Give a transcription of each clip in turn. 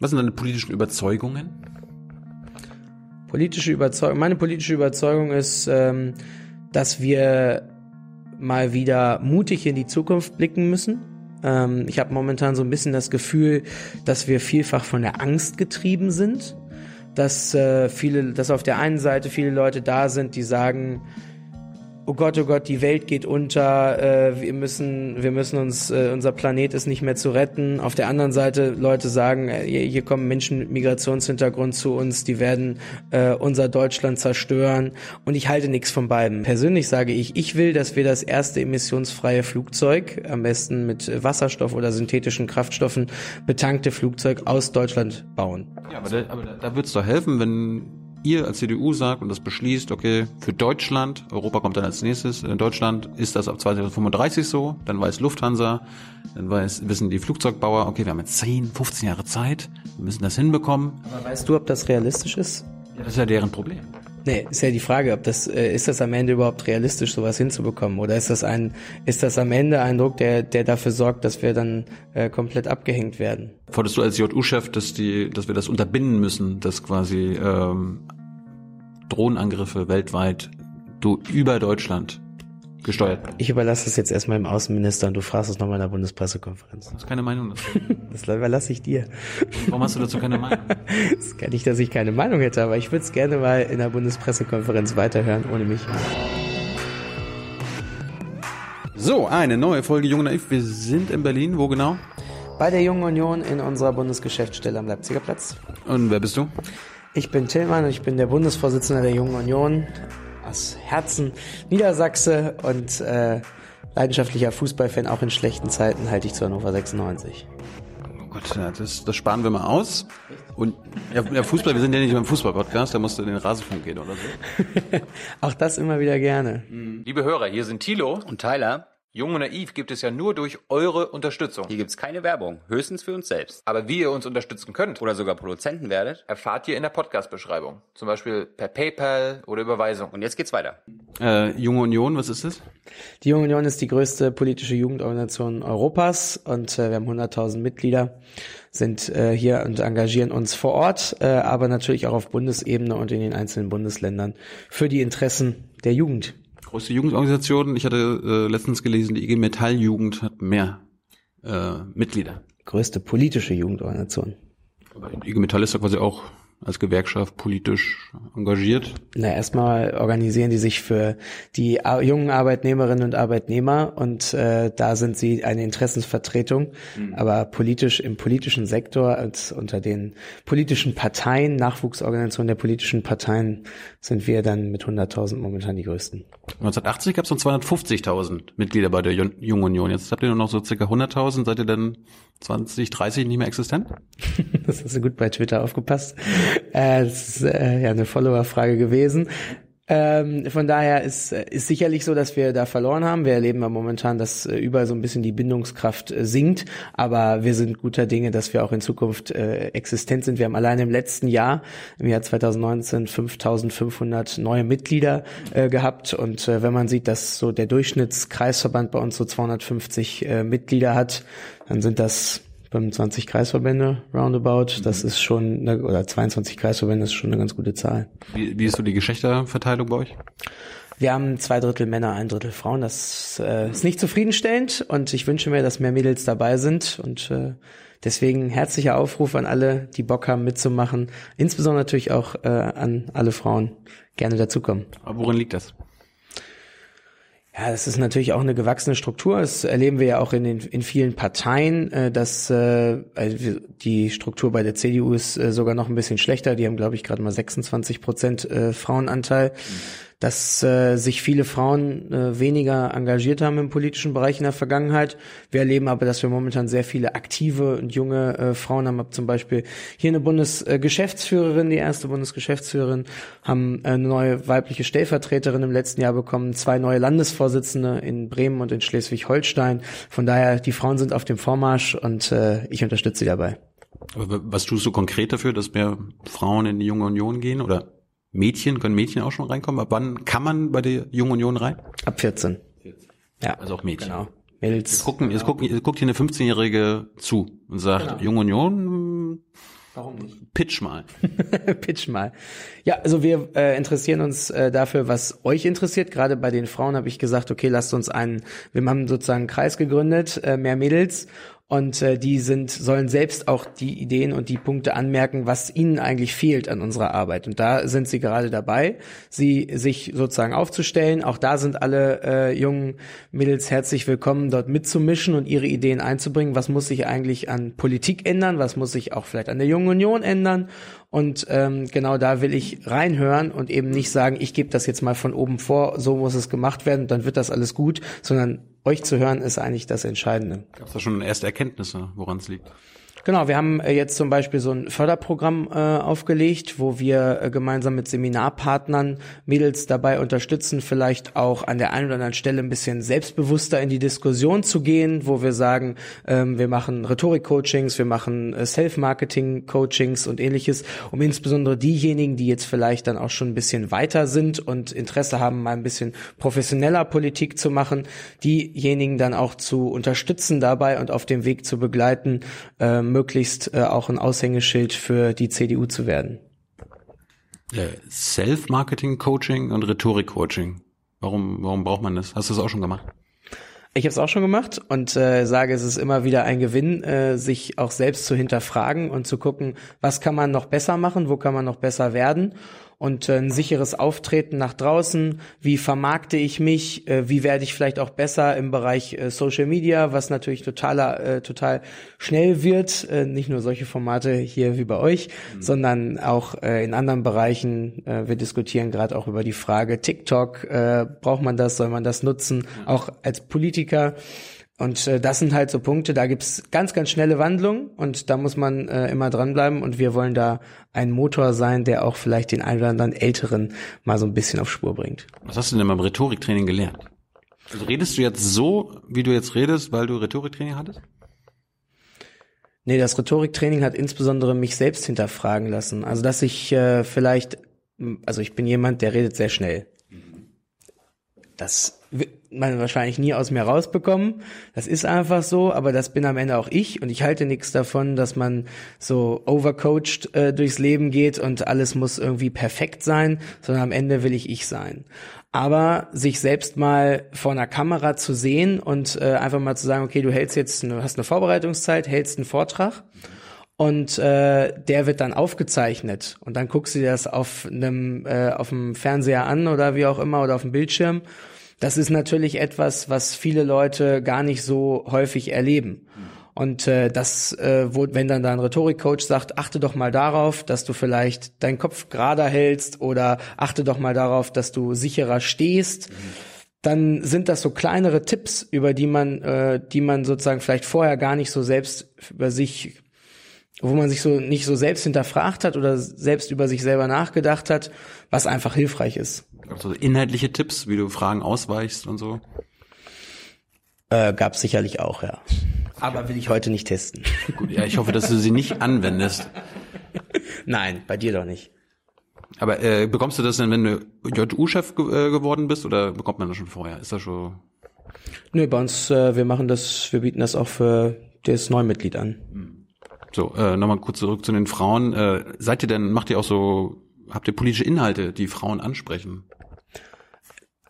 Was sind deine politischen Überzeugungen? Politische Überzeugung, meine politische Überzeugung ist, ähm, dass wir mal wieder mutig in die Zukunft blicken müssen. Ähm, ich habe momentan so ein bisschen das Gefühl, dass wir vielfach von der Angst getrieben sind, dass äh, viele, dass auf der einen Seite viele Leute da sind, die sagen, oh Gott, oh Gott, die Welt geht unter, äh, wir müssen, wir müssen uns, äh, unser Planet ist nicht mehr zu retten. Auf der anderen Seite Leute sagen, äh, hier kommen Menschen mit Migrationshintergrund zu uns, die werden äh, unser Deutschland zerstören. Und ich halte nichts von beiden. Persönlich sage ich, ich will, dass wir das erste emissionsfreie Flugzeug, am besten mit Wasserstoff oder synthetischen Kraftstoffen betankte Flugzeug aus Deutschland bauen. Ja, aber da, aber da, da würde es doch helfen, wenn ihr als CDU sagt und das beschließt, okay, für Deutschland, Europa kommt dann als nächstes, in Deutschland ist das ab 2035 so, dann weiß Lufthansa, dann weiß, wissen die Flugzeugbauer, okay, wir haben jetzt 10, 15 Jahre Zeit, wir müssen das hinbekommen. Aber weißt du, ob das realistisch ist? Ja, das ist ja deren Problem. Nee, ist ja die Frage, ob das äh, ist das am Ende überhaupt realistisch, sowas hinzubekommen, oder ist das ein ist das am Ende ein Druck, der der dafür sorgt, dass wir dann äh, komplett abgehängt werden? Forderst du als JU-Chef, dass die, dass wir das unterbinden müssen, dass quasi ähm, Drohnenangriffe weltweit du über Deutschland gesteuert? Ich überlasse es jetzt erstmal im Außenminister und du fragst es nochmal in der Bundespressekonferenz. Du hast keine Meinung dazu. Das überlasse ich dir. Warum hast du dazu keine Meinung? Das kann nicht, dass ich keine Meinung hätte, aber ich würde es gerne mal in der Bundespressekonferenz weiterhören, ohne mich. So, eine neue Folge Junge Naiv. Wir sind in Berlin. Wo genau? Bei der Jungen Union in unserer Bundesgeschäftsstelle am Leipziger Platz. Und wer bist du? Ich bin Tillmann und ich bin der Bundesvorsitzende der Jungen Union aus Herzen Niedersachse und äh, leidenschaftlicher Fußballfan. Auch in schlechten Zeiten halte ich zu Hannover 96. Oh Gott, das, das sparen wir mal aus. Und ja, ja, Fußball, wir sind ja nicht beim Fußball-Podcast, da musst du in den Rasenfunk gehen oder so. Auch das immer wieder gerne. Liebe Hörer, hier sind Thilo Und Tyler, Jung und Naiv gibt es ja nur durch eure Unterstützung. hier gibt's keine Werbung, höchstens für uns selbst. Aber wie ihr uns unterstützen könnt, Oder sogar Produzenten werdet. erfahrt ihr in der Podcast-Beschreibung. Zum Beispiel per PayPal oder Überweisung. Und jetzt geht's weiter. Äh, Junge Union, was ist das? Die Junge Union ist die größte politische Jugendorganisation Europas und äh, wir haben 100.000 Mitglieder, sind äh, hier und engagieren uns vor Ort, äh, aber natürlich auch auf Bundesebene und in den einzelnen Bundesländern für die Interessen der Jugend. Größte Jugendorganisation. Ich hatte äh, letztens gelesen, die IG Metall Jugend hat mehr äh, Mitglieder. Größte politische Jugendorganisation. Aber die IG Metall ist ja quasi auch als Gewerkschaft politisch engagiert. Na, erstmal organisieren die sich für die jungen Arbeitnehmerinnen und Arbeitnehmer und äh, da sind sie eine Interessensvertretung. Aber politisch im politischen Sektor als unter den politischen Parteien, Nachwuchsorganisationen der politischen Parteien sind wir dann mit 100.000 momentan die größten. 1980 gab es noch 250.000 Mitglieder bei der Jun- Jungen Union. Jetzt habt ihr nur noch so circa 100.000. Seid ihr dann 20, 30 nicht mehr existent? Das hast du gut bei Twitter aufgepasst. Äh, das ist äh, ja eine Follower-Frage gewesen. Ähm, von daher ist, äh, ist sicherlich so, dass wir da verloren haben. Wir erleben ja momentan, dass äh, überall so ein bisschen die Bindungskraft äh, sinkt, aber wir sind guter Dinge, dass wir auch in Zukunft äh, existent sind. Wir haben allein im letzten Jahr, im Jahr 2019, 5500 neue Mitglieder äh, gehabt und äh, wenn man sieht, dass so der Durchschnittskreisverband bei uns so 250 äh, Mitglieder hat, dann sind das 25 Kreisverbände roundabout. Das ist schon, eine, oder 22 Kreisverbände ist schon eine ganz gute Zahl. Wie, wie ist so die Geschlechterverteilung bei euch? Wir haben zwei Drittel Männer, ein Drittel Frauen. Das äh, ist nicht zufriedenstellend und ich wünsche mir, dass mehr Mädels dabei sind und äh, deswegen herzlicher Aufruf an alle, die Bock haben mitzumachen, insbesondere natürlich auch äh, an alle Frauen, gerne dazukommen. Aber worin liegt das? Ja, das ist natürlich auch eine gewachsene Struktur. Das erleben wir ja auch in den in vielen Parteien, äh, dass äh, also die Struktur bei der CDU ist äh, sogar noch ein bisschen schlechter. Die haben, glaube ich, gerade mal 26 Prozent äh, Frauenanteil. Dass äh, sich viele Frauen äh, weniger engagiert haben im politischen Bereich in der Vergangenheit. Wir erleben aber, dass wir momentan sehr viele aktive und junge äh, Frauen haben. Hab zum Beispiel hier eine Bundesgeschäftsführerin, die erste Bundesgeschäftsführerin, haben äh, eine neue weibliche Stellvertreterin im letzten Jahr bekommen, zwei neue Landesvorsitzende in Bremen und in Schleswig-Holstein. Von daher, die Frauen sind auf dem Vormarsch und äh, ich unterstütze sie dabei. Was tust du konkret dafür, dass mehr Frauen in die Junge Union gehen? Oder Mädchen, können Mädchen auch schon reinkommen? Ab wann kann man bei der Jungen Union rein? Ab 14. Ja, Also auch Mädchen. genau. Mädels. Jetzt gucken, jetzt gucken, jetzt guckt hier eine 15-Jährige zu und sagt, Genau. Junge Union, Warum nicht? Pitch mal. Pitch mal. Ja, also wir äh, interessieren uns äh, dafür, was euch interessiert. Gerade bei den Frauen habe ich gesagt, okay, lasst uns einen, wir haben sozusagen einen Kreis gegründet, äh, mehr Mädels und äh, die sind sollen selbst auch die Ideen und die Punkte anmerken, was ihnen eigentlich fehlt an unserer Arbeit. Und da sind sie gerade dabei, sie sich sozusagen aufzustellen. Auch da sind alle äh, jungen Mädels herzlich willkommen, dort mitzumischen und ihre Ideen einzubringen. Was muss sich eigentlich an Politik ändern? Was muss sich auch vielleicht an der Jungen Union ändern? Und ähm, genau da will ich reinhören und eben nicht sagen, ich gebe das jetzt mal von oben vor, so muss es gemacht werden, dann wird das alles gut, sondern euch zu hören ist eigentlich das Entscheidende. Gab es da schon erste Erkenntnisse, woran es liegt? Genau, wir haben äh, jetzt zum Beispiel so ein Förderprogramm äh, aufgelegt, wo wir äh, gemeinsam mit Seminarpartnern Mädels dabei unterstützen, vielleicht auch an der einen oder anderen Stelle ein bisschen selbstbewusster in die Diskussion zu gehen, wo wir sagen, ähm, wir machen Rhetorik-Coachings, wir machen äh, Self-Marketing-Coachings und ähnliches, um insbesondere diejenigen, die jetzt vielleicht dann auch schon ein bisschen weiter sind und Interesse haben, mal ein bisschen professioneller Politik zu machen, diejenigen dann auch zu unterstützen dabei und auf dem Weg zu begleiten, ähm, möglichst äh, auch ein Aushängeschild für die CDU zu werden. Self-Marketing-Coaching und Rhetorik-Coaching. Warum, warum braucht man das? Hast du das auch schon gemacht? Ich habe es auch schon gemacht und äh, sage, es ist immer wieder ein Gewinn, äh, sich auch selbst zu hinterfragen und zu gucken, was kann man noch besser machen, wo kann man noch besser werden und äh, ein sicheres Auftreten nach draußen. Wie vermarkte ich mich? Äh, wie werde ich vielleicht auch besser im Bereich äh, Social Media, was natürlich totaler, total schnell wird. Nicht nur solche Formate hier wie bei euch, mhm. sondern auch in anderen Bereichen. Wir diskutieren gerade auch über die Frage TikTok. Braucht man das? Soll man das nutzen? Auch als Politiker. Und äh, das sind halt so Punkte, da gibt's ganz, ganz schnelle Wandlungen und da muss man äh, immer dranbleiben und wir wollen da ein Motor sein, der auch vielleicht den einen oder anderen Älteren mal so ein bisschen auf Spur bringt. Was hast du denn beim Rhetoriktraining gelernt? Also redest du jetzt so, wie du jetzt redest, weil du Rhetoriktraining hattest? Nee, das Rhetoriktraining hat insbesondere mich selbst hinterfragen lassen. Also dass ich äh, vielleicht, also ich bin jemand, der redet sehr schnell. Das man wahrscheinlich nie aus mir rausbekommen. Das ist einfach so, aber das bin am Ende auch ich und ich halte nichts davon, dass man so overcoached äh, durchs Leben geht und alles muss irgendwie perfekt sein, sondern am Ende will ich ich sein. Aber sich selbst mal vor einer Kamera zu sehen und äh, einfach mal zu sagen, okay, du hältst jetzt, du hast eine Vorbereitungszeit, hältst einen Vortrag und äh, der wird dann aufgezeichnet und dann guckst du dir das auf einem äh, auf dem Fernseher an oder wie auch immer oder auf dem Bildschirm das ist natürlich etwas, was viele Leute gar nicht so häufig erleben. Und äh, das, äh, wo, wenn dann da ein Rhetorikcoach sagt, achte doch mal darauf, dass du vielleicht deinen Kopf gerader hältst oder achte doch mal darauf, dass du sicherer stehst, mhm. dann sind das so kleinere Tipps, über die man, äh, die man sozusagen vielleicht vorher gar nicht so selbst über sich, wo man sich so nicht so selbst hinterfragt hat oder selbst über sich selber nachgedacht hat, was einfach hilfreich ist. Also inhaltliche Tipps, wie du Fragen ausweichst und so? Äh, gab sicherlich auch, ja. Aber will ich heute nicht testen. Gut, ja, ich hoffe, dass du sie nicht anwendest. Nein, bei dir doch nicht. Aber äh, bekommst du das denn, wenn du JU-Chef ge äh, geworden bist, oder bekommt man das schon vorher? Ist das schon? Nö, bei uns, äh, wir machen das, wir bieten das auch für das Neumitglied an. So, äh, nochmal kurz zurück zu den Frauen. Äh, seid ihr denn, macht ihr auch so, habt ihr politische Inhalte, die Frauen ansprechen?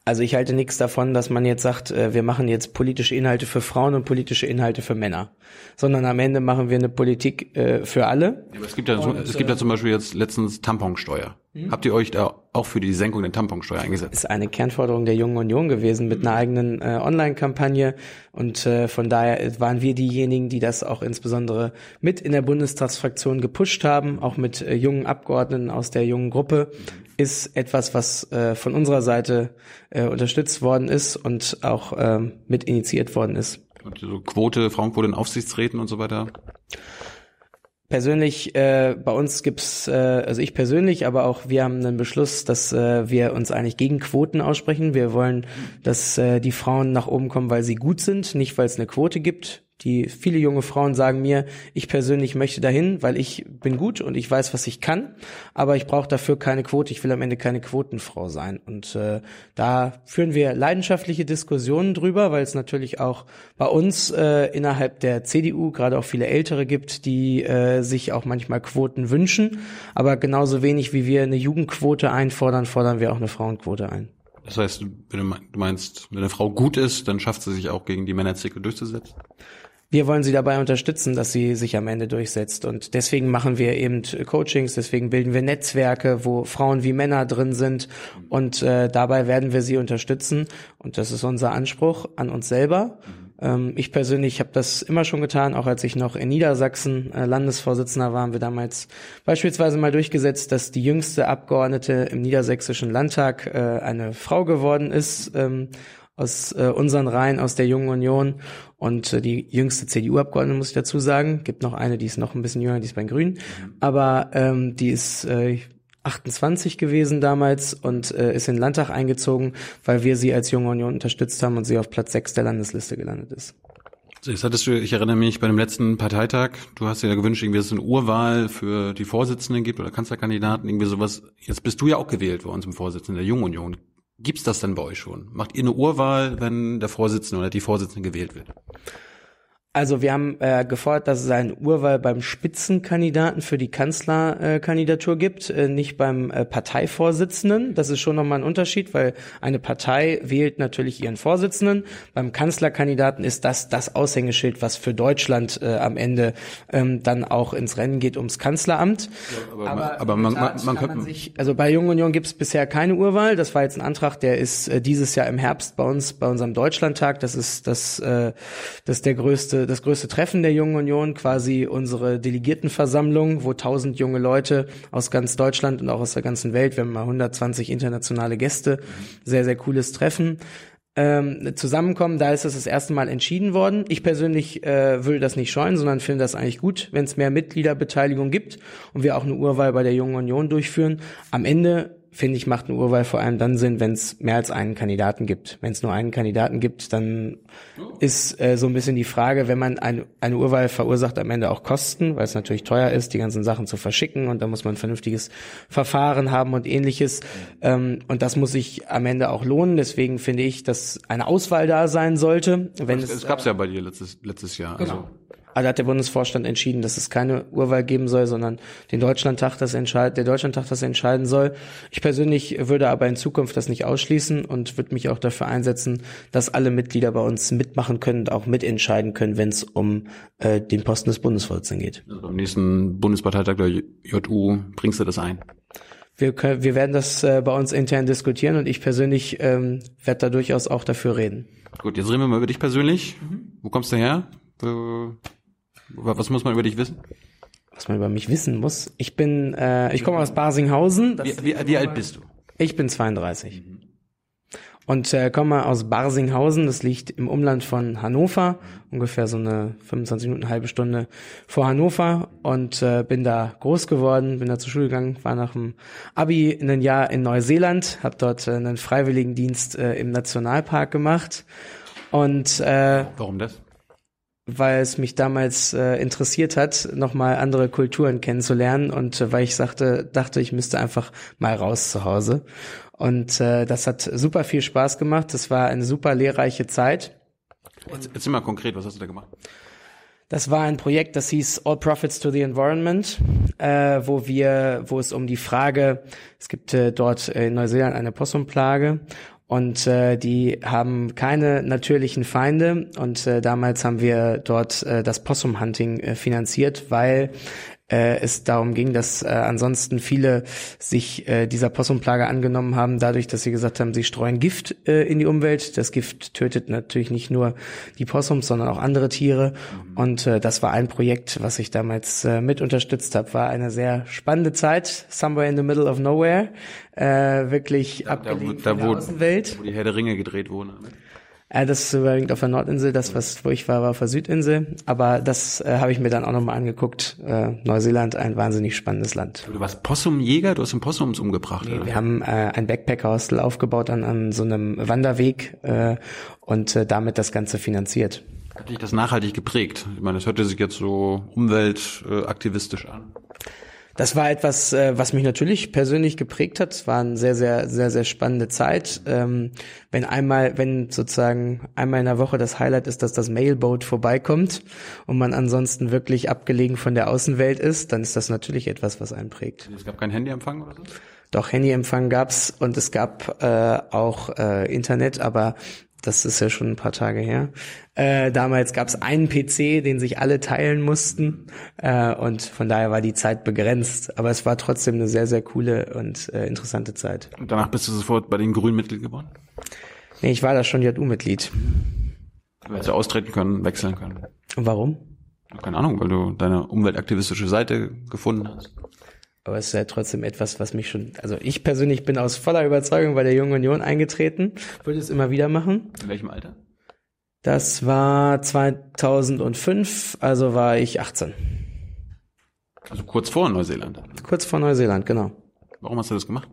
Also ich halte nichts davon, dass man jetzt sagt, äh, wir machen jetzt politische Inhalte für Frauen und politische Inhalte für Männer, sondern am Ende machen wir eine Politik äh, für alle. Ja, aber es gibt ja, und, es gibt ja zum Beispiel jetzt letztens Tamponsteuer. Hm? Habt ihr euch da auch für die Senkung der Tamponsteuer eingesetzt? Ist eine Kernforderung der Jungen Union gewesen mit einer eigenen äh, Online-Kampagne und äh, von daher waren wir diejenigen, die das auch insbesondere mit in der Bundestagsfraktion gepusht haben, auch mit äh, jungen Abgeordneten aus der jungen Gruppe. Ist etwas, was äh, von unserer Seite äh, unterstützt worden ist und auch äh, mit initiiert worden ist. Und so Quote, Frauenquote in Aufsichtsräten und so weiter? Persönlich, äh, bei uns gibt's, äh, also ich persönlich, aber auch wir haben einen Beschluss, dass äh, wir uns eigentlich gegen Quoten aussprechen. Wir wollen, dass äh, die Frauen nach oben kommen, weil sie gut sind, nicht weil es eine Quote gibt. Die viele junge Frauen sagen mir, ich persönlich möchte dahin, weil ich bin gut und ich weiß, was ich kann, aber ich brauche dafür keine Quote. Ich will am Ende keine Quotenfrau sein. Und äh, da führen wir leidenschaftliche Diskussionen drüber, weil es natürlich auch bei uns äh, innerhalb der CDU gerade auch viele Ältere gibt, die äh, sich auch manchmal Quoten wünschen. Aber genauso wenig wie wir eine Jugendquote einfordern, fordern wir auch eine Frauenquote ein. Das heißt, wenn du meinst, wenn eine Frau gut ist, dann schafft sie sich auch gegen die Männerzirkel durchzusetzen? Wir wollen sie dabei unterstützen, dass sie sich am Ende durchsetzt. Und deswegen machen wir eben Coachings, deswegen bilden wir Netzwerke, wo Frauen wie Männer drin sind. Und äh, dabei werden wir sie unterstützen. Und das ist unser Anspruch an uns selber. Ähm, ich persönlich habe das immer schon getan, auch als ich noch in Niedersachsen äh, Landesvorsitzender war, haben wir damals beispielsweise mal durchgesetzt, dass die jüngste Abgeordnete im Niedersächsischen Landtag äh, eine Frau geworden ist. Ähm, aus äh, unseren Reihen, aus der Jungen Union und äh, die jüngste CDU-Abgeordnete, muss ich dazu sagen. Gibt noch eine, die ist noch ein bisschen jünger, die ist bei den Grünen. Aber ähm, die ist äh, 28 gewesen damals und äh, ist in den Landtag eingezogen, weil wir sie als Junge Union unterstützt haben und sie auf Platz 6 der Landesliste gelandet ist. Jetzt hattest du, ich erinnere mich, bei dem letzten Parteitag, du hast dir ja gewünscht, irgendwie, dass es eine Urwahl für die Vorsitzenden gibt oder Kanzlerkandidaten, irgendwie sowas. Jetzt bist du ja auch gewählt worden zum Vorsitzenden der Jungen Union. Gibt's das denn bei euch schon? Macht ihr eine Urwahl, wenn der Vorsitzende oder die Vorsitzende gewählt wird? Also wir haben äh, gefordert, dass es eine Urwahl beim Spitzenkandidaten für die Kanzlerkandidatur äh, gibt, äh, nicht beim äh, Parteivorsitzenden. Das ist schon nochmal ein Unterschied, weil eine Partei wählt natürlich ihren Vorsitzenden. Beim Kanzlerkandidaten ist das das Aushängeschild, was für Deutschland äh, am Ende ähm, dann auch ins Rennen geht ums Kanzleramt. Ja, aber, aber, aber man, man, man, man sich, also bei Jungen Union gibt es bisher keine Urwahl. Das war jetzt ein Antrag, der ist äh, dieses Jahr im Herbst bei uns bei unserem Deutschlandtag. Das ist das, äh, das ist der größte das größte Treffen der Jungen Union, quasi unsere Delegiertenversammlung, wo tausend junge Leute aus ganz Deutschland und auch aus der ganzen Welt, wir haben mal 120 internationale Gäste, sehr, sehr cooles Treffen, ähm, zusammenkommen. Da ist es das erste Mal entschieden worden. Ich persönlich äh, will das nicht scheuen, sondern finde das eigentlich gut, wenn es mehr Mitgliederbeteiligung gibt und wir auch eine Urwahl bei der Jungen Union durchführen. Am Ende finde ich, macht eine Urwahl vor allem dann Sinn, wenn es mehr als einen Kandidaten gibt. Wenn es nur einen Kandidaten gibt, dann ist äh, so ein bisschen die Frage, wenn man ein, eine Urwahl verursacht am Ende auch Kosten, weil es natürlich teuer ist, die ganzen Sachen zu verschicken und da muss man ein vernünftiges Verfahren haben und ähnliches. Ähm, und das muss sich am Ende auch lohnen. Deswegen finde ich, dass eine Auswahl da sein sollte. Wenn es, es, gab's ja bei dir letztes, letztes Jahr. Genau. Also also hat der Bundesvorstand entschieden, dass es keine Urwahl geben soll, sondern den Deutschlandtag das entscheidet, der Deutschlandtag das entscheiden soll. Ich persönlich würde aber in Zukunft das nicht ausschließen und würde mich auch dafür einsetzen, dass alle Mitglieder bei uns mitmachen können und auch mitentscheiden können, wenn es um äh, den Posten des Bundesvorsitzenden geht. Also beim nächsten Bundesparteitag der JU bringst du das ein? Wir, können, wir werden das äh, bei uns intern diskutieren und ich persönlich ähm, werde da durchaus auch dafür reden. Gut, jetzt reden wir mal über dich persönlich. Mhm. Wo kommst du her? Was muss man über dich wissen? Was man über mich wissen muss? Ich bin, äh, ich komme aus Barsinghausen. Wie, wie, wie, alt bist du? Ich bin 32. Mhm. Und äh, komme aus Barsinghausen, das liegt im Umland von Hannover, ungefähr so eine 25 Minuten, halbe Stunde vor Hannover und äh, bin da groß geworden, bin da zur Schule gegangen, war nach dem Abi in ein Jahr in Neuseeland, habe dort äh, einen Freiwilligendienst äh, im Nationalpark gemacht und äh, Warum das? Weil es mich damals äh, interessiert hat, nochmal andere Kulturen kennenzulernen und äh, weil ich sagte, dachte, ich müsste einfach mal raus zu Hause. Und äh, das hat super viel Spaß gemacht. Das war eine super lehrreiche Zeit. Jetzt, erzähl mal konkret, was hast du da gemacht? Das war ein Projekt, das hieß All Profits to the Environment, äh, wo wir, wo es um die Frage, es gibt äh, dort in Neuseeland eine Possumplage und äh, die haben keine natürlichen Feinde. Und äh, damals haben wir dort äh, das Possum Hunting äh, finanziert, weil äh, es darum ging, dass äh, ansonsten viele sich äh, dieser Possumplage angenommen haben, dadurch, dass sie gesagt haben, sie streuen Gift äh, in die Umwelt. Das Gift tötet natürlich nicht nur die Possums, sondern auch andere Tiere. Mhm. Und äh, das war ein Projekt, was ich damals äh, mit unterstützt habe. War eine sehr spannende Zeit, somewhere in the middle of nowhere, äh, wirklich da, abgelegen da, da, von der wo, Außenwelt. Wo die Herr der Ringe gedreht wurden. Ne? Äh, das ist überwiegend auf der Nordinsel, das, was wo ich war, war auf der Südinsel. Aber das äh, habe ich mir dann auch nochmal angeguckt. Äh, Neuseeland, ein wahnsinnig spannendes Land. Du warst Possumjäger, du hast den Possums umgebracht, nee, oder? Wir haben äh, ein Backpacker-Hostel aufgebaut an, an so einem Wanderweg äh, und äh, damit das Ganze finanziert. Hat dich das nachhaltig geprägt? Ich meine, das hörte sich jetzt so umweltaktivistisch an. Das war etwas, äh, was mich natürlich persönlich geprägt hat. Es war eine sehr, sehr, sehr, sehr spannende Zeit. Ähm, wenn einmal, wenn sozusagen einmal in der Woche das Highlight ist, dass das Mailboat vorbeikommt und man ansonsten wirklich abgelegen von der Außenwelt ist, dann ist das natürlich etwas, was einen prägt. Es gab kein Handyempfang oder so? Doch Handyempfang gab's und es gab äh, auch äh, Internet, aber das ist ja schon ein paar Tage her. Äh, damals gab es einen PC, den sich alle teilen mussten äh, und von daher war die Zeit begrenzt. Aber es war trotzdem eine sehr, sehr coole und äh, interessante Zeit. Und danach bist du sofort bei den Grünen Mitglied geworden? Nee, ich war da schon JU-Mitglied. Du hättest austreten können, wechseln können. Und warum? Keine Ahnung, weil du deine umweltaktivistische Seite gefunden hast. Aber es ist ja trotzdem etwas, was mich schon, also ich persönlich bin aus voller Überzeugung bei der Jungen Union eingetreten, würde es immer wieder machen. In welchem Alter? Das war 2005, also war ich 18. Also kurz vor Neuseeland. Kurz vor Neuseeland, genau. Warum hast du das gemacht?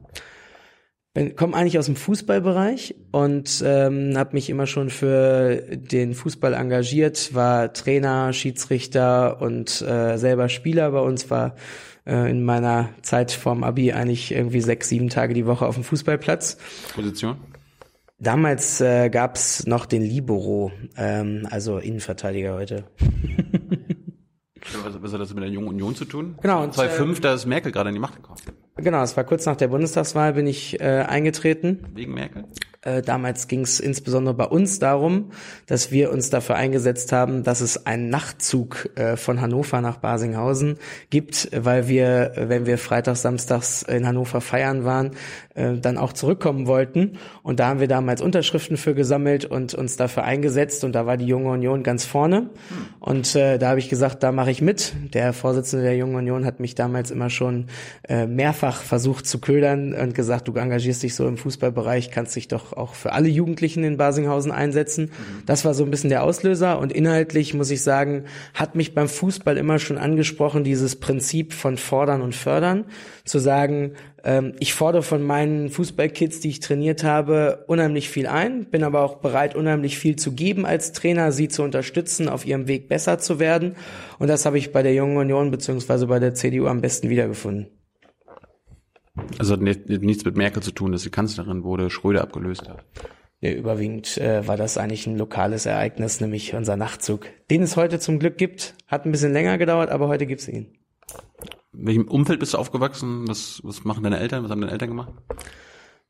Bin, komme eigentlich aus dem Fußballbereich und ähm, habe mich immer schon für den Fußball engagiert, war Trainer, Schiedsrichter und äh, selber Spieler bei uns, war äh, in meiner Zeit vorm Abi eigentlich irgendwie sechs, sieben Tage die Woche auf dem Fußballplatz. Position? Damals äh, gab's noch den Libero, ähm, also Innenverteidiger heute. Was, was hat das mit der Jungen Union zu tun? Genau, und, 2005, da ist Merkel gerade in die Macht gekommen. Genau, es war kurz nach der Bundestagswahl bin ich äh, eingetreten. Wegen Merkel? Äh, damals ging es insbesondere bei uns darum, dass wir uns dafür eingesetzt haben, dass es einen Nachtzug äh, von Hannover nach Basinghausen gibt, weil wir, wenn wir freitags, samstags in Hannover feiern waren, äh, dann auch zurückkommen wollten. Und da haben wir damals Unterschriften für gesammelt und uns dafür eingesetzt. Und da war die Junge Union ganz vorne. Und äh, da habe ich gesagt, da mache ich mit. Der Vorsitzende der Jungen Union hat mich damals immer schon äh, mehrfach versucht zu ködern und gesagt, du engagierst dich so im Fußballbereich, kannst dich doch auch für alle Jugendlichen in Basinghausen einsetzen. Mhm. Das war so ein bisschen der Auslöser und inhaltlich muss ich sagen, hat mich beim Fußball immer schon angesprochen, dieses Prinzip von fordern und fördern, zu sagen, ähm, ich fordere von meinen Fußballkids, die ich trainiert habe, unheimlich viel ein, bin aber auch bereit, unheimlich viel zu geben als Trainer, sie zu unterstützen, auf ihrem Weg besser zu werden. Und das habe ich bei der Jungen Union beziehungsweise bei der CDU am besten wiedergefunden. Also hat nichts mit Merkel zu tun, dass sie Kanzlerin wurde, Schröder abgelöst hat. Ja, überwiegend äh, war das eigentlich ein lokales Ereignis, nämlich unser Nachtzug, den es heute zum Glück gibt. Hat ein bisschen länger gedauert, aber heute gibt's ihn. In welchem Umfeld bist du aufgewachsen? Was, was machen deine Eltern? Was haben deine Eltern gemacht?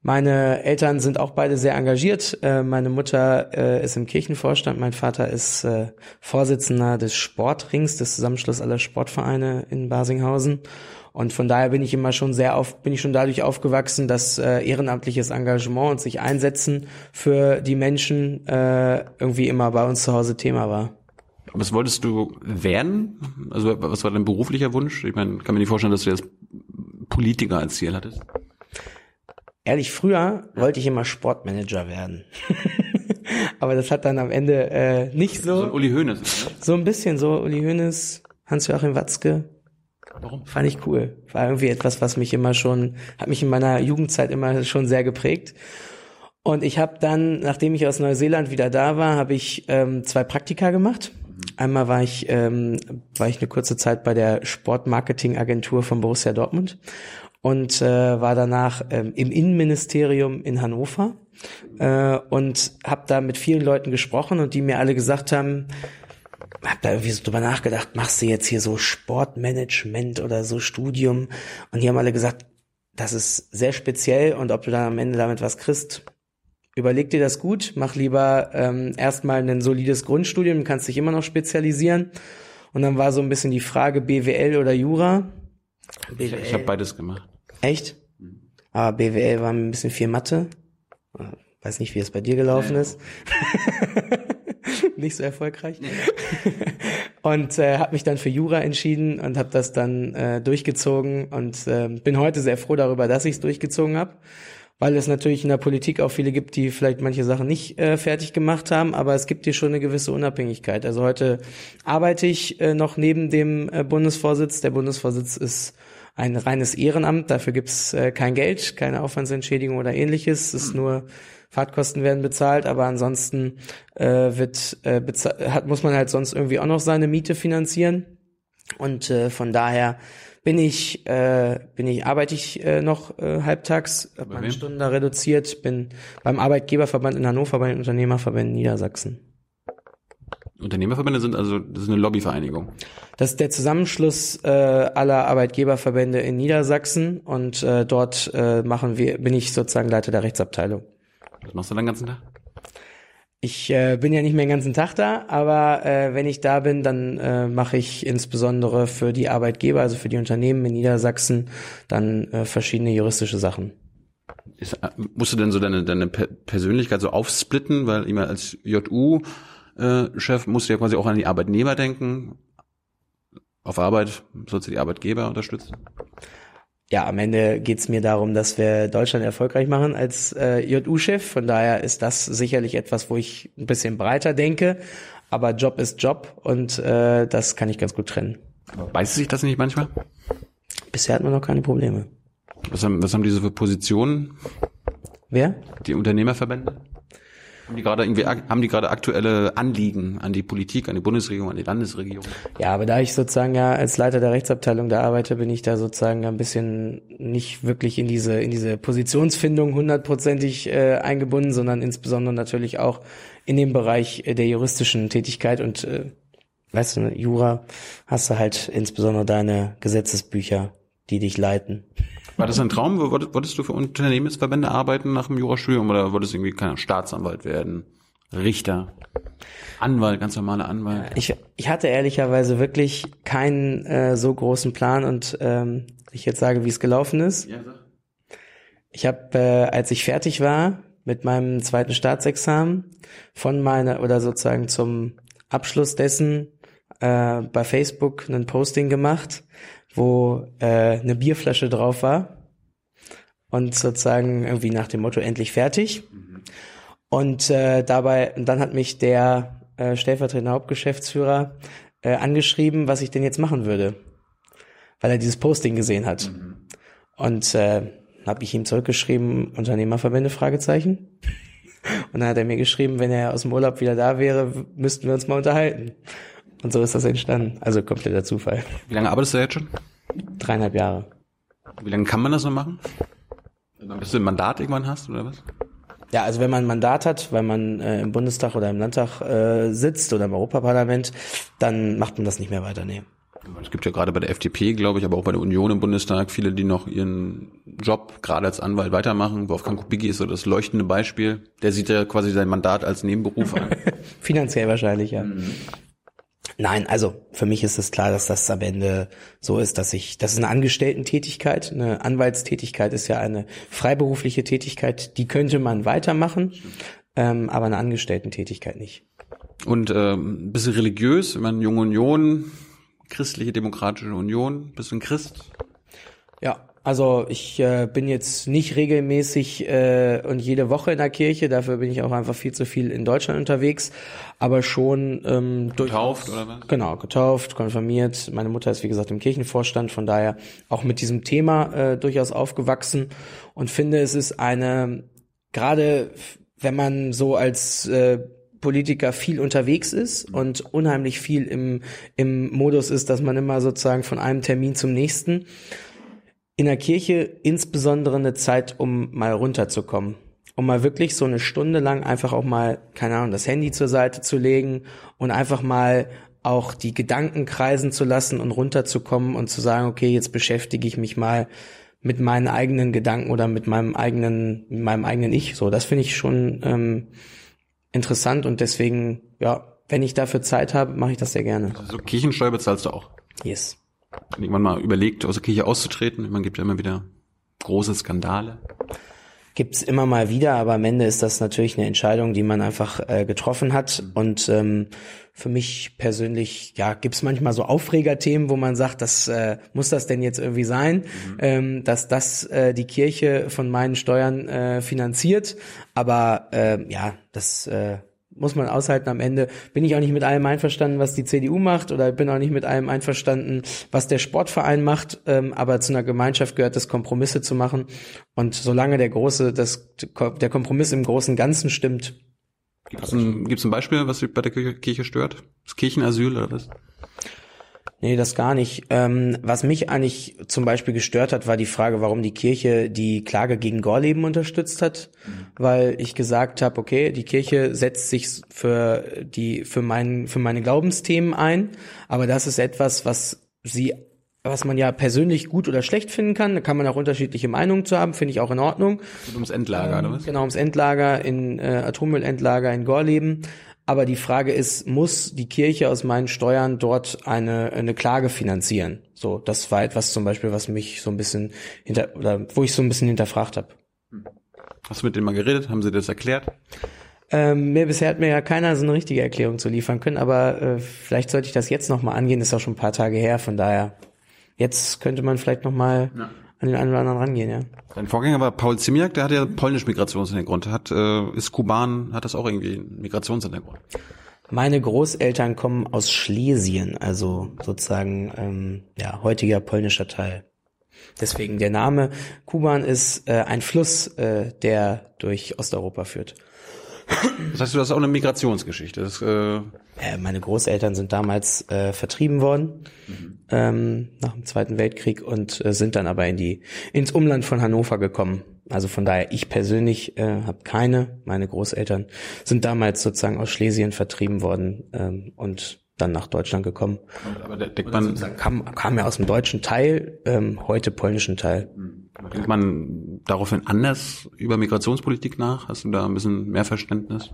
Meine Eltern sind auch beide sehr engagiert. Äh, meine Mutter äh, ist im Kirchenvorstand, mein Vater ist äh, Vorsitzender des Sportrings, des Zusammenschluss aller Sportvereine in Basinghausen. Und von daher bin ich immer schon sehr auf, bin ich schon dadurch aufgewachsen, dass äh, ehrenamtliches Engagement und sich einsetzen für die Menschen äh, irgendwie immer bei uns zu Hause Thema war. Was wolltest du werden? Also was war dein beruflicher Wunsch? Ich meine, kann mir nicht vorstellen, dass du jetzt Politiker als Ziel hattest. Ehrlich, früher wollte ich immer Sportmanager werden. Aber das hat dann am Ende äh, nicht so. So ein Uli Hoeneß. Ne? So ein bisschen so Uli Hoeneß, Hans-Joachim Watzke. Warum? Fand ich cool. War irgendwie etwas, was mich immer schon, hat mich in meiner Jugendzeit immer schon sehr geprägt. Und ich habe dann, nachdem ich aus Neuseeland wieder da war, habe ich ähm, zwei Praktika gemacht. Einmal war ich, ähm, war ich eine kurze Zeit bei der Sportmarketingagentur von Borussia Dortmund und äh, war danach ähm, im Innenministerium in Hannover äh, und habe da mit vielen Leuten gesprochen und die mir alle gesagt haben, hab da irgendwie so drüber nachgedacht, machst du jetzt hier so Sportmanagement oder so Studium? Und die haben alle gesagt, das ist sehr speziell und ob du dann am Ende damit was kriegst, überleg dir das gut, mach lieber ähm, erstmal ein solides Grundstudium, kannst dich immer noch spezialisieren. Und dann war so ein bisschen die Frage BWL oder Jura. BWL. Ich, ich habe beides gemacht. Echt? Aber BWL war ein bisschen viel Mathe. Weiß nicht, wie es bei dir gelaufen nee. ist. nicht so erfolgreich. Nee. und äh, habe mich dann für Jura entschieden und habe das dann äh, durchgezogen und äh, bin heute sehr froh darüber, dass ich es durchgezogen habe, weil es natürlich in der Politik auch viele gibt, die vielleicht manche Sachen nicht äh, fertig gemacht haben, aber es gibt hier schon eine gewisse Unabhängigkeit. Also heute arbeite ich äh, noch neben dem äh, Bundesvorsitz. Der Bundesvorsitz ist ein reines Ehrenamt, dafür gibt's äh, kein Geld, keine Aufwandsentschädigung oder ähnliches. Es ist nur Fahrtkosten werden bezahlt, aber ansonsten äh, wird äh, hat muss man halt sonst irgendwie auch noch seine Miete finanzieren und äh, von daher bin ich äh, bin ich arbeite ich äh, noch äh, halbtags, habe meine? Stunden da reduziert, bin beim Arbeitgeberverband in Hannover, bei den Unternehmerverbänden Niedersachsen. Unternehmerverbände sind also, das ist eine Lobbyvereinigung. Das ist der Zusammenschluss äh, aller Arbeitgeberverbände in Niedersachsen und äh, dort äh, machen wir, bin ich sozusagen Leiter der Rechtsabteilung. Was machst du den ganzen Tag? Ich äh, bin ja nicht mehr den ganzen Tag da, aber äh, wenn ich da bin, dann äh, mache ich insbesondere für die Arbeitgeber, also für die Unternehmen in Niedersachsen, dann äh, verschiedene juristische Sachen. Ist, äh, musst du denn so deine, deine Per- Persönlichkeit so aufsplitten, weil immer als JU-Chef musst du ja quasi auch an die Arbeitnehmer denken. Auf Arbeit sollst du die Arbeitgeber unterstützen. Ja, am Ende geht's mir darum, dass wir Deutschland erfolgreich machen als äh, JU-Chef. Von daher ist das sicherlich etwas, wo ich ein bisschen breiter denke. Aber Job ist Job und äh, das kann ich ganz gut trennen. Beißt sich das nicht manchmal? Bisher hat man noch keine Probleme. Was haben, was haben diese für Positionen, Wer? die Unternehmerverbände? Haben die gerade irgendwie, haben die gerade aktuelle Anliegen an die Politik, an die Bundesregierung, an die Landesregierung? Ja, aber da ich sozusagen ja als Leiter der Rechtsabteilung da arbeite, bin ich da sozusagen ein bisschen nicht wirklich in diese in diese Positionsfindung hundertprozentig äh, eingebunden, sondern insbesondere natürlich auch in dem Bereich äh, der juristischen Tätigkeit und äh, weißt du, Jura hast du halt insbesondere deine Gesetzesbücher, die dich leiten. War das ein Traum? Wolltest, du für Unternehmensverbände arbeiten nach dem Jurastudium oder wolltest du irgendwie keine Staatsanwalt werden? Richter? Anwalt, ganz normaler Anwalt? Ich, ich hatte ehrlicherweise wirklich keinen äh, so großen Plan und ähm, ich jetzt sage, wie es gelaufen ist. Ja, sag. Ich habe, äh, als ich fertig war mit meinem zweiten Staatsexamen, von meiner oder sozusagen zum Abschluss dessen äh, bei Facebook ein Posting gemacht, wo äh, eine Bierflasche drauf war und sozusagen irgendwie nach dem Motto endlich fertig. Und äh, dabei, und dann hat mich der äh, stellvertretende Hauptgeschäftsführer äh, angeschrieben, was ich denn jetzt machen würde, weil er dieses Posting gesehen hat. Und äh, habe ich ihm zurückgeschrieben, Unternehmerverbände, Fragezeichen. Und dann hat er mir geschrieben, wenn er aus dem Urlaub wieder da wäre, müssten wir uns mal unterhalten. Und so ist das entstanden. Also kompletter Zufall. Wie lange arbeitest du jetzt schon? Dreieinhalb Jahre. Wie lange kann man das noch machen? Bis du ein Mandat irgendwann hast oder was? Ja, also wenn man ein Mandat hat, weil man äh, im Bundestag oder im Landtag äh, sitzt oder im Europaparlament, dann macht man das nicht mehr weiter. Nee. Es gibt ja gerade bei der FDP, glaube ich, aber auch bei der Union im Bundestag viele, die noch ihren Job gerade als Anwalt weitermachen. Wolfgang Kubicki ist so das leuchtende Beispiel. Der sieht ja quasi sein Mandat als Nebenberuf an. Finanziell wahrscheinlich, ja. Nein, also für mich ist es klar, dass das am Ende so ist, dass ich, das ist eine Angestellten-Tätigkeit. Eine Anwaltstätigkeit ist ja eine freiberufliche Tätigkeit, die könnte man weitermachen, ähm, aber eine Angestellten-Tätigkeit nicht. Und ähm, ein bisschen religiös, ich meine, Junge Union, Christliche Demokratische Union, bist du ein Christ? Ja, also ich äh, bin jetzt nicht regelmäßig äh, und jede Woche in der Kirche, dafür bin ich auch einfach viel zu viel in Deutschland unterwegs, aber schon ähm, durch Getauft oder was? Genau, getauft, konfirmiert. Meine Mutter ist wie gesagt im Kirchenvorstand, von daher auch mit diesem Thema äh, durchaus aufgewachsen und finde, es ist eine gerade wenn man so als äh, Politiker viel unterwegs ist und unheimlich viel im, im Modus ist, dass man immer sozusagen von einem Termin zum nächsten. In der Kirche insbesondere eine Zeit, um mal runterzukommen. Um mal wirklich so eine Stunde lang einfach auch mal, keine Ahnung, das Handy zur Seite zu legen und einfach mal auch die Gedanken kreisen zu lassen und runterzukommen und zu sagen, okay, jetzt beschäftige ich mich mal mit meinen eigenen Gedanken oder mit meinem eigenen, mit meinem eigenen Ich. So, das finde ich schon ähm, interessant und deswegen, ja, wenn ich dafür Zeit habe, mache ich das sehr gerne. Also Kirchensteuer bezahlst du auch. Yes. Irgendwann mal überlegt, aus der Kirche auszutreten. Man gibt ja immer wieder große Skandale. Gibt's immer mal wieder, aber am Ende ist das natürlich eine Entscheidung, die man einfach äh, getroffen hat. Und ähm, für mich persönlich, ja, gibt's manchmal so Aufregerthemen, wo man sagt, das äh, muss das denn jetzt irgendwie sein, ähm, dass das äh, die Kirche von meinen Steuern äh, finanziert. Aber äh, ja, das äh, muss man aushalten am Ende. Bin ich auch nicht mit allem einverstanden, was die CDU macht oder bin auch nicht mit allem einverstanden, was der Sportverein macht. Ähm, aber zu einer Gemeinschaft gehört es, Kompromisse zu machen. Und solange der große, das, der Kompromiss im großen Ganzen stimmt. Gibt es ein, gibt's ein Beispiel, was Sie bei der Kirche stört? Das Kirchenasyl oder was? Nee, das gar nicht. Ähm, was mich eigentlich zum Beispiel gestört hat, war die Frage, warum die Kirche die Klage gegen Gorleben unterstützt hat. Mhm. Weil ich gesagt habe, okay, die Kirche setzt sich für die, für meinen, für meine Glaubensthemen ein. Aber das ist etwas, was sie was man ja persönlich gut oder schlecht finden kann. Da kann man auch unterschiedliche Meinungen zu haben, finde ich auch in Ordnung. Und ums Endlager, ähm, oder was? Genau, ums Endlager in äh, Atommüllendlager in Gorleben. Aber die Frage ist, muss die Kirche aus meinen Steuern dort eine, eine Klage finanzieren? So, das war etwas zum Beispiel, was mich so ein bisschen hinter, oder wo ich so ein bisschen hinterfragt habe. Hast du mit denen mal geredet? Haben sie das erklärt? Ähm, mir bisher hat mir ja keiner so eine richtige Erklärung zu liefern können, aber äh, vielleicht sollte ich das jetzt nochmal angehen, das ist auch schon ein paar Tage her, von daher, jetzt könnte man vielleicht nochmal ja an den einen oder anderen rangehen, ja. Sein Vorgänger war Paul Zimiak, der hat ja polnisch Migrationshintergrund, hat, äh, ist Kuban, hat das auch irgendwie einen Migrationshintergrund. Meine Großeltern kommen aus Schlesien, also sozusagen ähm, ja heutiger polnischer Teil. Deswegen der Name Kuban ist äh, ein Fluss, äh, der durch Osteuropa führt. Das heißt, du hast auch eine Migrationsgeschichte. Das, äh, meine Großeltern sind damals äh, vertrieben worden mhm. Ähm, nach dem Zweiten Weltkrieg und äh, sind dann aber in die ins Umland von Hannover gekommen. Also von daher, ich persönlich äh, habe keine. Meine Großeltern sind damals sozusagen aus Schlesien vertrieben worden ähm, und dann nach Deutschland gekommen. Aber der, denkt man kam, kam ja aus dem deutschen Teil, ähm, heute polnischen Teil. Denkt man daraufhin anders über Migrationspolitik nach? Hast du da ein bisschen mehr Verständnis?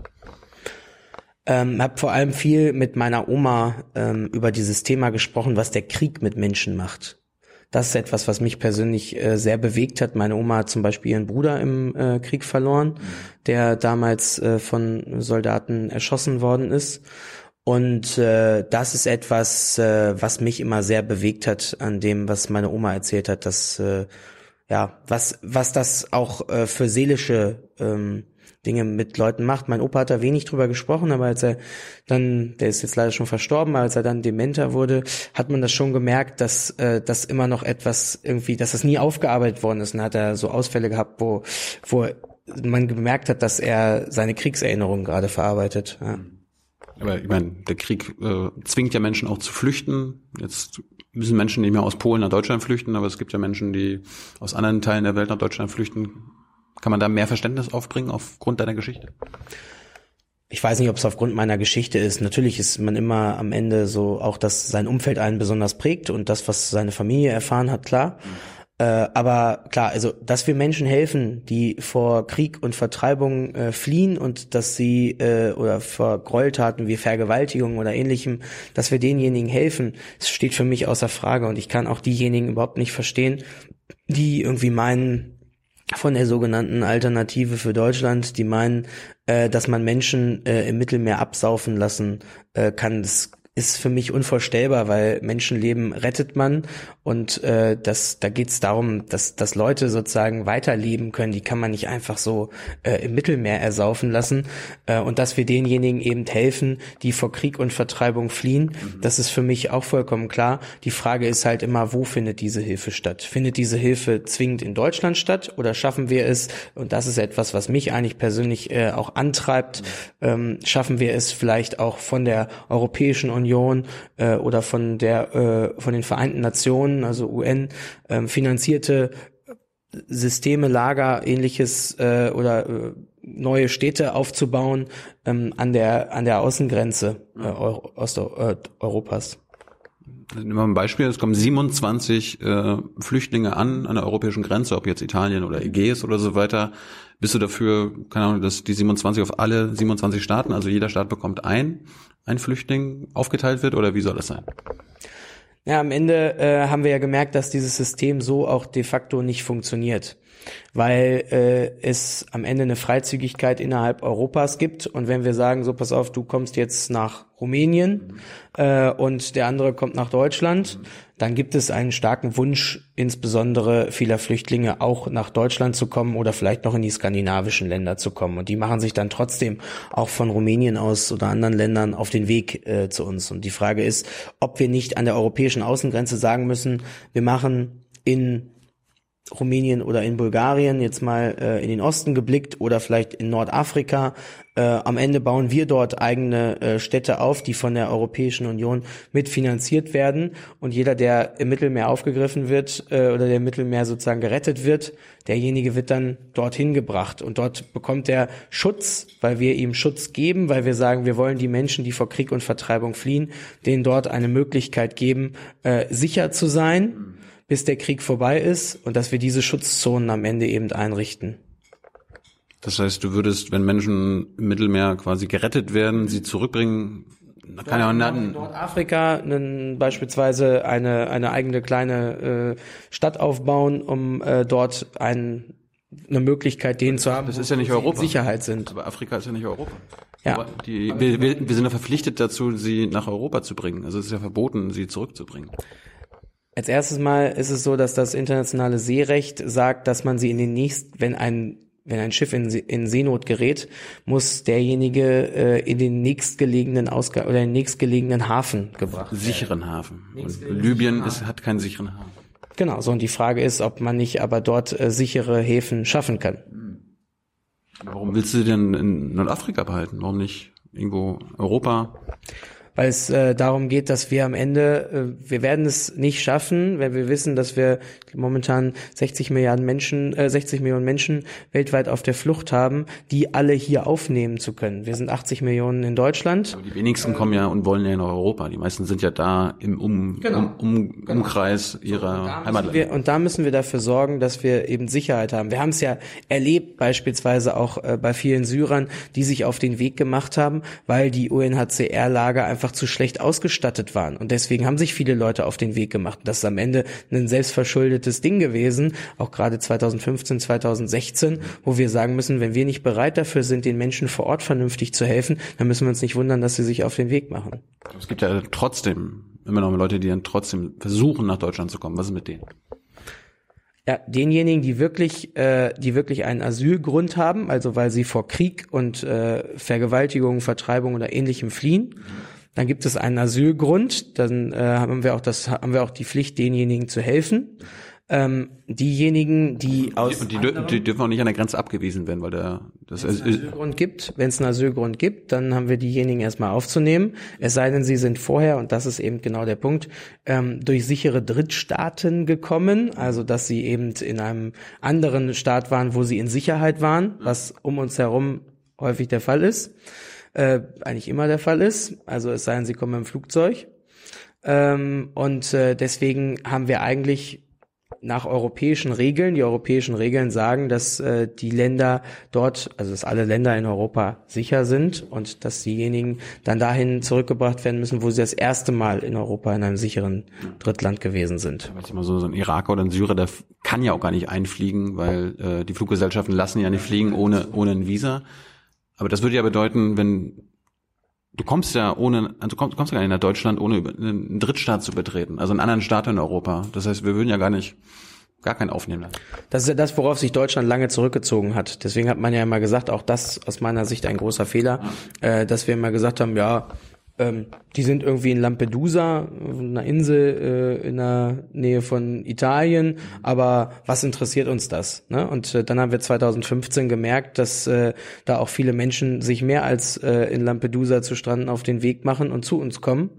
Ähm, habe vor allem viel mit meiner Oma ähm, über dieses Thema gesprochen, was der Krieg mit Menschen macht. Das ist etwas, was mich persönlich äh, sehr bewegt hat. Meine Oma hat zum Beispiel ihren Bruder im äh, Krieg verloren, der damals äh, von Soldaten erschossen worden ist. Und äh, das ist etwas, äh, was mich immer sehr bewegt hat an dem, was meine Oma erzählt hat, dass äh, ja, was, was das auch äh, für seelische ähm, Dinge mit Leuten macht. Mein Opa hat da wenig drüber gesprochen, aber als er dann, der ist jetzt leider schon verstorben, aber als er dann dementer wurde, hat man das schon gemerkt, dass äh, das immer noch etwas irgendwie, dass das nie aufgearbeitet worden ist. Und hat er so Ausfälle gehabt, wo, wo man gemerkt hat, dass er seine Kriegserinnerungen gerade verarbeitet. Ja. Aber ich meine, der Krieg äh, zwingt ja Menschen auch zu flüchten. Jetzt müssen Menschen nicht mehr aus Polen nach Deutschland flüchten, aber es gibt ja Menschen, die aus anderen Teilen der Welt nach Deutschland flüchten. Kann man da mehr Verständnis aufbringen aufgrund deiner Geschichte? Ich weiß nicht, ob es aufgrund meiner Geschichte ist. Natürlich ist man immer am Ende so auch, dass sein Umfeld einen besonders prägt und das, was seine Familie erfahren hat, klar. Äh, aber klar, also dass wir Menschen helfen, die vor Krieg und Vertreibung äh, fliehen und dass sie äh, oder vor Gräueltaten wie Vergewaltigung oder ähnlichem, dass wir denjenigen helfen, das steht für mich außer Frage und ich kann auch diejenigen überhaupt nicht verstehen, die irgendwie meinen, von der sogenannten Alternative für Deutschland, die meinen, äh, dass man Menschen äh, im Mittelmeer absaufen lassen äh, kann. Das ist für mich unvorstellbar, weil Menschenleben rettet man und äh, das, da geht es darum, dass, dass Leute sozusagen weiterleben können. Die kann man nicht einfach so äh, im Mittelmeer ersaufen lassen äh, und dass wir denjenigen eben helfen, die vor Krieg und Vertreibung fliehen. Mhm. Das ist für mich auch vollkommen klar. Die Frage ist halt immer, wo findet diese Hilfe statt? Findet diese Hilfe zwingend in Deutschland statt oder schaffen wir es? Und das ist etwas, was mich eigentlich persönlich äh, auch antreibt. Mhm. Ähm, schaffen wir es vielleicht auch von der Europäischen Union Union äh, oder von der äh, von den Vereinten Nationen, also UN äh, finanzierte Systeme, Lager, ähnliches äh, oder äh, neue Städte aufzubauen ähm, an der an der Außengrenze äh, Euro, Osteuropas. Nehmen wir ein Beispiel, es kommen 27 äh, Flüchtlinge an an der europäischen Grenze, ob jetzt Italien oder Ägäis oder so weiter. Bist du dafür, keine Ahnung, dass die 27 auf alle 27 Staaten, also jeder Staat bekommt ein, ein Flüchtling aufgeteilt wird oder wie soll das sein? Ja, am Ende äh, haben wir ja gemerkt, dass dieses System so auch de facto nicht funktioniert. Weil äh, es am Ende eine Freizügigkeit innerhalb Europas gibt. Und wenn wir sagen, so pass auf, du kommst jetzt nach Rumänien äh, und der andere kommt nach Deutschland, dann gibt es einen starken Wunsch, insbesondere vieler Flüchtlinge auch nach Deutschland zu kommen oder vielleicht noch in die skandinavischen Länder zu kommen. Und die machen sich dann trotzdem auch von Rumänien aus oder anderen Ländern auf den Weg äh, zu uns. Und die Frage ist, ob wir nicht an der europäischen Außengrenze sagen müssen, wir machen in Rumänien oder in Bulgarien jetzt mal äh, in den Osten geblickt oder vielleicht in Nordafrika. Äh, am Ende bauen wir dort eigene äh, Städte auf, die von der Europäischen Union mitfinanziert werden. Und jeder, der im Mittelmeer aufgegriffen wird äh, oder der im Mittelmeer sozusagen gerettet wird, derjenige wird dann dorthin gebracht. Und dort bekommt er Schutz, weil wir ihm Schutz geben, weil wir sagen, wir wollen die Menschen, die vor Krieg und Vertreibung fliehen, denen dort eine Möglichkeit geben, äh, sicher zu sein bis der Krieg vorbei ist und dass wir diese Schutzzonen am Ende eben einrichten. Das heißt, du würdest, wenn Menschen im Mittelmeer quasi gerettet werden, sie zurückbringen, kann ja in Nordafrika einen, beispielsweise eine, eine eigene kleine äh, Stadt aufbauen, um äh, dort ein, eine Möglichkeit, denen zu haben, das ist ja nicht Europa. Sicherheit sind. Aber Afrika ist ja nicht Europa. Ja. Die, wir, wir, wir sind ja verpflichtet dazu, sie nach Europa zu bringen. Also es ist ja verboten, sie zurückzubringen. Als erstes Mal ist es so, dass das internationale Seerecht sagt, dass man sie in den nächsten, wenn ein wenn ein Schiff in, in Seenot gerät, muss derjenige äh, in den nächstgelegenen Ausga oder den nächstgelegenen Hafen gebracht werden. Sicheren Hafen. Und Libyen ist, hat keinen sicheren Hafen. Genau, so und die Frage ist, ob man nicht aber dort äh, sichere Häfen schaffen kann. Warum willst du denn in Nordafrika behalten? Warum nicht irgendwo Europa? Weil es äh, darum geht, dass wir am Ende, äh, wir werden es nicht schaffen, wenn wir wissen, dass wir momentan 60 Milliarden Menschen, äh, 60 Millionen Menschen weltweit auf der Flucht haben, die alle hier aufnehmen zu können. Wir sind 80 Millionen in Deutschland. Aber die wenigsten kommen ja und wollen ja nach Europa. Die meisten sind ja da im um, genau. um, um, genau. Umkreis ihrer Heimatländer. und da müssen wir dafür sorgen, dass wir eben Sicherheit haben. Wir haben es ja erlebt, beispielsweise auch äh, bei vielen Syrern, die sich auf den Weg gemacht haben, weil die UNHCR-Lager einfach einfach zu schlecht ausgestattet waren. Und deswegen haben sich viele Leute auf den Weg gemacht. Das ist am Ende ein selbstverschuldetes Ding gewesen, auch gerade 2015, 2016, wo wir sagen müssen, wenn wir nicht bereit dafür sind, den Menschen vor Ort vernünftig zu helfen, dann müssen wir uns nicht wundern, dass sie sich auf den Weg machen. Es gibt ja trotzdem immer noch Leute, die dann trotzdem versuchen, nach Deutschland zu kommen. Was ist mit denen? Ja, denjenigen, die wirklich, äh, die wirklich einen Asylgrund haben, also weil sie vor Krieg und äh, Vergewaltigung, Vertreibung oder ähnlichem fliehen, dann gibt es einen Asylgrund, dann äh, haben wir auch das, haben wir auch die Pflicht, denjenigen zu helfen. Ähm, diejenigen, die aus und die, die, die dürfen auch nicht an der Grenze abgewiesen werden, weil der das wenn es einen Asylgrund gibt, wenn es einen Asylgrund gibt, dann haben wir diejenigen erstmal aufzunehmen. Es sei denn, sie sind vorher und das ist eben genau der Punkt ähm, durch sichere Drittstaaten gekommen, also dass sie eben in einem anderen Staat waren, wo sie in Sicherheit waren, was um uns herum häufig der Fall ist äh, eigentlich immer der Fall ist. Also es sei denn, sie kommen im Flugzeug. Ähm, und äh, deswegen haben wir eigentlich nach europäischen Regeln, die europäischen Regeln sagen, dass äh, die Länder dort, also dass alle Länder in Europa sicher sind und dass diejenigen dann dahin zurückgebracht werden müssen, wo sie das erste Mal in Europa in einem sicheren Drittland gewesen sind. Mal so, so ein Iraker oder ein Syrer, der kann ja auch gar nicht einfliegen, weil äh, die Fluggesellschaften lassen ja nicht fliegen ohne ohne ein Visa. Aber das würde ja bedeuten, wenn du kommst ja ohne, also du kommst, du kommst ja gar nicht nach Deutschland, ohne einen Drittstaat zu betreten, also einen anderen Staat in Europa. Das heißt, wir würden ja gar nicht gar keinen aufnehmen lassen. Das ist ja das, worauf sich Deutschland lange zurückgezogen hat. Deswegen hat man ja immer gesagt, auch das aus meiner Sicht ein großer Fehler, äh, dass wir immer gesagt haben, ja, ähm, die sind irgendwie in Lampedusa, einer Insel äh, in der Nähe von Italien, aber was interessiert uns das? Ne? Und äh, dann haben wir 2015 gemerkt, dass äh, da auch viele Menschen sich mehr als äh, in Lampedusa zu stranden auf den Weg machen und zu uns kommen.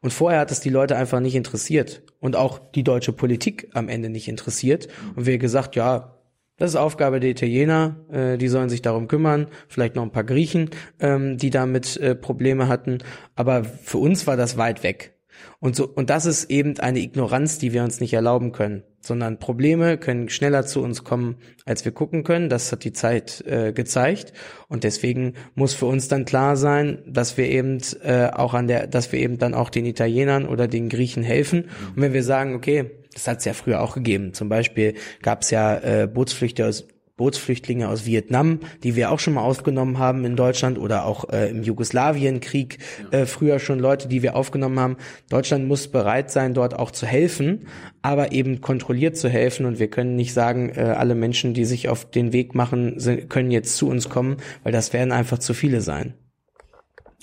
Und vorher hat es die Leute einfach nicht interessiert und auch die deutsche Politik am Ende nicht interessiert. Und wir gesagt, ja, das ist Aufgabe der Italiener, äh, die sollen sich darum kümmern, vielleicht noch ein paar Griechen, ähm, die damit äh, Probleme hatten, aber für uns war das weit weg. Und so und das ist eben eine Ignoranz, die wir uns nicht erlauben können, sondern Probleme können schneller zu uns kommen, als wir gucken können. Das hat die Zeit äh, gezeigt und deswegen muss für uns dann klar sein, dass wir eben äh, auch an der, dass wir eben dann auch den Italienern oder den Griechen helfen. Und wenn wir sagen, okay, Das hat es ja früher auch gegeben. Zum Beispiel gab es ja äh, Bootsflüchter aus Bootsflüchtlinge aus Vietnam, die wir auch schon mal aufgenommen haben in Deutschland oder auch äh, im Jugoslawienkrieg äh, früher schon Leute, die wir aufgenommen haben. Deutschland muss bereit sein, dort auch zu helfen, aber eben kontrolliert zu helfen und wir können nicht sagen, äh, alle Menschen, die sich auf den Weg machen, sind, können jetzt zu uns kommen, weil das werden einfach zu viele sein.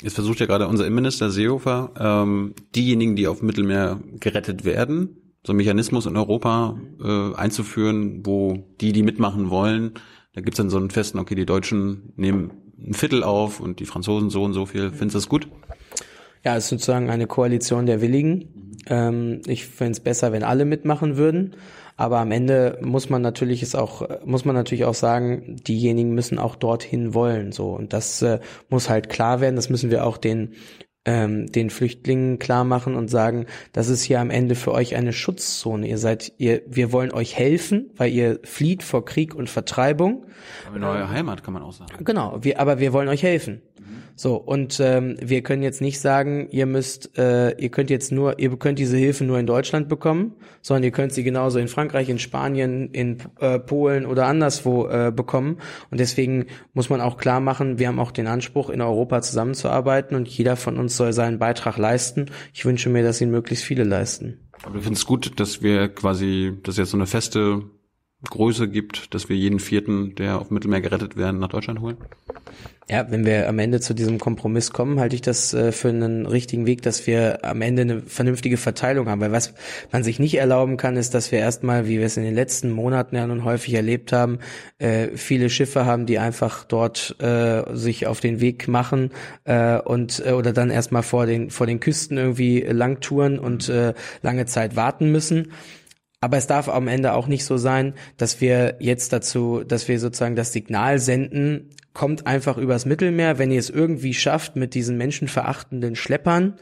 Jetzt versucht ja gerade unser Innenminister Seehofer, ähm, diejenigen, die auf Mittelmeer gerettet werden, so einen Mechanismus in Europa äh, einzuführen, wo die, die mitmachen wollen, da gibt's dann so einen festen, okay, die Deutschen nehmen ein Viertel auf und die Franzosen so und so viel. Findest du das gut? Ja, es ist sozusagen eine Koalition der Willigen. Ähm, ich fände es besser, wenn alle mitmachen würden. Aber am Ende muss man natürlich es auch, muss man natürlich auch sagen, diejenigen müssen auch dorthin wollen, so. Und das äh, muss halt klar werden. Das müssen wir auch den ähm, den Flüchtlingen klar machen und sagen, das ist hier am Ende für euch eine Schutzzone. Ihr seid, ihr, wir wollen euch helfen, weil ihr flieht vor Krieg und Vertreibung. Aber in eure Heimat kann man auch sagen. Genau, wir, aber wir wollen euch helfen. So, und ähm, wir können jetzt nicht sagen, ihr müsst, äh, ihr könnt jetzt nur, ihr könnt diese Hilfe nur in Deutschland bekommen, sondern ihr könnt sie genauso in Frankreich, in Spanien, in äh, Polen oder anderswo äh, bekommen. Und deswegen muss man auch klar machen, wir haben auch den Anspruch, in Europa zusammenzuarbeiten und jeder von uns soll seinen Beitrag leisten. Ich wünsche mir, dass ihn möglichst viele leisten. Aber du findest gut, dass wir quasi, dass jetzt so eine feste Größe gibt, dass wir jeden vierten, der auf Mittelmeer gerettet werden, nach Deutschland holen? Ja, wenn wir am Ende zu diesem Kompromiss kommen, halte ich das äh, für einen richtigen Weg, dass wir am Ende eine vernünftige Verteilung haben. Weil was man sich nicht erlauben kann, ist, dass wir erstmal, wie wir es in den letzten Monaten ja nun häufig erlebt haben, äh, viele Schiffe haben, die einfach dort äh, sich auf den Weg machen äh, und äh, oder dann erstmal vor den vor den Küsten irgendwie langtouren und äh, lange Zeit warten müssen. Aber es darf am Ende auch nicht so sein, dass wir jetzt dazu, dass wir sozusagen das Signal senden, kommt einfach übers Mittelmeer, wenn ihr es irgendwie schafft mit diesen menschenverachtenden Schleppern,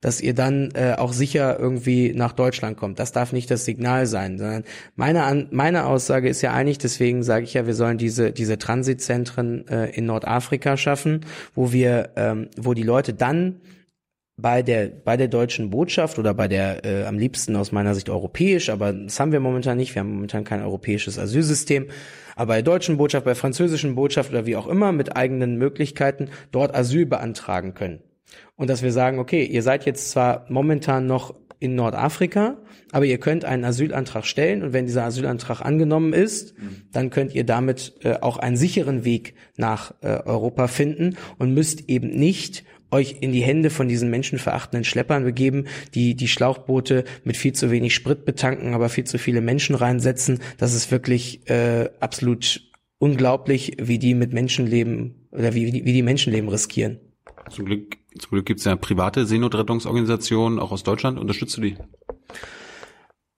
dass ihr dann äh, auch sicher irgendwie nach Deutschland kommt. Das darf nicht das Signal sein, sondern meine, An meine Aussage ist ja eigentlich, deswegen sage ich ja, wir sollen diese, diese Transitzentren äh, in Nordafrika schaffen, wo wir, ähm, wo die Leute dann bei der bei der deutschen Botschaft oder bei der äh, am liebsten aus meiner Sicht europäisch, aber das haben wir momentan nicht. Wir haben momentan kein europäisches Asylsystem. Aber bei der deutschen Botschaft, bei der französischen Botschaft oder wie auch immer mit eigenen Möglichkeiten dort Asyl beantragen können. Und dass wir sagen, okay, ihr seid jetzt zwar momentan noch in Nordafrika, aber ihr könnt einen Asylantrag stellen und wenn dieser Asylantrag angenommen ist, dann könnt ihr damit äh, auch einen sicheren Weg nach äh, Europa finden und müsst eben nicht euch in die Hände von diesen menschenverachtenden Schleppern begeben, die die Schlauchboote mit viel zu wenig Sprit betanken, aber viel zu viele Menschen reinsetzen. Das ist wirklich äh, absolut unglaublich, wie die mit Menschenleben oder wie, wie die Menschenleben riskieren. Zum Glück, zum Glück gibt es ja private Seenotrettungsorganisationen, auch aus Deutschland. Unterstützt du die?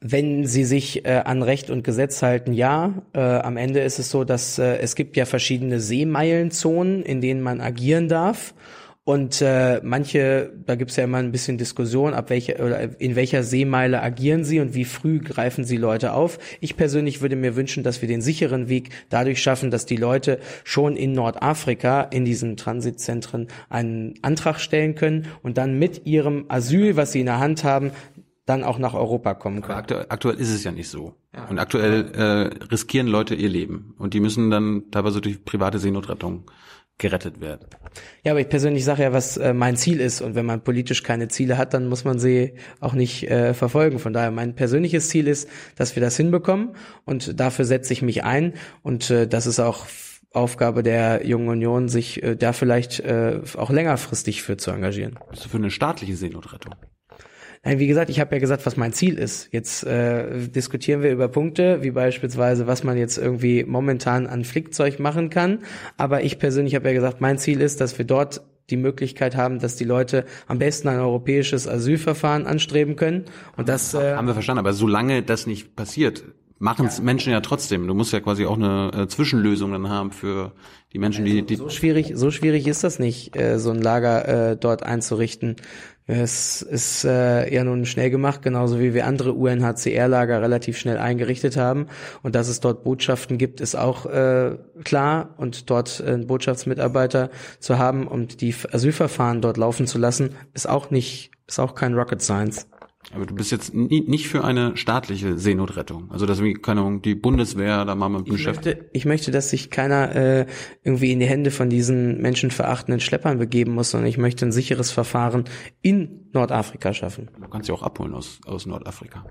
Wenn sie sich äh, an Recht und Gesetz halten, ja. Äh, am Ende ist es so, dass äh, es gibt ja verschiedene Seemeilenzonen, in denen man agieren darf. Und äh, manche, da gibt's ja immer ein bisschen Diskussion, ab welcher oder in welcher Seemeile agieren sie und wie früh greifen sie Leute auf. Ich persönlich würde mir wünschen, dass wir den sicheren Weg dadurch schaffen, dass die Leute schon in Nordafrika in diesen Transitzentren einen Antrag stellen können und dann mit ihrem Asyl, was sie in der Hand haben, dann auch nach Europa kommen können. Aktuell, aktuell ist es ja nicht so. Ja. Und aktuell äh, riskieren Leute ihr Leben und die müssen dann teilweise durch private Seenotrettung gerettet werden. Ja, aber ich persönlich sage ja, was äh, mein Ziel ist. Und wenn man politisch keine Ziele hat, dann muss man sie auch nicht äh, verfolgen. Von daher, mein persönliches Ziel ist, dass wir das hinbekommen. Und dafür setze ich mich ein. Und äh, das ist auch Aufgabe der Jungen Union, sich äh, da vielleicht äh, auch längerfristig für zu engagieren. Bist du für eine staatliche Seenotrettung? Wie gesagt, ich habe ja gesagt, was mein Ziel ist. Jetzt äh, diskutieren wir über Punkte, wie beispielsweise, was man jetzt irgendwie momentan an Flickzeug machen kann. Aber ich persönlich habe ja gesagt, mein Ziel ist, dass wir dort die Möglichkeit haben, dass die Leute am besten ein europäisches Asylverfahren anstreben können. Und das äh, haben wir verstanden. Aber solange das nicht passiert, machen es ja. Menschen ja trotzdem. Du musst ja quasi auch eine äh, Zwischenlösung dann haben für die Menschen, also, die, die so schwierig, so schwierig ist das nicht, äh, so ein Lager äh, dort einzurichten. Es ist äh, ja nun schnell gemacht, genauso wie wir andere UNHCR-Lager relativ schnell eingerichtet haben. Und dass es dort Botschaften gibt, ist auch äh, klar. Und dort einen Botschaftsmitarbeiter zu haben und die Asylverfahren dort laufen zu lassen, ist auch nicht, ist auch kein Rocket Science. Aber du bist jetzt nie, nicht für eine staatliche Seenotrettung. Also dass wie, keine Ahnung, die Bundeswehr da mal mit Ich möchte, ich möchte, dass sich keiner äh, irgendwie in die Hände von diesen menschenverachtenden Schleppern begeben muss, sondern ich möchte ein sicheres Verfahren in Nordafrika schaffen. Du kannst sie auch abholen aus, aus Nordafrika.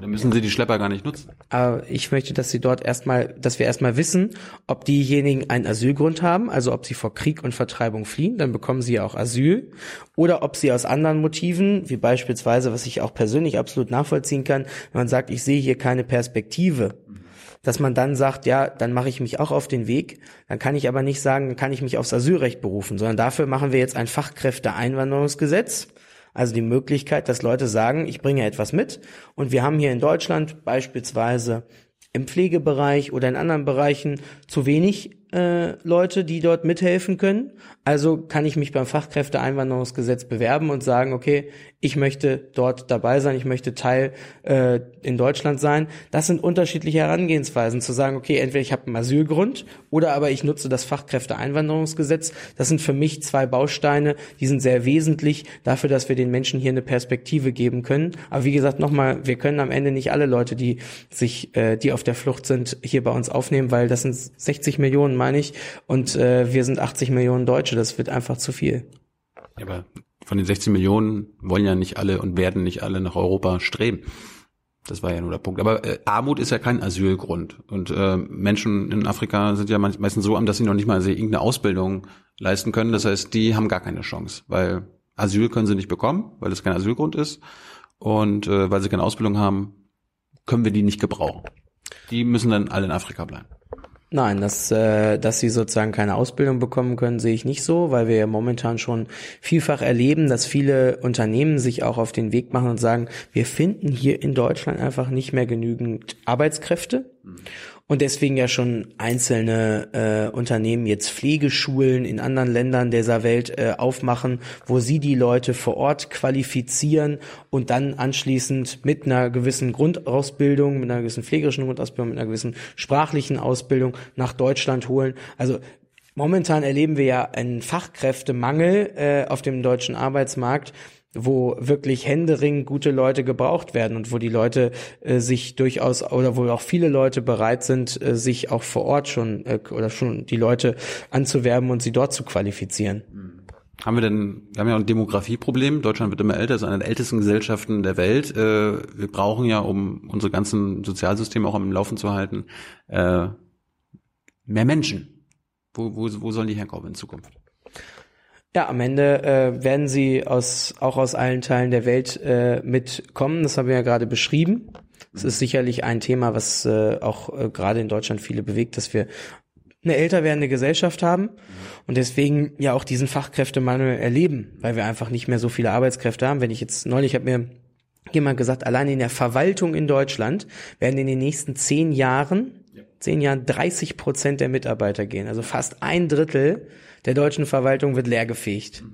Dann müssen sie die Schlepper gar nicht nutzen. Aber ich möchte, dass sie dort erstmal, dass wir erstmal wissen, ob diejenigen einen Asylgrund haben, also ob sie vor Krieg und Vertreibung fliehen, dann bekommen sie ja auch Asyl, oder ob sie aus anderen Motiven, wie beispielsweise, was ich auch persönlich absolut nachvollziehen kann, wenn man sagt, ich sehe hier keine Perspektive, dass man dann sagt, ja, dann mache ich mich auch auf den Weg, dann kann ich aber nicht sagen, dann kann ich mich aufs Asylrecht berufen, sondern dafür machen wir jetzt ein Fachkräfteeinwanderungsgesetz, also die Möglichkeit, dass Leute sagen, ich bringe etwas mit. Und wir haben hier in Deutschland beispielsweise im Pflegebereich oder in anderen Bereichen zu wenig äh, Leute, die dort mithelfen können. Also kann ich mich beim Fachkräfteeinwanderungsgesetz bewerben und sagen, okay, ich möchte dort dabei sein, ich möchte Teil äh, in Deutschland sein. Das sind unterschiedliche Herangehensweisen, zu sagen, okay, entweder ich habe einen Asylgrund oder aber ich nutze das Fachkräfteeinwanderungsgesetz. Das sind für mich zwei Bausteine, die sind sehr wesentlich dafür, dass wir den Menschen hier eine Perspektive geben können. Aber wie gesagt, nochmal, wir können am Ende nicht alle Leute, die sich, äh, die auf der Flucht sind, hier bei uns aufnehmen, weil das sind 60 Millionen, meine ich, und äh, wir sind 80 Millionen Deutsche. Das wird einfach zu viel. Ja, aber von den 16 Millionen wollen ja nicht alle und werden nicht alle nach Europa streben. Das war ja nur der Punkt. Aber äh, Armut ist ja kein Asylgrund. Und äh, Menschen in Afrika sind ja meistens so arm, dass sie noch nicht mal also irgendeine Ausbildung leisten können. Das heißt, die haben gar keine Chance, weil Asyl können sie nicht bekommen, weil es kein Asylgrund ist. Und äh, weil sie keine Ausbildung haben, können wir die nicht gebrauchen. Die müssen dann alle in Afrika bleiben. Nein, dass, äh, dass sie sozusagen keine Ausbildung bekommen können, sehe ich nicht so, weil wir ja momentan schon vielfach erleben, dass viele Unternehmen sich auch auf den Weg machen und sagen, wir finden hier in Deutschland einfach nicht mehr genügend Arbeitskräfte. Und deswegen ja schon einzelne äh, Unternehmen jetzt Pflegeschulen in anderen Ländern dieser Welt äh, aufmachen, wo sie die Leute vor Ort qualifizieren und dann anschließend mit einer gewissen Grundausbildung, mit einer gewissen pflegerischen Grundausbildung, mit einer gewissen sprachlichen Ausbildung nach Deutschland holen. Also momentan erleben wir ja einen Fachkräftemangel äh, auf dem deutschen Arbeitsmarkt wo wirklich händeringend gute Leute gebraucht werden und wo die Leute äh, sich durchaus oder wo auch viele Leute bereit sind, äh, sich auch vor Ort schon äh, oder schon die Leute anzuwerben und sie dort zu qualifizieren. Haben wir denn, wir haben ja ein Demografieproblem. Deutschland wird immer älter, ist eine der ältesten Gesellschaften der Welt. Äh, wir brauchen ja, um unsere ganzen Sozialsysteme auch am Laufen zu halten, äh, mehr Menschen. Wo, wo, wo sollen die herkommen in Zukunft? Ja, am Ende äh, werden sie aus auch aus allen Teilen der Welt äh, mitkommen. Das haben wir ja gerade beschrieben. Es ist sicherlich ein Thema, was äh, auch äh, gerade in Deutschland viele bewegt, dass wir eine älter werdende Gesellschaft haben und deswegen ja auch diesen Fachkräftemangel erleben, weil wir einfach nicht mehr so viele Arbeitskräfte haben. Wenn ich jetzt neulich habe mir jemand gesagt, allein in der Verwaltung in Deutschland werden in den nächsten zehn Jahren, zehn Jahren 30 Prozent der Mitarbeiter gehen. Also fast ein Drittel der deutschen Verwaltung wird leergefegt.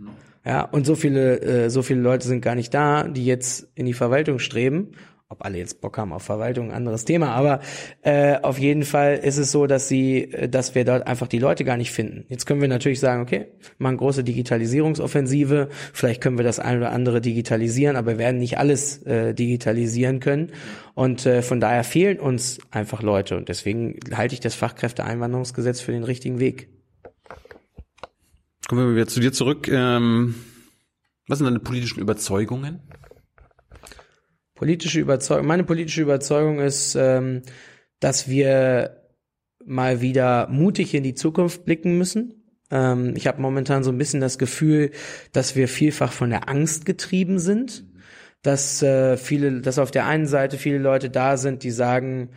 Ja, und so viele, äh, so viele Leute sind gar nicht da, die jetzt in die Verwaltung streben. Ob alle jetzt Bock haben auf Verwaltung, anderes Thema. Aber äh, auf jeden Fall ist es so, dass sie, äh, dass wir dort einfach die Leute gar nicht finden. Jetzt können wir natürlich sagen, okay, machen große Digitalisierungsoffensive. Vielleicht können wir das ein oder andere digitalisieren, aber wir werden nicht alles äh, digitalisieren können. Und äh, von daher fehlen uns einfach Leute. Und deswegen halte ich das Fachkräfteeinwanderungsgesetz für den richtigen Weg. Kommen wir wieder zu dir zurück. Ähm, was sind deine politischen Überzeugungen? Politische Überzeugung, meine politische Überzeugung ist, ähm, dass wir mal wieder mutig in die Zukunft blicken müssen. Ähm, ich habe momentan so ein bisschen das Gefühl, dass wir vielfach von der Angst getrieben sind, dass äh, viele, dass auf der einen Seite viele Leute da sind, die sagen,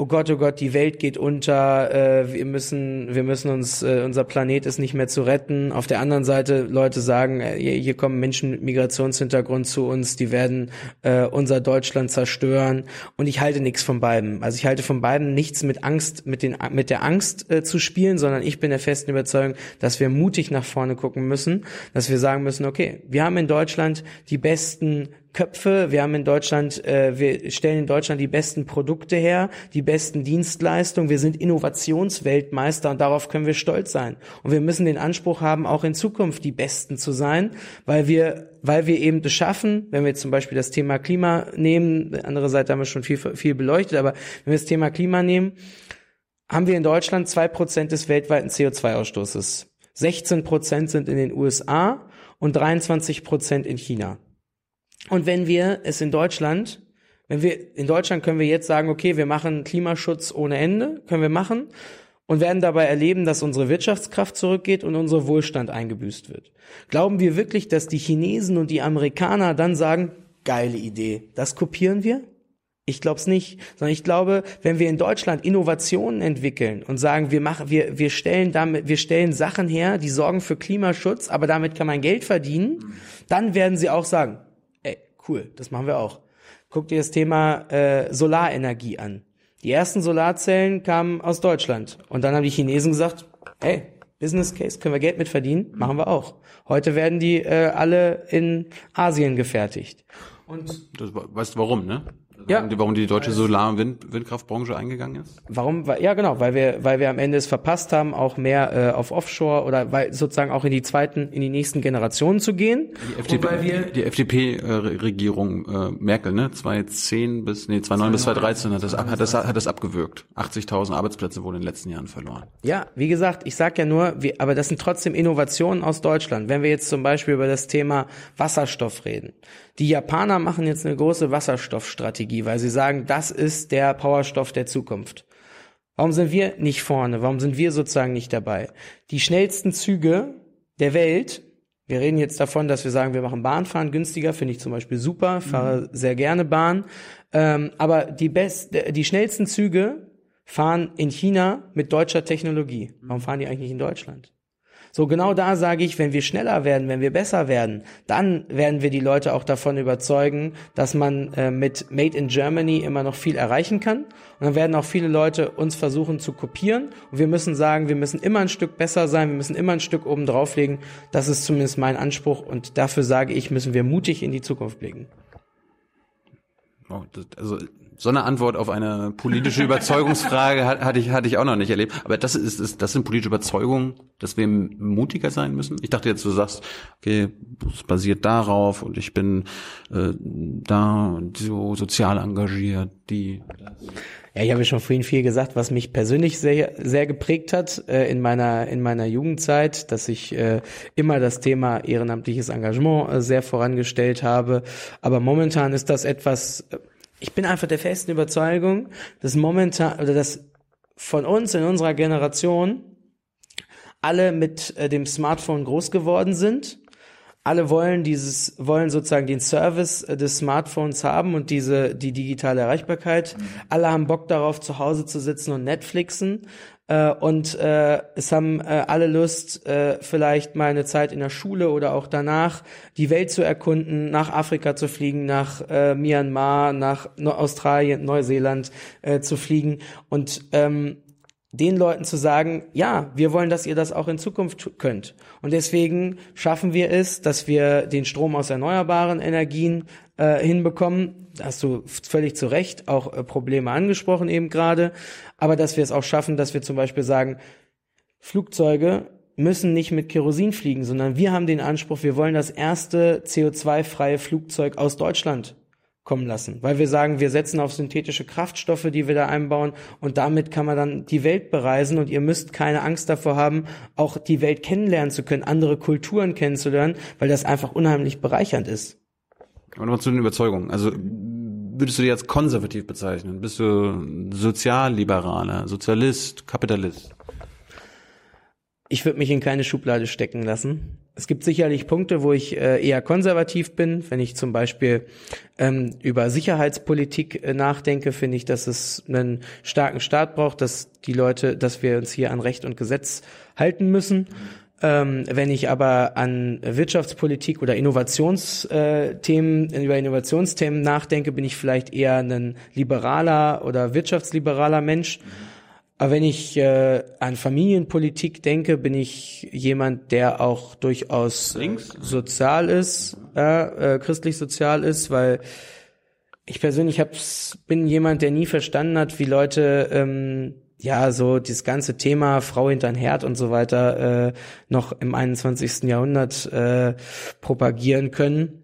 oh Gott, oh Gott, die Welt geht unter, äh, wir müssen, wir müssen uns, äh, unser Planet ist nicht mehr zu retten. Auf der anderen Seite Leute sagen, äh, hier kommen Menschen mit Migrationshintergrund zu uns, die werden äh, unser Deutschland zerstören. Und ich halte nichts von beiden. Also ich halte von beiden nichts mit Angst, mit den, mit der Angst äh, zu spielen, sondern ich bin der festen Überzeugung, dass wir mutig nach vorne gucken müssen, dass wir sagen müssen, okay, wir haben in Deutschland die besten Köpfe, wir haben in Deutschland, äh, wir stellen in Deutschland die besten Produkte her, die besten Dienstleistungen, wir sind Innovationsweltmeister und darauf können wir stolz sein. Und wir müssen den Anspruch haben, auch in Zukunft die Besten zu sein, weil wir, weil wir eben das schaffen, wenn wir zum Beispiel das Thema Klima nehmen, andere Seite haben wir schon viel, viel beleuchtet, aber wenn wir das Thema Klima nehmen, haben wir in Deutschland zwei Prozent des weltweiten CO2-Ausstoßes. 16 Prozent sind in den USA und 23 Prozent in China. Und wenn wir es in Deutschland, wenn wir, in Deutschland können wir jetzt sagen, okay, wir machen Klimaschutz ohne Ende, können wir machen und werden dabei erleben, dass unsere Wirtschaftskraft zurückgeht und unser Wohlstand eingebüßt wird. Glauben wir wirklich, dass die Chinesen und die Amerikaner dann sagen, geile Idee, das kopieren wir? Ich glaube es nicht, sondern ich glaube, wenn wir in Deutschland Innovationen entwickeln und sagen, wir machen, wir, wir stellen damit, wir stellen Sachen her, die sorgen für Klimaschutz, aber damit kann man Geld verdienen, dann werden sie auch sagen, cool, das machen wir auch. Guck dir das Thema äh, Solarenergie an. Die ersten Solarzellen kamen aus Deutschland und dann haben die Chinesen gesagt, ey, Business Case, können wir Geld mit verdienen? Machen wir auch. Heute werden die äh, alle in Asien gefertigt. Und das, weißt du warum, ne? Ja. Warum die deutsche Solar- und Wind Windkraftbranche eingegangen ist? Warum? Weil- Ja, genau, weil wir, weil wir am Ende es verpasst haben, auch mehr äh, auf Offshore oder weil sozusagen auch in die zweiten, in die nächsten Generationen zu gehen. Die Und weil wir, die FDP-Regierung äh, Merkel, ne, 2010 bis nee 2009 bis 2013 hat das ab, hat das hat das abgewürgt. 80.000 Arbeitsplätze wurden in den letzten Jahren verloren. ja, wie gesagt, ich sag ja nur, wir, aber das sind trotzdem Innovationen aus Deutschland. Wenn wir jetzt zum Beispiel über das Thema Wasserstoff reden. Die Japaner machen jetzt eine große Wasserstoffstrategie, weil sie sagen, das ist der Powerstoff der Zukunft. Warum sind wir nicht vorne? Warum sind wir sozusagen nicht dabei? Die schnellsten Züge der Welt, wir reden jetzt davon, dass wir sagen, wir machen Bahnfahren günstiger, finde ich zum Beispiel super, fahre sehr gerne Bahn. Ähm, aber die, best, die schnellsten Züge fahren in China mit deutscher Technologie. Warum fahren die eigentlich nicht in Deutschland? So genau da sage ich, wenn wir schneller werden, wenn wir besser werden, dann werden wir die Leute auch davon überzeugen, dass man äh, mit Made in Germany immer noch viel erreichen kann. Und dann werden auch viele Leute uns versuchen zu kopieren. Und wir müssen sagen, wir müssen immer ein Stück besser sein, wir müssen immer ein Stück oben drauflegen. Das ist zumindest mein Anspruch. Und dafür sage ich, müssen wir mutig in die Zukunft blicken. Oh, das, also so eine Antwort auf eine politische Überzeugungsfrage hat, hatte ich hatte ich auch noch nicht erlebt. Aber das ist, ist das sind politische Überzeugungen, dass wir mutiger sein müssen. Ich dachte jetzt, du sagst, okay, es basiert darauf und ich bin äh, da so sozial engagiert, die Ja, ich habe schon vorhin viel gesagt, was mich persönlich sehr, sehr geprägt hat äh, in meiner in meiner Jugendzeit, dass ich äh, immer das Thema ehrenamtliches Engagement äh, sehr vorangestellt habe. Aber momentan ist das etwas. Ich bin einfach der festen Überzeugung, dass momentan oder dass von uns in unserer Generation alle mit äh, dem Smartphone groß geworden sind. Alle wollen dieses, wollen sozusagen den Service äh, des Smartphones haben und diese, die digitale Erreichbarkeit. Alle haben Bock darauf, zu Hause zu sitzen und Netflixen. Äh, und äh, es haben äh, alle Lust, äh, vielleicht mal eine Zeit in der Schule oder auch danach die Welt zu erkunden, nach Afrika zu fliegen, nach äh, Myanmar, nach Neu- Australien, Neuseeland äh, zu fliegen. Und ähm, den Leuten zu sagen, ja, wir wollen, dass ihr das auch in Zukunft könnt. Und deswegen schaffen wir es, dass wir den Strom aus erneuerbaren Energien äh, hinbekommen. Da hast du völlig zu Recht auch äh, Probleme angesprochen eben gerade. Aber dass wir es auch schaffen, dass wir zum Beispiel sagen, Flugzeuge müssen nicht mit Kerosin fliegen, sondern wir haben den Anspruch, wir wollen das erste CO2-freie Flugzeug aus Deutschland kommen lassen, weil wir sagen, wir setzen auf synthetische Kraftstoffe, die wir da einbauen und damit kann man dann die Welt bereisen und ihr müsst keine Angst davor haben, auch die Welt kennenlernen zu können, andere Kulturen kennenzulernen, weil das einfach unheimlich bereichernd ist. Aber nochmal zu den Überzeugungen. Also würdest du dich als konservativ bezeichnen? Bist du Sozialliberaler, Sozialist, Kapitalist? Ich würde mich in keine Schublade stecken lassen. Es gibt sicherlich Punkte, wo ich äh, eher konservativ bin. Wenn ich zum Beispiel ähm, über Sicherheitspolitik äh, nachdenke, finde ich, dass es einen starken Staat braucht, dass die Leute, dass wir uns hier an Recht und Gesetz halten müssen. Ähm, wenn ich aber an Wirtschaftspolitik oder Innovationsthemen, über Innovationsthemen nachdenke, bin ich vielleicht eher ein liberaler oder wirtschaftsliberaler Mensch. Aber wenn ich äh, an Familienpolitik denke, bin ich jemand, der auch durchaus Links? sozial ist, äh, äh, christlich sozial ist, weil ich persönlich hab's, bin jemand, der nie verstanden hat, wie Leute ähm, ja so dieses ganze Thema Frau hinter Herd und so weiter äh, noch im 21. Jahrhundert äh, propagieren können.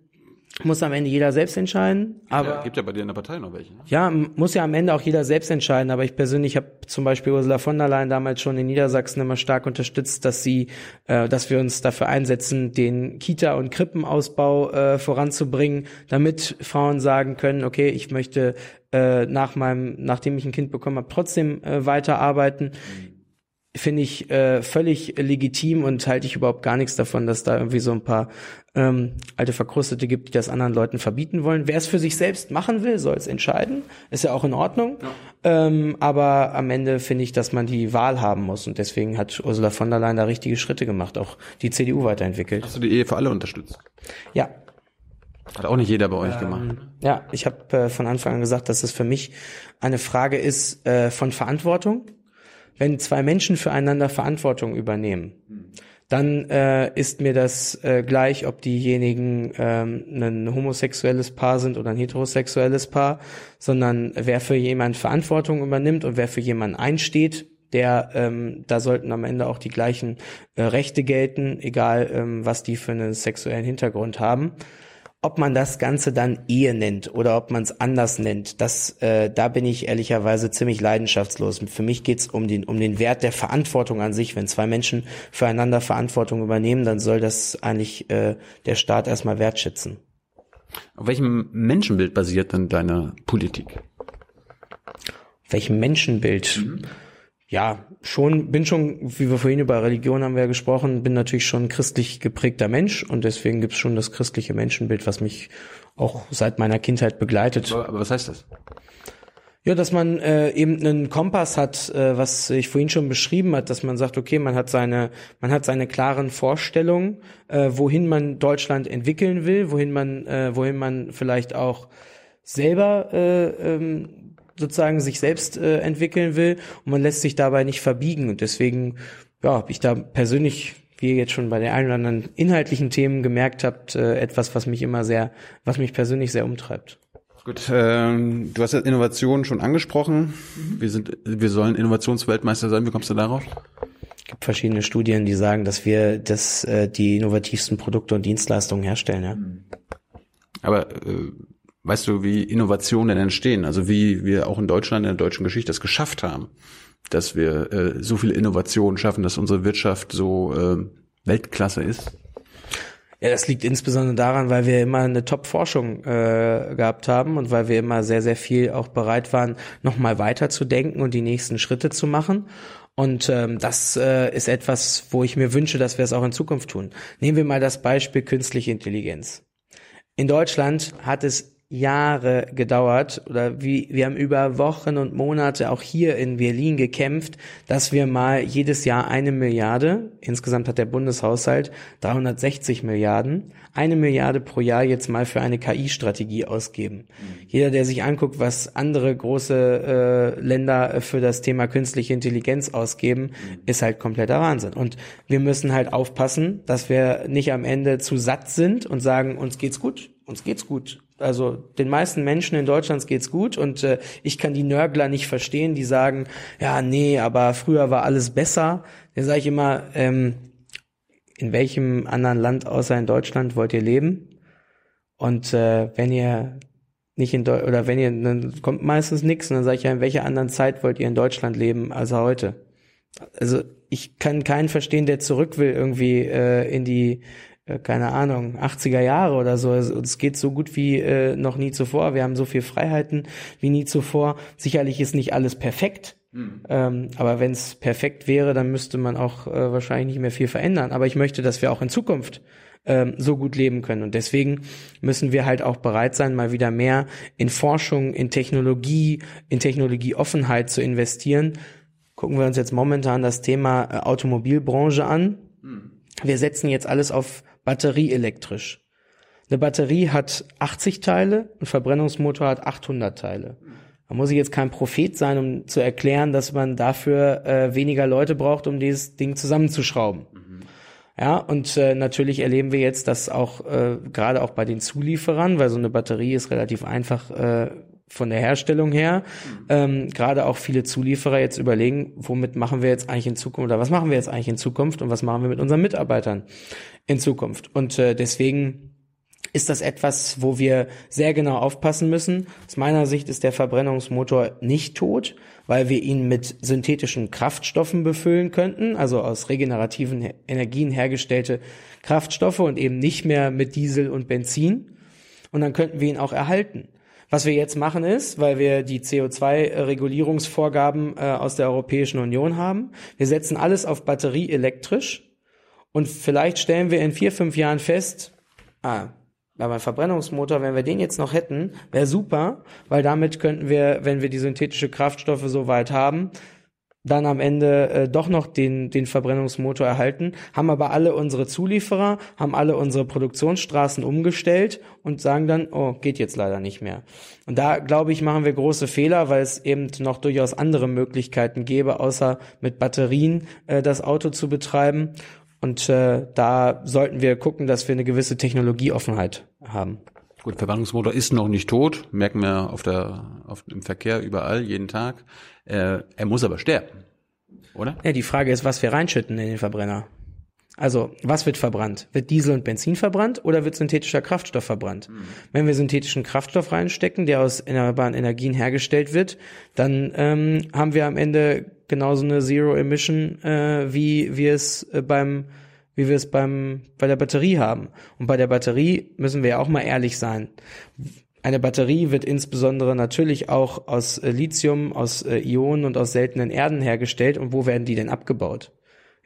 Muss am Ende jeder selbst entscheiden, aber ja, gibt ja bei dir in der Partei noch welche. Ne? ja, muss ja am Ende auch jeder selbst entscheiden, aber ich persönlich habe zum Beispiel Ursula von der Leyen damals schon in Niedersachsen immer stark unterstützt, dass sie, äh, dass wir uns dafür einsetzen, den Kita- und Krippenausbau äh, voranzubringen, damit Frauen sagen können, okay, ich möchte äh, nach meinem, nachdem ich ein Kind bekommen habe, trotzdem äh, weiterarbeiten. Finde ich äh, völlig legitim und halte ich überhaupt gar nichts davon, dass da irgendwie so ein paar ähm, alte Verkrustete gibt, die das anderen Leuten verbieten wollen. Wer es für sich selbst machen will, soll es entscheiden. Ist ja auch in Ordnung. Ähm, aber am Ende finde ich, dass man die Wahl haben muss. Und deswegen hat Ursula von der Leyen da richtige Schritte gemacht, auch die CDU weiterentwickelt. Hast du die Ehe für alle unterstützt? Ja, Hat auch nicht jeder bei euch gemacht. ja, ich habe äh, von Anfang an gesagt, dass es für mich eine Frage ist äh, von Verantwortung. Wenn zwei Menschen füreinander Verantwortung übernehmen, dann äh, ist mir das äh, gleich, ob diejenigen ähm, ein homosexuelles Paar sind oder ein heterosexuelles Paar, sondern wer für jemanden Verantwortung übernimmt und wer für jemanden einsteht, der ähm, da sollten am Ende auch die gleichen äh, Rechte gelten, egal ähm, was die für einen sexuellen Hintergrund haben. Ob man das Ganze dann Ehe nennt oder ob man es anders nennt, das, äh, da bin ich ehrlicherweise ziemlich leidenschaftslos. Für mich geht's um den, um den Wert der Verantwortung an sich. Wenn zwei Menschen füreinander Verantwortung übernehmen, dann soll das eigentlich äh, der Staat erstmal wertschätzen. Auf welchem Menschenbild basiert denn deine Politik? welchem Menschenbild? Ja, schon, bin schon, wie wir vorhin über Religion haben wir ja gesprochen, bin natürlich schon ein christlich geprägter Mensch und deswegen gibt's schon das christliche Menschenbild, was mich auch seit meiner Kindheit begleitet. Aber, aber was heißt das? Ja, dass man äh, eben einen Kompass hat, äh, was ich vorhin schon beschrieben hat, dass man sagt, okay, man hat seine, man hat seine klaren Vorstellungen, äh, wohin man Deutschland entwickeln will, wohin man, äh, wohin man vielleicht auch selber äh, ähm, sozusagen sich selbst äh, entwickeln will und man lässt sich dabei nicht verbiegen und deswegen ja, habe ich da persönlich wie ihr jetzt schon bei den ein oder anderen inhaltlichen Themen gemerkt habt, äh, etwas, was mich immer sehr, was mich persönlich sehr umtreibt. Gut, ähm, du hast ja Innovation schon angesprochen. Wir sind, wir sollen Innovationsweltmeister sein. Wie kommst du darauf? Es gibt verschiedene Studien, die sagen, dass wir das, äh, die innovativsten Produkte und Dienstleistungen herstellen. Ja? Aber äh, weißt du, wie Innovationen entstehen? Also wie wir auch in Deutschland, in der deutschen Geschichte es geschafft haben, dass wir äh, so viele Innovationen schaffen, dass unsere Wirtschaft so äh, Weltklasse ist. Ja, das liegt insbesondere daran, weil wir immer eine Top-Forschung äh, gehabt haben und weil wir immer sehr, sehr viel auch bereit waren, nochmal weiterzudenken und die nächsten Schritte zu machen. Und ähm, das äh, ist etwas, wo ich mir wünsche, dass wir es auch in Zukunft tun. Nehmen wir mal das Beispiel künstliche Intelligenz. In Deutschland hat es Jahre gedauert oder wie, wir haben über Wochen und Monate auch hier in Berlin gekämpft, dass wir mal jedes Jahr eine Milliarde, insgesamt hat der Bundeshaushalt 360 Milliarden, eine Milliarde pro Jahr jetzt mal für eine KI-Strategie ausgeben. Jeder, der sich anguckt, was andere große äh, Länder für das Thema künstliche Intelligenz ausgeben, ist halt kompletter Wahnsinn. Und wir müssen halt aufpassen, dass wir nicht am Ende zu satt sind und sagen, uns geht's gut, uns geht's gut. Also den meisten Menschen in Deutschland geht's gut und äh, ich kann die Nörgler nicht verstehen, die sagen, ja, nee, aber früher war alles besser. Da sage ich immer, ähm, in welchem anderen Land außer in Deutschland wollt ihr leben? Und äh, wenn ihr nicht in Deu oder wenn ihr, dann kommt meistens nichts und dann sage ich ja, in welcher anderen Zeit wollt ihr in Deutschland leben als heute? Also ich kann keinen verstehen, der zurück will irgendwie äh, in die keine Ahnung, 80er Jahre oder so. Es, es geht so gut wie äh, noch nie zuvor. Wir haben so viel Freiheiten wie nie zuvor. Sicherlich ist nicht alles perfekt. Ähm, aber wenn es perfekt wäre, dann müsste man auch äh, wahrscheinlich nicht mehr viel verändern. Aber ich möchte, dass wir auch in Zukunft ähm, so gut leben können. Und deswegen müssen wir halt auch bereit sein, mal wieder mehr in Forschung, in Technologie, in Technologieoffenheit zu investieren. Gucken wir uns jetzt momentan das Thema äh, Automobilbranche an. Wir setzen jetzt alles auf batterieelektrisch. Eine Batterie hat 80 Teile, ein Verbrennungsmotor hat 800 Teile. Da muss ich jetzt kein Prophet sein, um zu erklären, dass man dafür äh, weniger Leute braucht, um dieses Ding zusammenzuschrauben. Ja, und äh, natürlich erleben wir jetzt, dass auch äh, gerade auch bei den Zulieferern, weil so eine Batterie ist relativ einfach äh, von der Herstellung her, ähm, gerade auch viele Zulieferer jetzt überlegen, womit machen wir jetzt eigentlich in Zukunft oder was machen wir jetzt eigentlich in Zukunft und was machen wir mit unseren Mitarbeitern in Zukunft. Und äh, deswegen ist das etwas, wo wir sehr genau aufpassen müssen. Aus meiner Sicht ist der Verbrennungsmotor nicht tot, weil wir ihn mit synthetischen Kraftstoffen befüllen könnten, also aus regenerativen Energien hergestellte Kraftstoffe und eben nicht mehr mit Diesel und Benzin. Und dann könnten wir ihn auch erhalten. Was wir jetzt machen ist, weil wir die CO2-Regulierungsvorgaben äh, aus der Europäischen Union haben, wir setzen alles auf Batterie elektrisch und vielleicht stellen wir in vier, fünf Jahren fest, ah, aber Verbrennungsmotor, wenn wir den jetzt noch hätten, wäre super, weil damit könnten wir, wenn wir die synthetische Kraftstoffe so weit haben, dann am Ende äh, doch noch den, den Verbrennungsmotor erhalten, haben aber alle unsere Zulieferer, haben alle unsere Produktionsstraßen umgestellt und sagen dann, oh, geht jetzt leider nicht mehr. Und da, glaube ich, machen wir große Fehler, weil es eben noch durchaus andere Möglichkeiten gäbe, außer mit Batterien äh, das Auto zu betreiben. Und äh, da sollten wir gucken, dass wir eine gewisse Technologieoffenheit haben. Gut, Verbrennungsmotor ist noch nicht tot, merken wir auf der, auf, im Verkehr überall, jeden Tag. Äh, er muss aber sterben, oder? Ja, die Frage ist, was wir reinschütten in den Verbrenner. Also, was wird verbrannt? Wird Diesel und Benzin verbrannt oder wird synthetischer Kraftstoff verbrannt? Mhm. Wenn wir synthetischen Kraftstoff reinstecken, der aus erneuerbaren Energien hergestellt wird, dann ähm, haben wir am Ende genauso eine Zero Emission, äh, wie wir es äh, beim wie wir es beim bei der Batterie haben. Und bei der Batterie müssen wir ja auch mal ehrlich sein. Eine Batterie wird insbesondere natürlich auch aus äh, Lithium, aus äh, Ionen und aus seltenen Erden hergestellt. Und wo werden die denn abgebaut?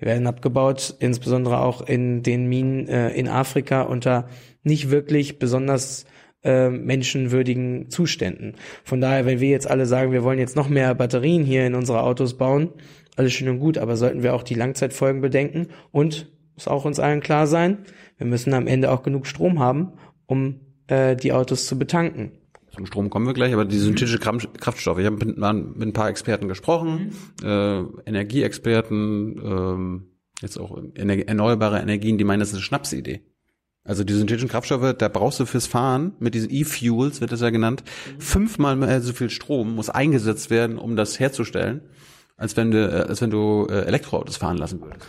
Die werden abgebaut, insbesondere auch in den Minen äh, in Afrika unter nicht wirklich besonders äh, menschenwürdigen Zuständen. Von daher, wenn wir jetzt alle sagen, wir wollen jetzt noch mehr Batterien hier in unsere Autos bauen, alles schön und gut, aber sollten wir auch die Langzeitfolgen bedenken und muss auch uns allen klar sein, wir müssen am Ende auch genug Strom haben, um äh, die Autos zu betanken. Zum Strom kommen wir gleich, aber die synthetische Kraftstoffe. Ich habe mit, mit, ein paar Experten gesprochen, mhm. äh, Energieexperten, ähm, jetzt auch erneuerbare Energien, die meinen, das ist eine Schnapsidee. Also die synthetischen Kraftstoffe, da brauchst du fürs Fahren, mit diesen E-Fuels wird das ja genannt, fünfmal mehr so viel Strom muss eingesetzt werden, um das herzustellen, als wenn du, äh, als wenn du äh, Elektroautos fahren lassen würdest.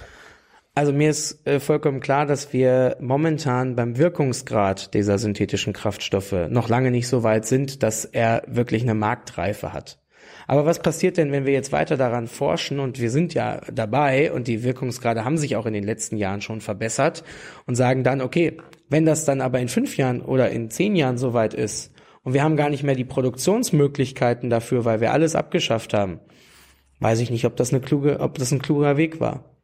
Also mir ist äh, vollkommen klar, dass wir momentan beim Wirkungsgrad dieser synthetischen Kraftstoffe noch lange nicht so weit sind, dass er wirklich eine Marktreife hat. Aber was passiert denn, wenn wir jetzt weiter daran forschen und wir sind ja dabei und die Wirkungsgrade haben sich auch in den letzten Jahren schon verbessert und sagen dann, okay, wenn das dann aber in fünf Jahren oder in zehn Jahren soweit ist und wir haben gar nicht mehr die Produktionsmöglichkeiten dafür, weil wir alles abgeschafft haben, weiß ich nicht, ob das eine kluge, ob das ein kluger Weg war.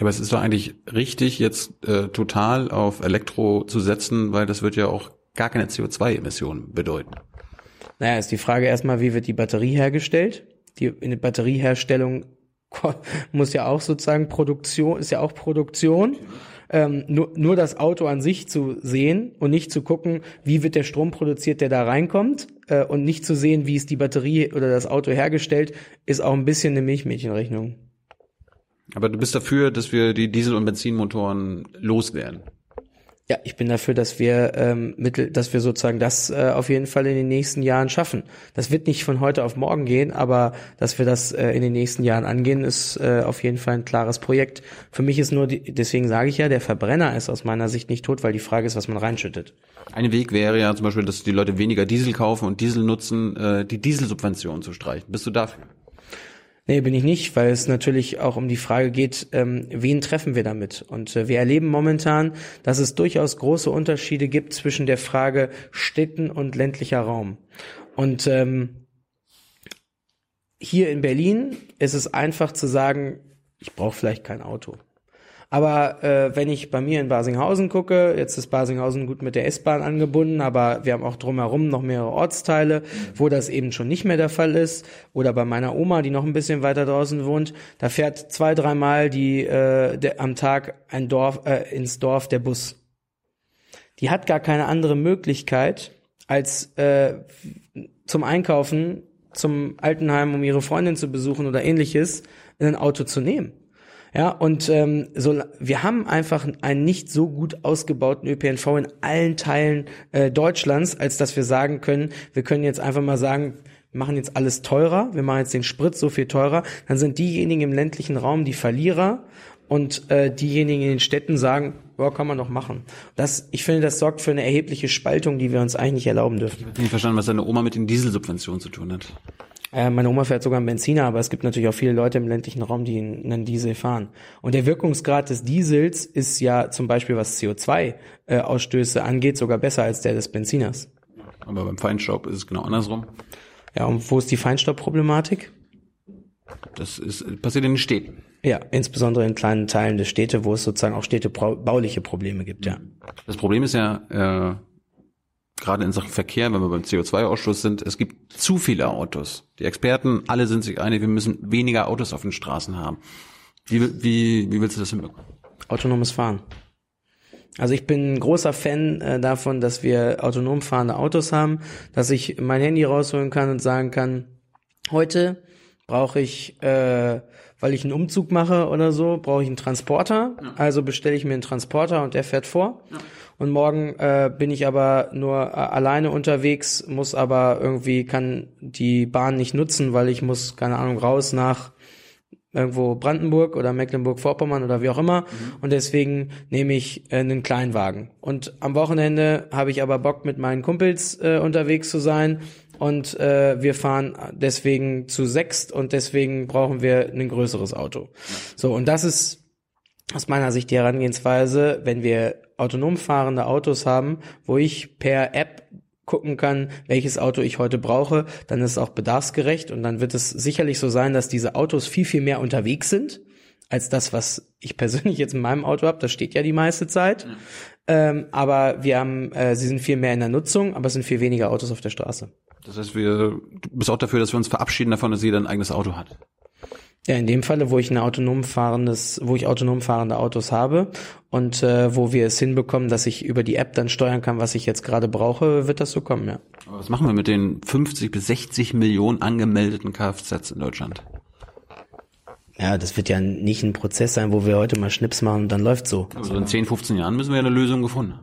Aber es ist doch eigentlich richtig, jetzt äh, total auf Elektro zu setzen, weil das wird ja auch gar keine CO2-Emissionen bedeuten. Naja, ist die Frage erstmal, wie wird die Batterie hergestellt? Die der Batterieherstellung muss ja auch sozusagen Produktion, ist ja auch Produktion. Ähm, nur, nur das Auto an sich zu sehen und nicht zu gucken, wie wird der Strom produziert, der da reinkommt, äh, und nicht zu sehen, wie ist die Batterie oder das Auto hergestellt, ist auch ein bisschen eine Milchmädchenrechnung. Aber du bist dafür, dass wir die Diesel- und Benzinmotoren loswerden? Ja, ich bin dafür, dass wir ähm, mittel, dass wir sozusagen das äh, auf jeden Fall in den nächsten Jahren schaffen. Das wird nicht von heute auf morgen gehen, aber dass wir das äh, in den nächsten Jahren angehen, ist äh, auf jeden Fall ein klares Projekt. Für mich ist nur, die, deswegen sage ich ja, der Verbrenner ist aus meiner Sicht nicht tot, weil die Frage ist, was man reinschüttet. Ein Weg wäre ja zum Beispiel, dass die Leute weniger Diesel kaufen und Diesel nutzen, äh, die Dieselsubvention zu streichen. Bist du dafür? Nee, bin ich nicht, weil es natürlich auch um die Frage geht, ähm, wen treffen wir damit? Und äh, wir erleben momentan, dass es durchaus große Unterschiede gibt zwischen der Frage Städten und ländlicher Raum. Und ähm, hier in Berlin ist es einfach zu sagen, ich brauche vielleicht kein Auto. Aber äh, wenn ich bei mir in Basinghausen gucke, jetzt ist Basinghausen gut mit der S-Bahn angebunden, aber wir haben auch drumherum noch mehrere Ortsteile, wo das eben schon nicht mehr der Fall ist. Oder bei meiner Oma, die noch ein bisschen weiter draußen wohnt, da fährt zwei, dreimal die äh, der, am Tag ein Dorf äh, ins Dorf der Bus. Die hat gar keine andere Möglichkeit, als äh, zum Einkaufen, zum Altenheim, um ihre Freundin zu besuchen oder ähnliches, ein Auto zu nehmen. Ja, und ähm, so, wir haben einfach einen nicht so gut ausgebauten ÖPNV in allen Teilen äh, Deutschlands, als dass wir sagen können, wir können jetzt einfach mal sagen, wir machen jetzt alles teurer, wir machen jetzt den Sprit so viel teurer, dann sind diejenigen im ländlichen Raum die Verlierer und äh, diejenigen in den Städten sagen, ja, kann man doch machen. Das, ich finde, das sorgt für eine erhebliche Spaltung, die wir uns eigentlich nicht erlauben dürfen. Ich habe nicht verstanden, was deine Oma mit den Dieselsubventionen zu tun hat. Äh, meine Oma fährt sogar einen Benziner, aber es gibt natürlich auch viele Leute im ländlichen Raum, die einen Diesel fahren. Und der Wirkungsgrad des Diesels ist ja zum Beispiel, was CO2-Ausstöße angeht, sogar besser als der des Benziners. Aber beim Feinstaub ist es genau andersrum. Ja, und wo ist die Feinstaubproblematik? Das ist, passiert in den Städten. Ja, insbesondere in kleinen Teilen der Städte, wo es sozusagen auch städtebauliche Probleme gibt, ja. Das Problem ist ja, äh, gerade in Sachen Verkehr, wenn wir beim CO2-Ausstoß sind, es gibt zu viele Autos. Die Experten, alle sind sich einig, wir müssen weniger Autos auf den Straßen haben. Wie, wie, wie willst du das hinbekommen? Autonomes Fahren. Also ich bin ein großer Fan äh, davon, dass wir autonom fahrende Autos haben, dass ich mein Handy rausholen kann und sagen kann, heute brauche ich, äh, weil ich einen Umzug mache oder so, brauche ich einen Transporter. Ja. Also bestelle ich mir einen Transporter und der fährt vor. Ja. Und morgen äh, bin ich aber nur äh, alleine unterwegs, muss aber irgendwie, kann die Bahn nicht nutzen, weil ich muss, keine Ahnung, raus nach irgendwo Brandenburg oder Mecklenburg-Vorpommern oder wie auch immer. Mhm. Und deswegen nehme ich äh, einen Kleinwagen. Und am Wochenende habe ich aber Bock, mit meinen Kumpels äh, unterwegs zu sein. Und äh, wir fahren deswegen zu sechst und deswegen brauchen wir ein größeres Auto. So, und das ist aus meiner Sicht die Herangehensweise, wenn wir autonom fahrende Autos haben, wo ich per App gucken kann, welches Auto ich heute brauche, dann ist es auch bedarfsgerecht und dann wird es sicherlich so sein, dass diese Autos viel, viel mehr unterwegs sind als das, was ich persönlich jetzt in meinem Auto habe. Das steht ja die meiste Zeit. Mhm. Ähm, aber wir haben, äh, sie sind viel mehr in der Nutzung, aber es sind viel weniger Autos auf der Straße. Das heißt, wir, du bist auch dafür, dass wir uns verabschieden davon, dass jeder ein eigenes Auto hat. Ja, in dem Falle, wo ich ein autonom fahrendes, wo ich autonom fahrende Autos habe und äh, wo wir es hinbekommen, dass ich über die App dann steuern kann, was ich jetzt gerade brauche, wird das so kommen, ja. Aber was machen wir mit den 50 bis 60 Millionen angemeldeten Kfz in Deutschland? Ja, das wird ja nicht ein Prozess sein, wo wir heute mal Schnips machen und dann läuft so. Also in 10, 15 Jahren müssen wir ja eine Lösung gefunden.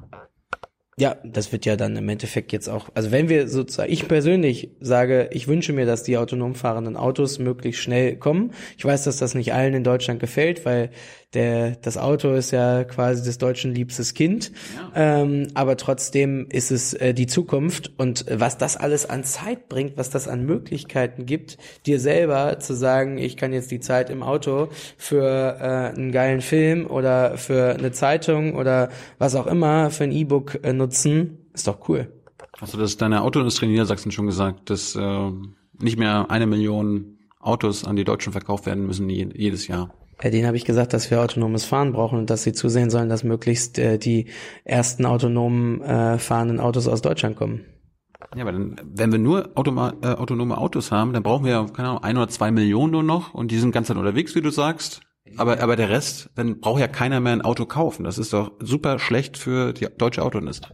Ja, das wird ja dann im Endeffekt jetzt auch, also wenn wir sozusagen, ich persönlich sage, ich wünsche mir, dass die autonom fahrenden Autos möglichst schnell kommen. Ich weiß, dass das nicht allen in Deutschland gefällt, weil der, das Auto ist ja quasi des Deutschen liebstes Kind. Ja. Ähm, aber trotzdem ist es äh, die Zukunft und was das alles an Zeit bringt, was das an Möglichkeiten gibt, dir selber zu sagen, ich kann jetzt die Zeit im Auto für äh, einen geilen Film oder für eine Zeitung oder was auch immer, für ein E-Book äh, nutzen, ist doch cool. Hast du das deiner Autoindustrie in Niedersachsen schon gesagt, dass äh, nicht mehr eine Million Autos an die Deutschen verkauft werden müssen jedes Jahr? Denen habe ich gesagt, dass wir autonomes Fahren brauchen und dass sie zusehen sollen, dass möglichst äh, die ersten autonomen äh, fahrenden Autos aus Deutschland kommen. Ja, aber dann, wenn wir nur automa äh, autonome Autos haben, dann brauchen wir ja, keine Ahnung, ein oder zwei Millionen nur noch und die sind ganz dann unterwegs, wie du sagst. Aber, aber der Rest, dann braucht ja keiner mehr ein Auto kaufen. Das ist doch super schlecht für die deutsche Autoindustrie.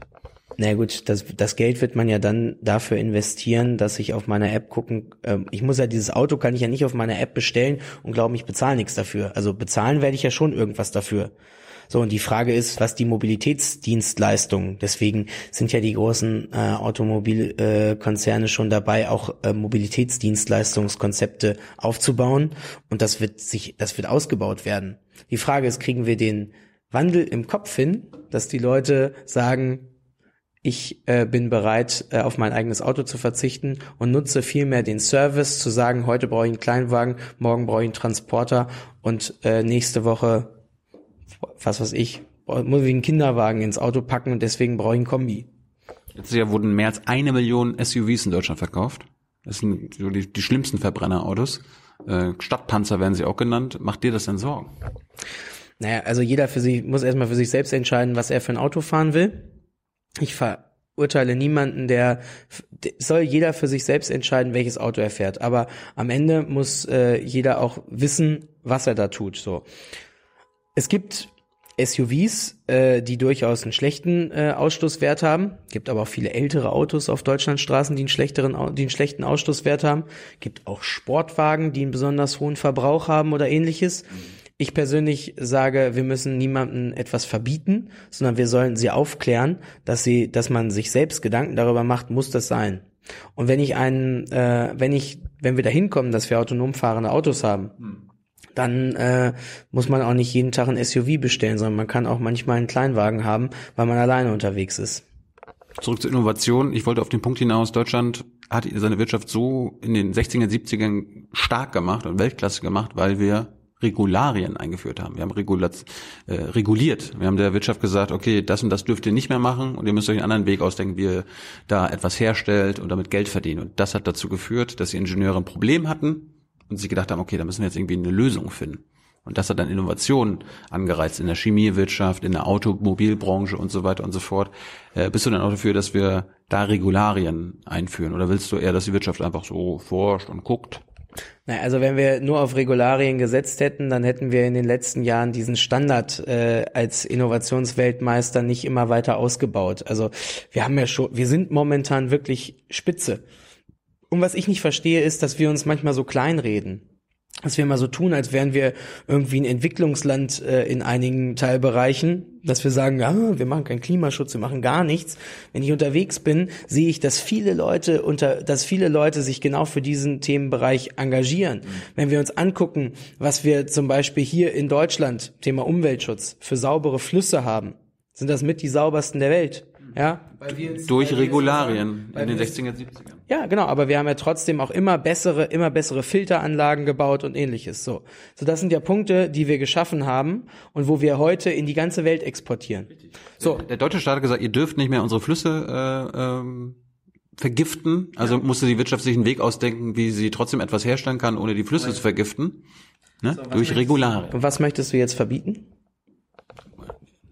Na gut, das, das Geld wird man ja dann dafür investieren, dass ich auf meiner App gucken, ähm, ich muss ja dieses Auto kann ich ja nicht auf meiner App bestellen und glauben, ich bezahle nichts dafür. Also bezahlen werde ich ja schon irgendwas dafür. So, und die Frage ist, was die Mobilitätsdienstleistungen, deswegen sind ja die großen äh, Automobilkonzerne äh, schon dabei, auch äh, Mobilitätsdienstleistungskonzepte aufzubauen und das wird sich, das wird ausgebaut werden. Die Frage ist, kriegen wir den Wandel im Kopf hin, dass die Leute sagen, ich äh, bin bereit, äh, auf mein eigenes Auto zu verzichten und nutze vielmehr den Service, zu sagen, heute brauche ich einen Kleinwagen, morgen brauche ich einen Transporter und äh, nächste Woche, was weiß ich, muss ich einen Kinderwagen ins Auto packen und deswegen brauche ich einen Kombi. Letztes Jahr wurden mehr als eine Million SUVs in Deutschland verkauft. Das sind so die, die schlimmsten Verbrennerautos. Äh, Stadtpanzer werden sie auch genannt. Macht dir das denn Sorgen? Naja, also jeder für sich muss erstmal für sich selbst entscheiden, was er für ein Auto fahren will ich verurteile niemanden, der soll jeder für sich selbst entscheiden, welches Auto er fährt. Aber am Ende muss äh, jeder auch wissen, was er da tut. So, es gibt SUVs, äh, die durchaus einen schlechten äh, Ausstoßwert haben. Gibt aber auch viele ältere Autos auf Deutschlandstraßen, die einen schlechteren, die einen schlechten Ausstoßwert haben. Gibt auch Sportwagen, die einen besonders hohen Verbrauch haben oder ähnliches. Ich persönlich sage, wir müssen niemandem etwas verbieten, sondern wir sollen sie aufklären, dass sie, dass man sich selbst Gedanken darüber macht, muss das sein. Und wenn ich einen, äh, wenn ich, wenn wir dahin kommen, dass wir autonom fahrende Autos haben, dann äh, muss man auch nicht jeden Tag ein SUV bestellen, sondern man kann auch manchmal einen Kleinwagen haben, weil man alleine unterwegs ist. Zurück zur Innovation. Ich wollte auf den Punkt hinaus, Deutschland hat seine Wirtschaft so in den 60er, 70ern stark gemacht und Weltklasse gemacht, weil wir Regularien eingeführt haben. Wir haben Regulat äh, reguliert. Wir haben der Wirtschaft gesagt, okay, das und das dürft ihr nicht mehr machen und ihr müsst euch einen anderen Weg ausdenken, wie ihr da etwas herstellt und damit Geld verdient. Und das hat dazu geführt, dass die Ingenieure ein Problem hatten und sich gedacht haben, okay, da müssen wir jetzt irgendwie eine Lösung finden. Und das hat dann Innovationen angereizt in der Chemiewirtschaft, in der Automobilbranche und so weiter und so fort. Äh, bist du dann auch dafür, dass wir da Regularien einführen? Oder willst du eher, dass die Wirtschaft einfach so forscht und guckt? Na, also wenn wir nur auf Regularien gesetzt hätten, dann hätten wir in den letzten Jahren diesen Standard äh, als Innovationsweltmeister nicht immer weiter ausgebaut. Also wir haben ja schon, wir sind momentan wirklich Spitze. Und was ich nicht verstehe, ist, dass wir uns manchmal so kleinreden. Dass wir immer so tun, als wären wir irgendwie ein Entwicklungsland äh, in einigen Teilbereichen, dass wir sagen, ja, wir machen keinen Klimaschutz, wir machen gar nichts. Wenn ich unterwegs bin, sehe ich, dass viele Leute unter, dass viele Leute sich genau für diesen Themenbereich engagieren. Wenn wir uns angucken, was wir zum Beispiel hier in Deutschland, Thema Umweltschutz, für saubere Flüsse haben, sind das mit die saubersten der Welt. Ja, Durch Regularien in den 60er, 70ern. Ja, genau, aber wir haben ja trotzdem auch immer bessere, immer bessere Filteranlagen gebaut und ähnliches. So, so das sind ja Punkte, die wir geschaffen haben und wo wir heute in die ganze Welt exportieren. So, Der deutsche Staat hat gesagt, ihr dürft nicht mehr unsere Flüsse äh, ähm, vergiften. Also musste die Wirtschaft sich einen Weg ausdenken, wie sie trotzdem etwas herstellen kann, ohne die Flüsse zu vergiften. Ne? Durch Regularien. und was möchtest du jetzt verbieten?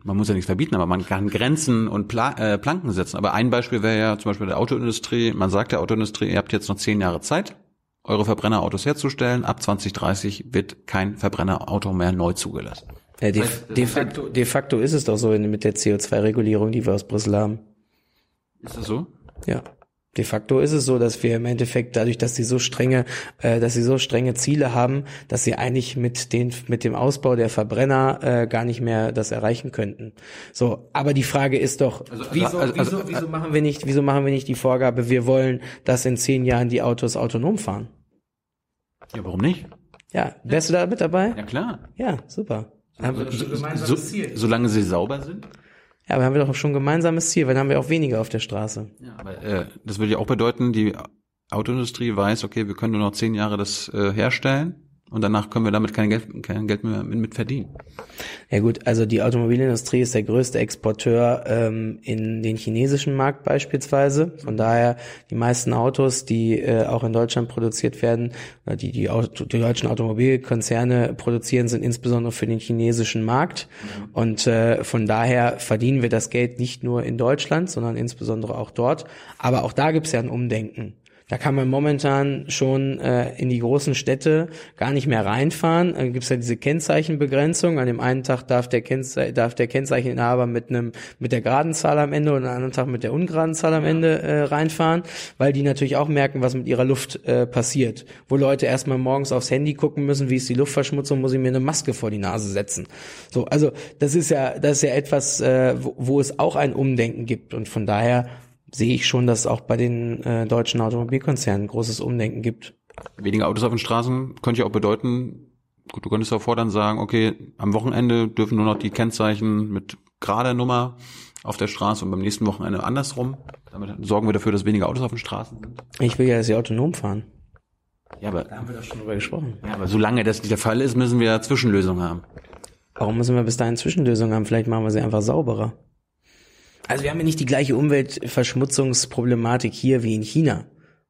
Man muss ja nichts verbieten, aber man kann Grenzen und Pla äh, Planken setzen. Aber ein Beispiel wäre ja zum Beispiel der Autoindustrie. Man sagt der Autoindustrie, ihr habt jetzt noch zehn Jahre Zeit, eure Verbrennerautos herzustellen. Ab 2030 wird kein Verbrennerauto mehr neu zugelassen. Ja, de, de, facto, de facto ist es doch so mit der CO2-Regulierung, die wir aus Brüssel haben. Ist das so? Ja. De facto ist es so, dass wir im Endeffekt dadurch, dass sie so strenge, äh, dass sie so strenge Ziele haben, dass sie eigentlich mit den mit dem Ausbau der Verbrenner äh, gar nicht mehr das erreichen könnten. So, aber die Frage ist doch, wieso, also- also- wieso, wieso machen wir nicht, wieso machen wir nicht die Vorgabe, wir wollen, dass in zehn Jahren die Autos autonom fahren? Ja, warum nicht? Ja, wärst du da mit dabei? Ja klar. Ja, super. Haben wir, So, solange sie sauber sind. Ja, aber haben wir doch schon ein gemeinsames Ziel, weil dann haben wir auch weniger auf der Straße. Ja, aber äh, das würde ja auch bedeuten, die Autoindustrie weiß, okay, wir können nur noch zehn Jahre das äh, herstellen und danach können wir damit kein Geld, kein Geld mehr mit, mit verdienen. Ja gut, also die Automobilindustrie ist der größte Exporteur ähm, in den chinesischen Markt beispielsweise. Von daher die meisten Autos, die äh, auch in Deutschland produziert werden, oder die die, Auto, die deutschen Automobilkonzerne produzieren, sind insbesondere für den chinesischen Markt. Und äh, von daher verdienen wir das Geld nicht nur in Deutschland, sondern insbesondere auch dort. Aber auch da gibt's ja ein Umdenken. Da kann man momentan schon äh, in die großen Städte gar nicht mehr reinfahren. Da gibt's ja diese Kennzeichenbegrenzung. An dem einen Tag darf der, Kennze darf der Kennzeicheninhaber mit einem mit der geraden Zahl am Ende und am anderen Tag mit der ungeraden Zahl am Ende äh, reinfahren, weil die natürlich auch merken, was mit ihrer Luft äh, passiert. Wo Leute erstmal morgens aufs Handy gucken müssen, wie ist die Luftverschmutzung, muss ich mir eine Maske vor die Nase setzen. So, also das ist ja das ist ja etwas, äh, wo, wo es auch ein Umdenken gibt und von daher sehe ich schon, dass es auch bei den äh, deutschen Automobilkonzernen großes Umdenken gibt. Weniger Autos auf den Straßen könnte ja auch bedeuten, gut, du könntest auch fordern sagen, okay, am Wochenende dürfen nur noch die Kennzeichen mit gerader Nummer auf der Straße und beim nächsten Wochenende andersrum. Damit sorgen wir dafür, dass weniger Autos auf den Straßen sind. Ich will ja, dass sie autonom fahren. Ja, aber, haben wir doch schon drüber gesprochen. ja, aber solange das nicht der Fall ist, müssen wir Zwischenlösungen haben. Warum müssen wir bis dahin Zwischenlösungen haben? Vielleicht machen wir sie einfach sauberer. Also wir haben ja nicht die gleiche Umweltverschmutzungsproblematik hier wie in China.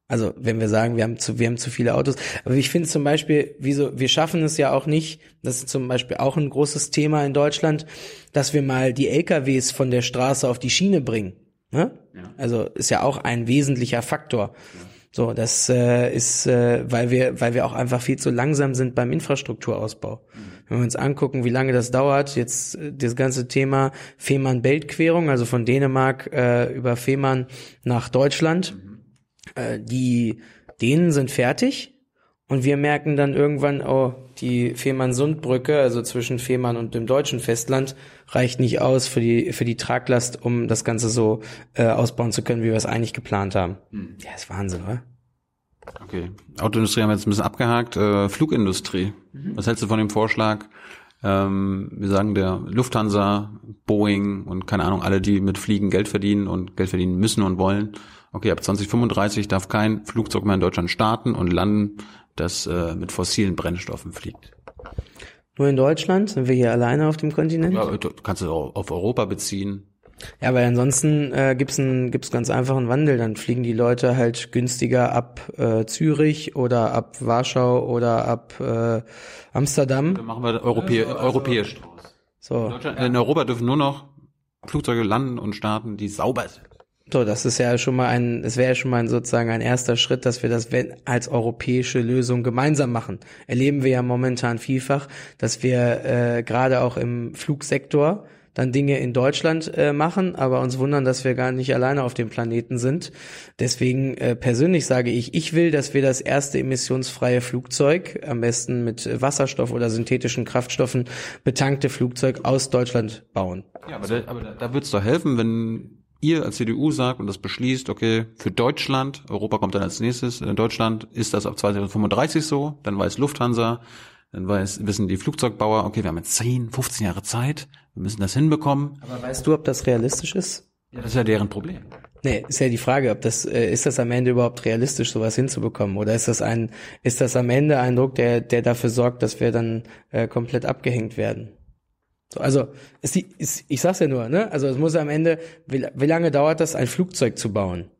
Also wenn wir sagen, wir haben zu, wir haben zu viele Autos. Aber ich finde zum Beispiel, wieso, wir schaffen es ja auch nicht, das ist zum Beispiel auch ein großes Thema in Deutschland, dass wir mal die LKWs von der Straße auf die Schiene bringen. Ne? Also ist ja auch ein wesentlicher Faktor. So, das äh, ist, äh, weil wir, weil wir auch einfach viel zu langsam sind beim Infrastrukturausbau. Wenn wir uns angucken, wie lange das dauert, jetzt äh, das ganze Thema Fehmarn-Belt-Querung, also von Dänemark äh, über Fehmarn nach Deutschland, äh, die Dänen sind fertig und wir merken dann irgendwann, oh, die Fehmarn-Sund-Brücke, also zwischen Fehmarn und dem deutschen Festland, reicht nicht aus für die, für die Traglast, um das Ganze so äh, ausbauen zu können, wie wir es eigentlich geplant haben. Ja, ist Wahnsinn, oder? Okay. Autoindustrie haben wir jetzt ein bisschen abgehakt. Äh, Flugindustrie. Was hältst du von dem Vorschlag? Ähm, wir sagen der Lufthansa, Boeing und keine Ahnung, alle, die mit Fliegen Geld verdienen und Geld verdienen müssen und wollen. Okay, ab 2035 darf kein Flugzeug mehr in Deutschland starten und landen, das äh, mit fossilen Brennstoffen fliegt. Nur in Deutschland sind wir hier alleine auf dem Kontinent. Ja, du kannst es auch auf Europa beziehen. Ja, weil ansonsten äh, gibt's einen gibt's ganz einfachen Wandel. Dann fliegen die Leute halt günstiger ab äh, Zürich oder ab Warschau oder ab äh, Amsterdam. Dann machen wir Europä europäisch draus. So, In, Deutschland, in Europa dürfen nur noch Flugzeuge landen und starten, die sauber sind. so, das ist ja schon mal ein, es wäre ja schon mal ein, sozusagen ein erster Schritt, dass wir das wenn, als europäische Lösung gemeinsam machen. Erleben wir ja momentan vielfach, dass wir äh, gerade auch im Flugsektor dann Dinge in Deutschland äh, machen, aber uns wundern, dass wir gar nicht alleine auf dem Planeten sind. Deswegen äh, persönlich sage ich, ich will, dass wir das erste emissionsfreie Flugzeug, am besten mit Wasserstoff oder synthetischen Kraftstoffen betankte Flugzeug aus Deutschland bauen. Ja, aber, da, aber da, da wird's doch helfen, wenn ihr als CDU sagt und das beschließt, okay, für Deutschland, Europa kommt dann als nächstes, in Deutschland ist das ab 2035 so, dann weiß Lufthansa, dann weiß, wissen die Flugzeugbauer, okay, wir haben jetzt 10, 15 Jahre Zeit, wir müssen das hinbekommen. Aber weißt du, ob das realistisch ist? Ja, das ist ja deren Problem. Nee, ist ja die Frage, ob das, äh, ist das am Ende überhaupt realistisch, sowas hinzubekommen? Oder ist das ein, ist das am Ende ein Druck, der, der dafür sorgt, dass wir dann äh, komplett abgehängt werden? So, also, ist die, ist, ich sag's ja nur, ne? Also es muss am Ende, wie, wie lange dauert das, ein Flugzeug zu bauen?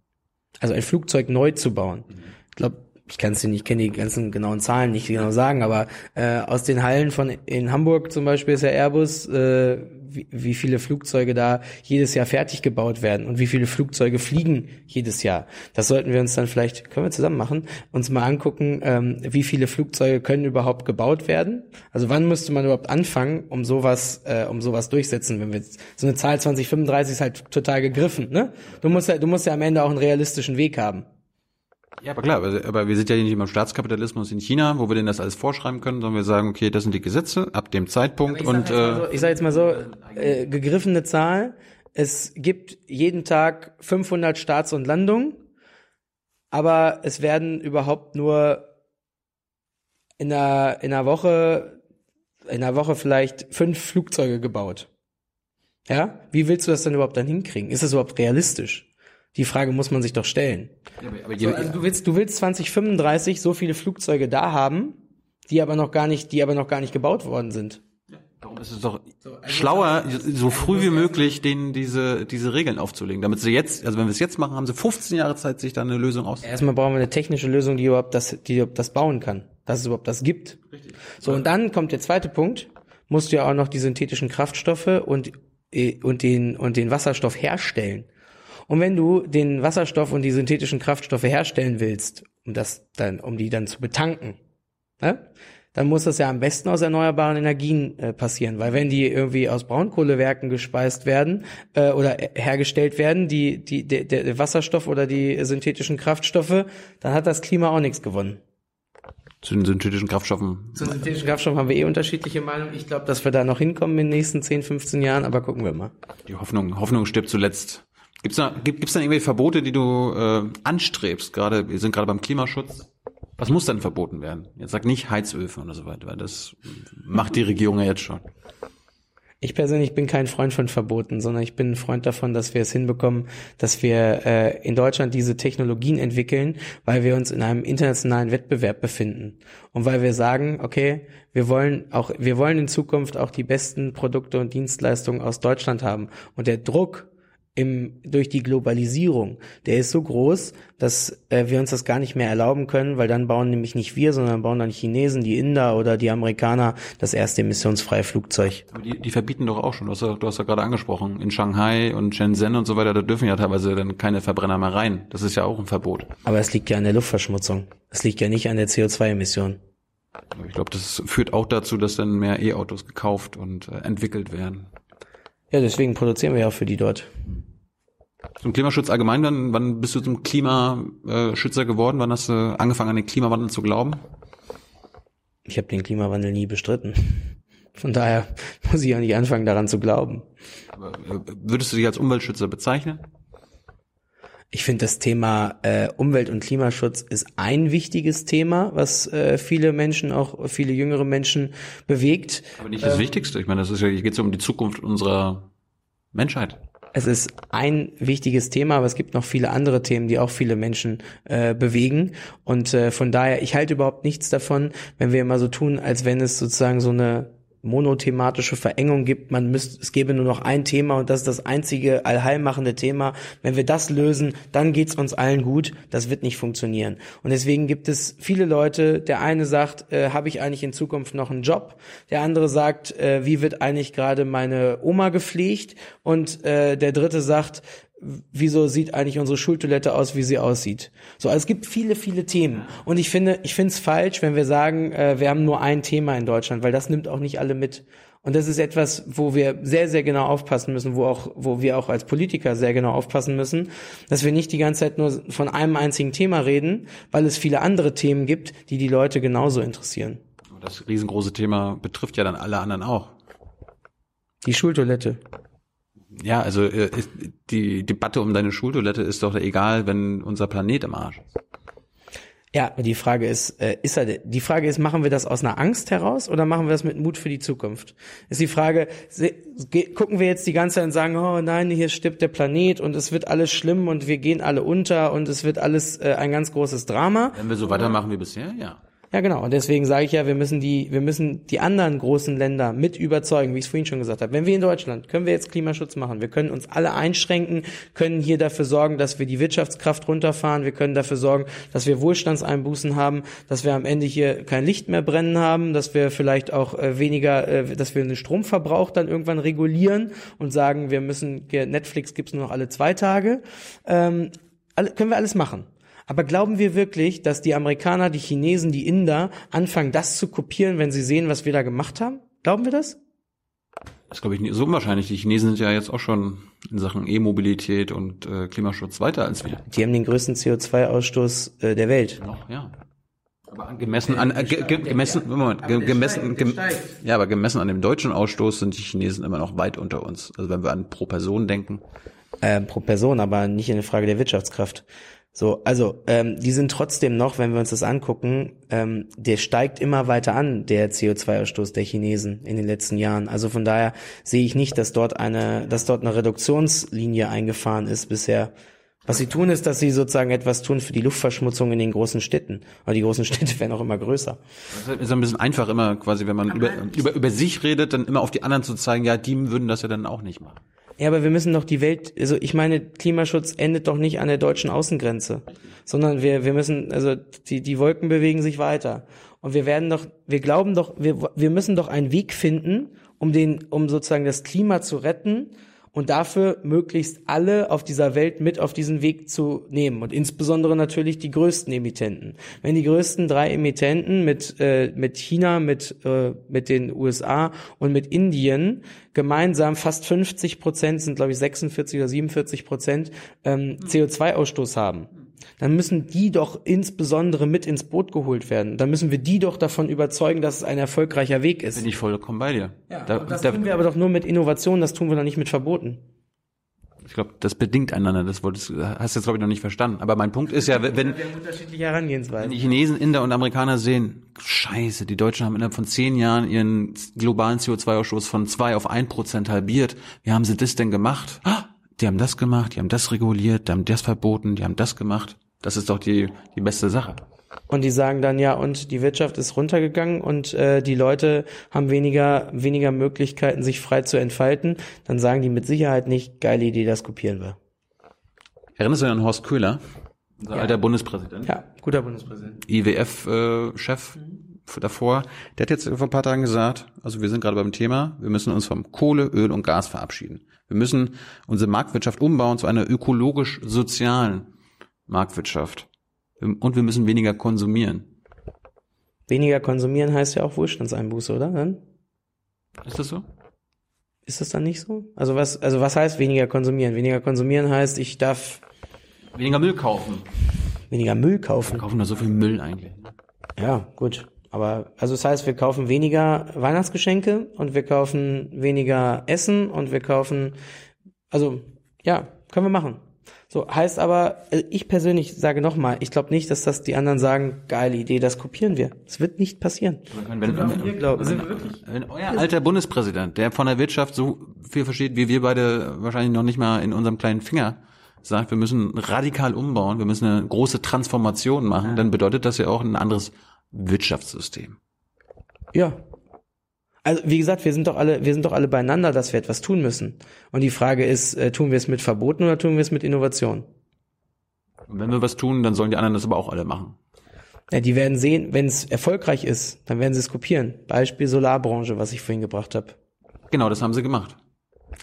Also ein Flugzeug neu zu bauen. Ich glaube, ich kann es nicht, ich kenne die ganzen genauen Zahlen nicht genau sagen, aber äh, aus den Hallen von in Hamburg zum Beispiel ist ja Airbus, äh, wie, wie viele Flugzeuge da jedes Jahr fertig gebaut werden und wie viele Flugzeuge fliegen jedes Jahr. Das sollten wir uns dann vielleicht, können wir zusammen machen, uns mal angucken, ähm, wie viele Flugzeuge können überhaupt gebaut werden. Also wann müsste man überhaupt anfangen, um sowas, äh, um sowas durchsetzen, wenn wir jetzt, so eine Zahl 2035 ist halt total gegriffen, ne? Du musst ja, du musst ja am Ende auch einen realistischen Weg haben. Ja, aber klar, aber, wir sind ja nicht immer im Staatskapitalismus in China, wo wir denen das alles vorschreiben können, sondern wir sagen, okay, das sind die Gesetze ab dem Zeitpunkt Ich und mal äh, so, ich sag jetzt mal so, äh, gegriffene Zahl. Es gibt jeden Tag 500 Starts und Landungen, aber es werden überhaupt nur in einer, in einer Woche, in einer Woche vielleicht fünf Flugzeuge gebaut. Ja? Wie willst du das dann überhaupt dann hinkriegen? Ist das überhaupt realistisch? Die Frage muss man sich doch stellen. aber So, also du willst, du willst 2035 so viele Flugzeuge da haben, die aber noch gar nicht, die aber noch gar nicht gebaut worden sind. Darum ist es doch schlauer, so früh wie möglich denen diese, diese Regeln aufzulegen. Damit sie jetzt, also wenn wir es jetzt machen, haben sie 15 Jahre Zeit, sich da eine Lösung aus. Erstmal brauchen wir eine technische Lösung, die überhaupt das, die überhaupt das bauen kann, dass es überhaupt das gibt. So und dann kommt der zweite Punkt: Musst du ja auch noch die synthetischen Kraftstoffe und äh, und den und den Wasserstoff herstellen. Und wenn du den Wasserstoff und die synthetischen Kraftstoffe herstellen willst, um das dann, um die dann zu betanken, ne? dann muss das ja am besten aus erneuerbaren Energien äh, passieren, weil wenn die irgendwie aus Braunkohlewerken gespeist werden äh, oder hergestellt werden, die, die, der, der Wasserstoff oder die synthetischen Kraftstoffe, dann hat das Klima auch nichts gewonnen. Zu den synthetischen Kraftstoffen. Zu synthetischen Kraftstoffen haben wir eh unterschiedliche Meinungen. Ich glaube, dass wir da noch hinkommen in den nächsten 10, 15 Jahren, aber gucken wir mal. Die Hoffnung, Hoffnung stirbt zuletzt. Gibt's da, gibt, gibt's da irgendwelche Verbote, die du äh, anstrebst? Gerade, wir sind gerade beim Klimaschutz. Was muss denn verboten werden? Jetzt sag nicht Heizöfen oder so weiter, weil das macht die Regierung ja jetzt schon. Ich persönlich bin kein Freund von Verboten, sondern ich bin ein Freund davon, dass wir es hinbekommen, dass wir äh, in Deutschland diese Technologien entwickeln, weil wir uns in einem internationalen Wettbewerb befinden und weil wir sagen, okay, wir wollen auch, wir wollen in Zukunft auch die besten Produkte und Dienstleistungen aus Deutschland haben und der Druck im, durch die Globalisierung, der ist so groß, dass äh, wir uns das gar nicht mehr erlauben können, weil dann bauen nämlich nicht wir, sondern bauen dann Chinesen, die Inder oder die Amerikaner das erste emissionsfreie Flugzeug. Aber die, die verbieten doch auch schon, du hast, ja, du hast ja gerade angesprochen, in Shanghai und Shenzhen und so weiter, da dürfen ja teilweise dann keine Verbrenner mehr rein. Das ist ja auch ein Verbot. Aber es liegt ja an der Luftverschmutzung. Es liegt ja nicht an der CO2-Emission. Ich glaube, das führt auch dazu, dass dann mehr E-Autos gekauft und äh, entwickelt werden. Ja, deswegen produzieren wir ja auch für die dort. Zum Klimaschutz allgemein, dann, wann bist du zum Klimaschützer geworden? Wann hast du angefangen, an den Klimawandel zu glauben? Ich habe den Klimawandel nie bestritten. Von daher muss ich ja nicht anfangen, daran zu glauben. Aber, äh, würdest du dich als Umweltschützer bezeichnen? Ich finde, das Thema äh, Umwelt- und Klimaschutz ist ein wichtiges Thema, was äh, viele Menschen, auch viele jüngere Menschen bewegt. Aber nicht das Wichtigste. Ich meine, das ist ja, hier geht es um die Zukunft unserer Menschheit. Es ist ein wichtiges Thema, aber es gibt noch viele andere Themen, die auch viele Menschen äh, bewegen. Und äh, von daher, ich halte überhaupt nichts davon, wenn wir immer so tun, als wenn es sozusagen so eine monothematische Verengung gibt, man müsste, es gäbe nur noch ein Thema und das ist das einzige allheilmachende Thema. Wenn wir das lösen, dann geht's uns allen gut. Das wird nicht funktionieren. Und deswegen gibt es viele Leute, der eine sagt, äh, habe ich eigentlich in Zukunft noch einen Job? Der andere sagt, äh, wie wird eigentlich gerade meine Oma gepflegt? Und äh, der dritte sagt, wieso sieht eigentlich unsere Schultoilette aus, wie sie aussieht. So, also es gibt viele, viele Themen. Und ich finde, ich finde es falsch, wenn wir sagen, äh, wir haben nur ein Thema in Deutschland, weil das nimmt auch nicht alle mit. Und das ist etwas, wo wir sehr, sehr genau aufpassen müssen, wo auch, wo wir auch als Politiker sehr genau aufpassen müssen, dass wir nicht die ganze Zeit nur von einem einzigen Thema reden, weil es viele andere Themen gibt, die die Leute genauso interessieren. Das riesengroße Thema betrifft ja dann alle anderen auch. Die Schultoilette. Ja, also äh, ist, die Debatte um deine Schultoilette ist doch egal, wenn unser Planet im Arsch ist. Ja, die Frage ist, äh, ist er, die Frage ist, machen wir das aus einer Angst heraus oder machen wir das mit Mut für die Zukunft? Ist die Frage, se, gucken wir jetzt die ganze Zeit und sagen, oh nein, hier stirbt der Planet und es wird alles schlimm und wir gehen alle unter und es wird alles äh, ein ganz großes Drama? Wenn wir so weitermachen wie bisher, ja. Ja, genau. Und deswegen sage ich ja, wir müssen die, wir müssen die anderen großen Länder mit überzeugen, wie ich es vorhin schon gesagt habe. Wenn wir in Deutschland, können wir jetzt Klimaschutz machen. Wir können uns alle einschränken, können hier dafür sorgen, dass wir die Wirtschaftskraft runterfahren. Wir können dafür sorgen, dass wir Wohlstandseinbußen haben, dass wir am Ende hier kein Licht mehr brennen haben, dass wir vielleicht auch äh, weniger, äh, dass wir den Stromverbrauch dann irgendwann regulieren und sagen, wir müssen, Netflix gibt's nur noch alle zwei Tage. Ähm, können wir alles machen. Aber glauben wir wirklich, dass die Amerikaner, die Chinesen, die Inder anfangen, das zu kopieren, wenn sie sehen, was wir da gemacht haben? Glauben wir das? Das glaube ich nicht so unwahrscheinlich. Die Chinesen sind ja jetzt auch schon in Sachen E-Mobilität und äh, Klimaschutz weiter als wir. Die haben den größten CO2-Ausstoß äh, der Welt. Noch, ja. Aber gemessen an äh, ge, ge, gemessen Moment, ge, gemessen gem, ja, aber gemessen an dem deutschen Ausstoß sind die Chinesen immer noch weit unter uns. Also wenn wir an pro Person denken. Äh, pro Person, aber nicht in der Frage der Wirtschaftskraft. So, also ähm, die sind trotzdem noch, wenn wir uns das angucken, ähm, der steigt immer weiter an, der CO2-Ausstoß der Chinesen in den letzten Jahren. Also von daher sehe ich nicht, dass dort eine, dass dort eine Reduktionslinie eingefahren ist bisher. Was sie tun, ist, dass sie sozusagen etwas tun für die Luftverschmutzung in den großen Städten. Aber die großen Städte werden auch immer größer. Das ist ein bisschen einfach immer quasi, wenn man über, über, über sich redet, dann immer auf die anderen zu zeigen, ja, die würden das ja dann auch nicht machen. Ja, aber wir müssen doch die Welt, also ich meine, Klimaschutz endet doch nicht an der deutschen Außengrenze, sondern wir, wir müssen, also die, die Wolken bewegen sich weiter. Und wir werden doch, wir glauben doch, wir, wir müssen doch einen Weg finden, um den, um sozusagen das Klima zu retten und dafür möglichst alle auf dieser Welt mit auf diesen Weg zu nehmen. Und insbesondere natürlich die größten Emittenten. Wenn die größten drei Emittenten mit äh, mit China, mit äh, mit den USA und mit Indien gemeinsam fast 50 Prozent sind glaube ich 46 oder 47 Prozent ähm, CO2-Ausstoß haben dann müssen die doch insbesondere mit ins Boot geholt werden. Dann müssen wir die doch davon überzeugen, dass es ein erfolgreicher Weg ist. Bin ich vollkommen bei dir. Ja, da, das da, tun wir aber doch nur mit Innovation, das tun wir doch nicht mit Verboten. Ich glaube, das bedingt einander. Das wolltest, hast du jetzt glaube ich noch nicht verstanden. Aber mein Punkt ist ja, wenn, wenn die Chinesen, Inder und Amerikaner sehen, Scheiße, die Deutschen haben innerhalb von zehn Jahren ihren globalen CO2-Ausstoß von zwei auf ein Prozent halbiert. Wie haben sie das denn gemacht? Ah, die haben das gemacht, die haben das reguliert, die haben das verboten, die haben das gemacht. Das ist doch die, die beste Sache. und die sagen dann ja und die Wirtschaft ist runtergegangen und äh, die Leute haben weniger weniger Möglichkeiten sich frei zu entfalten, dann sagen die mit Sicherheit nicht geile Idee, das kopieren wir. Erinnerst du dich an Horst Köhler, unser alter Bundespräsident? Ja, guter Bundespräsident. IWF-Chef äh, davor, der hat jetzt vor ein paar Tagen gesagt, also wir sind gerade beim Thema, wir müssen uns vom Kohle, Öl und Gas verabschieden. Wir müssen unsere Marktwirtschaft umbauen zu einer ökologisch-sozialen Marktwirtschaft. Und wir müssen weniger konsumieren. Weniger konsumieren heißt ja auch Wohlstandseinbuße, oder? Dann? Ist das so? Ist das dann nicht so? Also was, also was heißt weniger konsumieren? Weniger konsumieren heißt, ich darf Weniger Müll kaufen. weniger Müll Wir kaufen. kaufen da so viel Müll eigentlich. Ja, gut. Aber also das heißt, wir kaufen weniger Weihnachtsgeschenke und wir kaufen weniger Essen und wir kaufen, also ja, können wir machen. So heißt aber, äh, ich persönlich sage nochmal, ich glaube nicht, dass das die anderen sagen, geile Idee, das kopieren wir. Es wird nicht passieren. Wenn, wenn, wenn, glauben. wenn euer alter Bundespräsident, der von der Wirtschaft so viel versteht, wie wir beide wahrscheinlich noch nicht mal in unserem kleinen Finger, sagt, wir müssen radikal umbauen, wir müssen eine große Transformation machen, dann bedeutet das ja auch ein anderes Wirtschaftssystem. Ja. Also wie gesagt, wir sind doch alle, wir sind doch alle beieinander, dass wir etwas tun müssen. Und die Frage ist, äh, tun wir es mit Verboten oder tun wir es mit Innovation? Und wenn wir was tun, dann sollen die anderen das aber auch alle machen. Ja, die werden sehen, wenn es erfolgreich ist, dann werden sie es kopieren. Beispiel Solarbranche, was ich vorhin gebracht habe. Genau, das haben sie gemacht.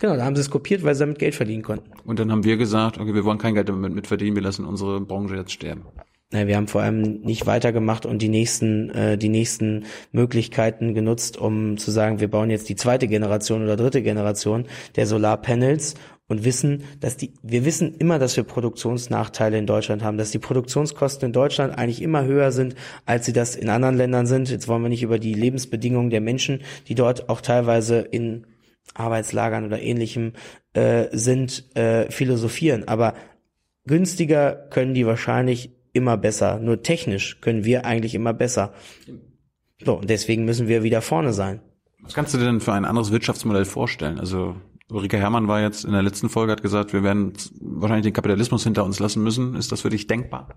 Genau, da haben sie es kopiert, weil sie damit Geld verdienen konnten. Und dann haben wir gesagt, okay, wir wollen kein Geld damit mitverdienen, wir lassen unsere Branche jetzt sterben. Wir haben vor allem nicht weitergemacht und die nächsten, äh, die nächsten Möglichkeiten genutzt, um zu sagen, wir bauen jetzt die zweite Generation oder dritte Generation der Solarpanels und wissen, dass die, wir wissen immer, dass wir Produktionsnachteile in Deutschland haben, dass die Produktionskosten in Deutschland eigentlich immer höher sind, als sie das in anderen Ländern sind. Jetzt wollen wir nicht über die Lebensbedingungen der Menschen, die dort auch teilweise in Arbeitslagern oder ähnlichem äh, sind, äh, philosophieren. Aber günstiger können die wahrscheinlich immer besser. Nur technisch können wir eigentlich immer besser. So, und deswegen müssen wir wieder vorne sein. Was kannst du dir denn für ein anderes Wirtschaftsmodell vorstellen? Also Ulrike Herrmann war jetzt in der letzten Folge, hat gesagt, wir werden wahrscheinlich den Kapitalismus hinter uns lassen müssen. Ist das für dich denkbar?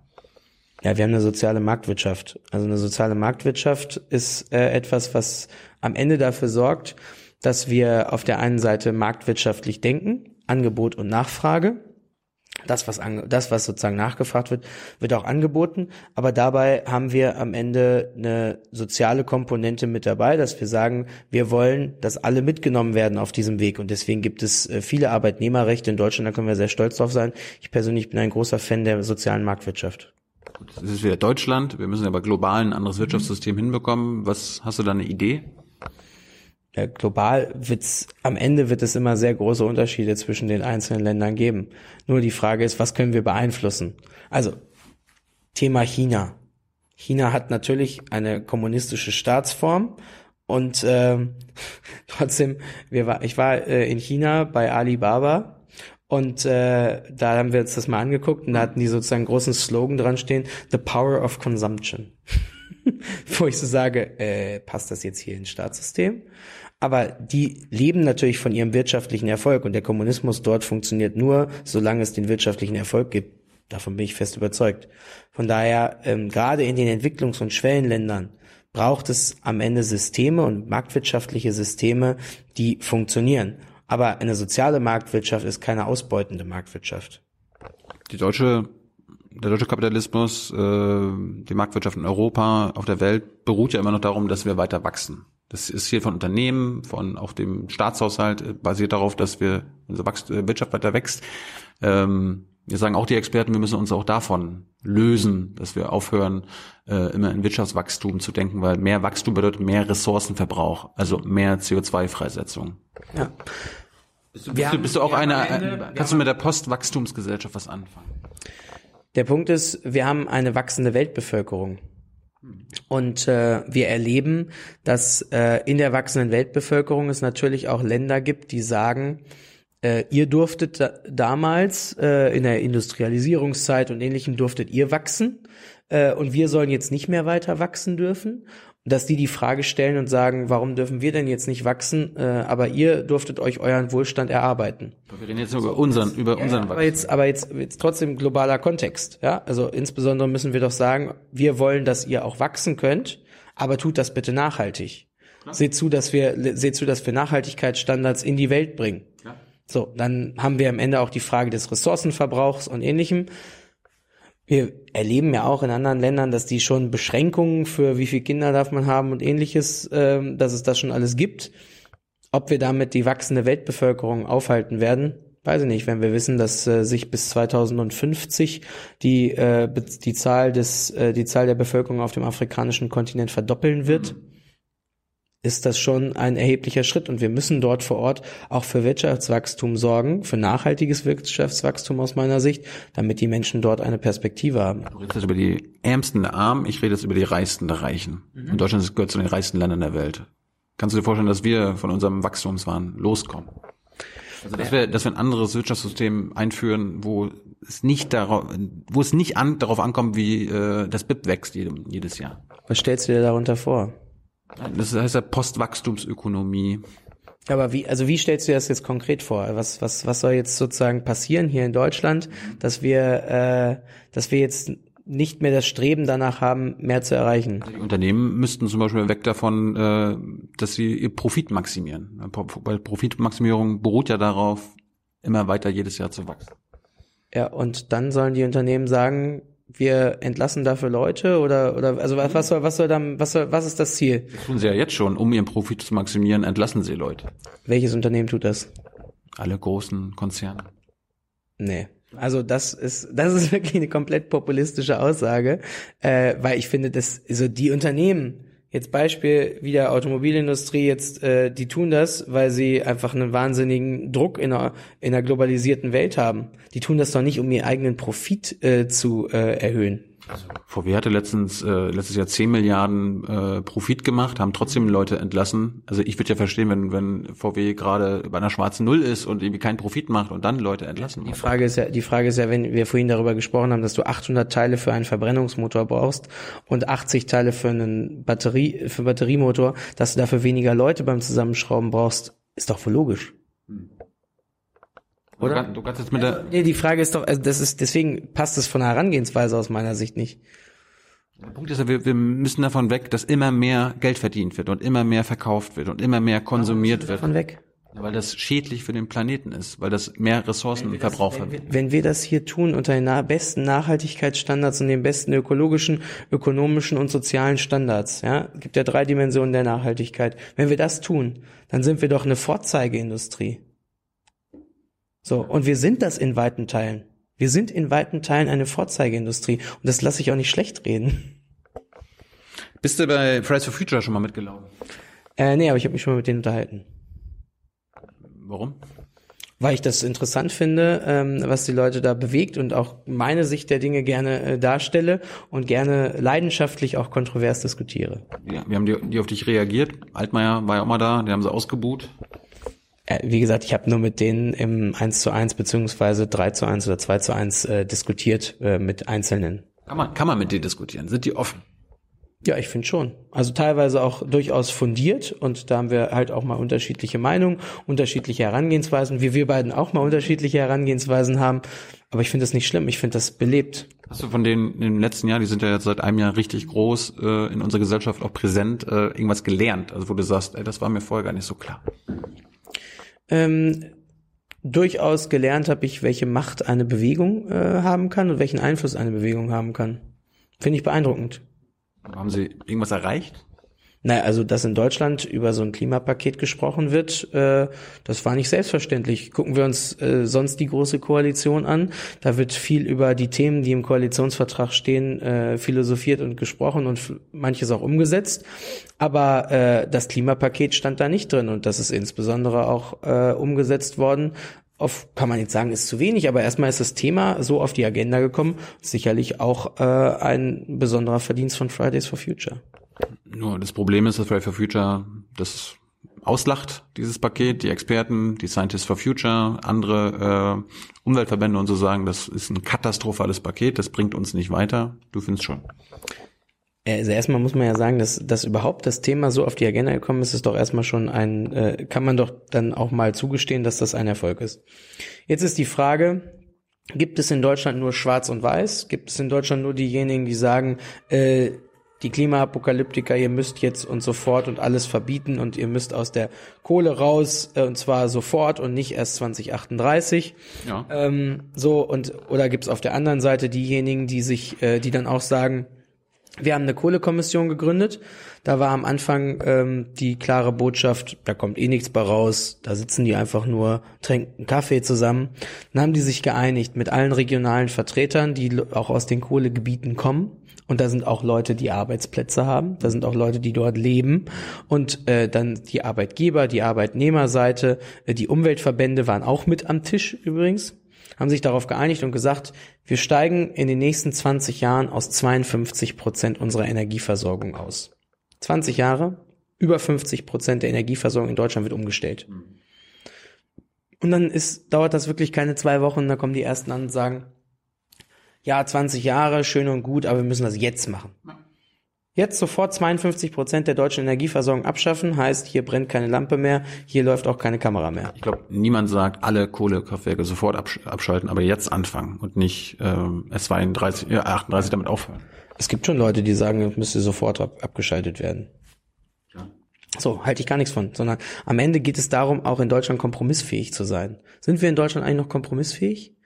Ja, wir haben eine soziale Marktwirtschaft. Also eine soziale Marktwirtschaft ist äh, etwas, was am Ende dafür sorgt, dass wir auf der einen Seite marktwirtschaftlich denken, Angebot und Nachfrage. Das, was, ange das, was sozusagen nachgefragt wird, wird auch angeboten. Aber dabei haben wir am Ende eine soziale Komponente mit dabei, dass wir sagen, wir wollen, dass alle mitgenommen werden auf diesem Weg. Und deswegen gibt es äh, viele Arbeitnehmerrechte in Deutschland. Da können wir sehr stolz drauf sein. Ich persönlich bin ein großer Fan der sozialen Marktwirtschaft. Das ist wieder Deutschland. Wir müssen aber global ein anderes Wirtschaftssystem hinbekommen. Was hast du da eine Idee? Ja, global wird's, am Ende wird es immer sehr große Unterschiede zwischen den einzelnen Ländern geben. Nur die Frage ist, was können wir beeinflussen? Also, Thema China. China hat natürlich eine kommunistische Staatsform und ähm, trotzdem, wir war, ich war äh, in China bei Alibaba und äh, da haben wir uns das mal angeguckt und da hatten die sozusagen großen Slogan dran stehen, The Power of Consumption. Wo ich so sage, äh, passt das jetzt hier ins Staatssystem? Aber die leben natürlich von ihrem wirtschaftlichen Erfolg und der Kommunismus dort funktioniert nur, solange es den wirtschaftlichen Erfolg gibt. Davon bin ich fest überzeugt. Von daher, ähm, gerade in den Entwicklungs- und Schwellenländern braucht es am Ende Systeme und marktwirtschaftliche Systeme, die funktionieren. Aber eine soziale Marktwirtschaft ist keine ausbeutende Marktwirtschaft. Die deutsche, der deutsche Kapitalismus, äh, die Marktwirtschaft in Europa, auf der Welt beruht ja immer noch darum, dass wir weiter wachsen. Das ist hier von Unternehmen, von auch dem Staatshaushalt äh, basiert darauf, dass wir unsere äh, Wirtschaft weiter wächst. Ähm, wir sagen auch die Experten, wir müssen uns auch davon lösen, dass wir aufhören, äh, immer in Wirtschaftswachstum zu denken, weil mehr Wachstum bedeutet mehr Ressourcenverbrauch, also mehr CO2-Freisetzung. Ja. Bist du, bist du, bist du auch eine, äh, kannst du mit der Postwachstumsgesellschaft was anfangen? Der Punkt ist, wir haben eine wachsende Weltbevölkerung. Und äh, wir erleben, dass äh, in der wachsenden Weltbevölkerung es natürlich auch Länder gibt, die sagen, äh, ihr durftet da, damals äh, in der Industrialisierungszeit und ähnlichem durftet ihr wachsen äh, und wir sollen jetzt nicht mehr weiter wachsen dürfen. Dass die die Frage stellen und sagen, warum dürfen wir denn jetzt nicht wachsen, äh, aber ihr durftet euch euren Wohlstand erarbeiten. Wir reden jetzt nur über unseren, über unseren Aber jetzt, aber jetzt, jetzt trotzdem globaler Kontext, ja. Also insbesondere müssen wir doch sagen, wir wollen, dass ihr auch wachsen könnt, aber tut das bitte nachhaltig. Seht zu, dass wir, seht zu, dass wir Nachhaltigkeitsstandards in die Welt bringen. Ja. So, dann haben wir am Ende auch die Frage des Ressourcenverbrauchs und ähnlichem. Wir erleben ja auch in anderen Ländern, dass die schon Beschränkungen für wie viele Kinder darf man haben und ähnliches, ähm, dass es das schon alles gibt. Ob wir damit die wachsende Weltbevölkerung aufhalten werden, weiß ich nicht. Wenn wir wissen, dass äh, sich bis 2050 die äh, die Zahl des äh, die Zahl der Bevölkerung auf dem afrikanischen Kontinent verdoppeln wird, ist das schon ein erheblicher Schritt und wir müssen dort vor Ort auch für Wirtschaftswachstum sorgen, für nachhaltiges Wirtschaftswachstum aus meiner Sicht, damit die Menschen dort eine Perspektive haben. Du redest jetzt über die Ärmsten der Armen, ich rede jetzt über die Reichsten der Reichen. Und Deutschland gehört zu den reichsten Ländern der Welt. Kannst du dir vorstellen, dass wir von unserem Wachstumswahn loskommen? Also dass wir, dass wir ein anderes Wirtschaftssystem einführen, wo es nicht darauf, wo es nicht an, darauf ankommt, wie äh, das BIP wächst jedem, jedes Jahr. Was stellst du dir darunter vor? Das heißt ja Postwachstumsökonomie. Aber wie, also wie stellst du dir das jetzt konkret vor? Was, was, was soll jetzt sozusagen passieren hier in Deutschland, dass wir, äh, dass wir jetzt nicht mehr das Streben danach haben, mehr zu erreichen? Die Unternehmen müssten zum Beispiel weg davon, äh, dass sie ihr Profit maximieren. Weil Profitmaximierung beruht ja darauf, immer weiter jedes Jahr zu wachsen. Ja, und dann sollen die Unternehmen sagen, wir entlassen dafür Leute oder oder also was, soll was soll dann was soll was ist das Ziel? Das tun sie ja jetzt schon. Um ihren Profit zu maximieren, entlassen sie Leute. Welches Unternehmen tut das? Alle großen Konzerne. Nee. Also das ist das ist wirklich eine komplett populistische Aussage, äh, weil ich finde, dass also die Unternehmen jetzt Beispiel wieder Automobilindustrie jetzt äh, die tun das, weil sie einfach einen wahnsinnigen Druck in einer in einer globalisierten Welt haben. Die tun das doch nicht, um ihren eigenen Profit äh, zu äh, erhöhen. VW hatte letztens äh, letztes Jahr 10 Milliarden äh, Profit gemacht, haben trotzdem Leute entlassen. Also ich würde ja verstehen, wenn wenn VW gerade bei einer schwarzen Null ist und irgendwie keinen Profit macht und dann Leute entlassen. Die Frage ist ja, die Frage ist ja, wenn wir vorhin darüber gesprochen haben, dass du 800 Teile für einen Verbrennungsmotor brauchst und 80 Teile für einen Batterie, für Batteriemotor, dass du dafür weniger Leute beim Zusammenschrauben brauchst, ist doch wohl logisch. Du, kannst, du kannst jetzt mit der Nee, die Frage ist doch, also das ist, deswegen passt es von der Herangehensweise aus meiner Sicht nicht. Der Punkt ist ja, wir, wir müssen davon weg, dass immer mehr Geld verdient wird und immer mehr verkauft wird und immer mehr konsumiert wird. Von weg. Weil das schädlich für den Planeten ist, weil das mehr Ressourcenverbrauch hat. Wenn wir das hier tun unter den na- besten Nachhaltigkeitsstandards und den besten ökologischen, ökonomischen und sozialen Standards, ja, es gibt ja drei Dimensionen der Nachhaltigkeit. Wenn wir das tun, dann sind wir doch eine Vorzeigeindustrie. So, und wir sind das in weiten Teilen. Wir sind in weiten Teilen eine Vorzeigeindustrie und das lasse ich auch nicht schlecht reden. Bist du bei Fridays for Future schon mal mitgelaufen? Äh, nee, aber ich habe mich schon mal mit denen unterhalten. Warum? weil ich das interessant finde, ähm, was die Leute da bewegt und auch meine Sicht der Dinge gerne äh, darstelle und gerne leidenschaftlich auch kontrovers diskutiere. Ja, wir haben die, die auf dich reagiert. Altmaier war ja auch mal da, die haben sie ausgebuht. Äh, wie gesagt, ich habe nur mit denen im 1 zu 1 beziehungsweise 3 zu 1 oder 2 zu 1 äh, diskutiert äh, mit Einzelnen. Kann man, kann man mit dir diskutieren? Sind die offen? Ja, ich finde schon. Also teilweise auch durchaus fundiert und da haben wir halt auch mal unterschiedliche Meinungen, unterschiedliche Herangehensweisen, wie wir beiden auch mal unterschiedliche Herangehensweisen haben. Aber ich finde das nicht schlimm, ich finde das belebt. Hast du von denen im letzten Jahr, die sind ja jetzt seit einem Jahr richtig groß, äh, in unserer Gesellschaft auch präsent, äh, irgendwas gelernt? Also wo du sagst, ey, das war mir vorher gar nicht so klar. Ähm, durchaus gelernt habe ich, welche Macht eine Bewegung äh, haben kann und welchen Einfluss eine Bewegung haben kann. Finde ich beeindruckend. Haben sie irgendwas erreicht? Naja, also dass in Deutschland über so ein Klimapaket gesprochen wird, äh, das war nicht selbstverständlich. Gucken wir uns äh, sonst die große Koalition an. Da wird viel über die Themen, die im Koalitionsvertrag stehen, äh, philosophiert und gesprochen und manches auch umgesetzt. Aber äh, das Klimapaket stand da nicht drin und das ist insbesondere auch äh, umgesetzt worden. Auf, kann man jetzt sagen, ist zu wenig, aber erstmal ist das Thema so auf die Agenda gekommen. Sicherlich auch äh, ein besonderer Verdienst von Fridays for Future. Nur das Problem ist, dass Fridays for Future das auslacht, dieses Paket. Die Experten, die Scientists for Future, andere äh, Umweltverbände und so sagen, das ist ein katastrophales Paket, das bringt uns nicht weiter. Du findest schon. Also erstmal muss man ja sagen, dass, dass überhaupt das Thema so auf die Agenda gekommen ist, ist doch erstmal schon ein, äh, kann man doch dann auch mal zugestehen, dass das ein Erfolg ist. Jetzt ist die Frage, gibt es in Deutschland nur Schwarz und Weiß? Gibt es in Deutschland nur diejenigen, die sagen, äh, die Klimaapokalyptiker, ihr müsst jetzt und sofort und alles verbieten und ihr müsst aus der Kohle raus äh, und zwar sofort und nicht erst 2038. Ja. Ähm, so und oder gibt es auf der anderen Seite diejenigen, die sich, äh, die dann auch sagen, wir haben eine Kohlekommission gegründet. Da war am Anfang ähm, die klare Botschaft, da kommt eh nichts bei raus, da sitzen die einfach nur, trinken Kaffee zusammen. Dann haben die sich geeinigt mit allen regionalen Vertretern, die auch aus den Kohlegebieten kommen. Und da sind auch Leute, die Arbeitsplätze haben, da sind auch Leute, die dort leben. Und äh, dann die Arbeitgeber, die Arbeitnehmerseite, äh, die Umweltverbände waren auch mit am Tisch übrigens haben sich darauf geeinigt und gesagt, wir steigen in den nächsten 20 Jahren aus 52 Prozent unserer Energieversorgung aus. 20 Jahre, über 50 Prozent der Energieversorgung in Deutschland wird umgestellt. Und dann ist, dauert das wirklich keine zwei Wochen, da kommen die ersten an und sagen, ja, 20 Jahre, schön und gut, aber wir müssen das jetzt machen. Jetzt sofort 52 Prozent der deutschen Energieversorgung abschaffen, heißt, hier brennt keine Lampe mehr, hier läuft auch keine Kamera mehr. Ich glaube, niemand sagt, alle Kohlekraftwerke sofort absch abschalten, aber jetzt anfangen und nicht ähm, S32, äh, 38 damit aufhören. Es gibt schon Leute, die sagen, es müsste sofort ab abgeschaltet werden. Ja. So, halte ich gar nichts von, sondern am Ende geht es darum, auch in Deutschland kompromissfähig zu sein. Sind wir in Deutschland eigentlich noch kompromissfähig?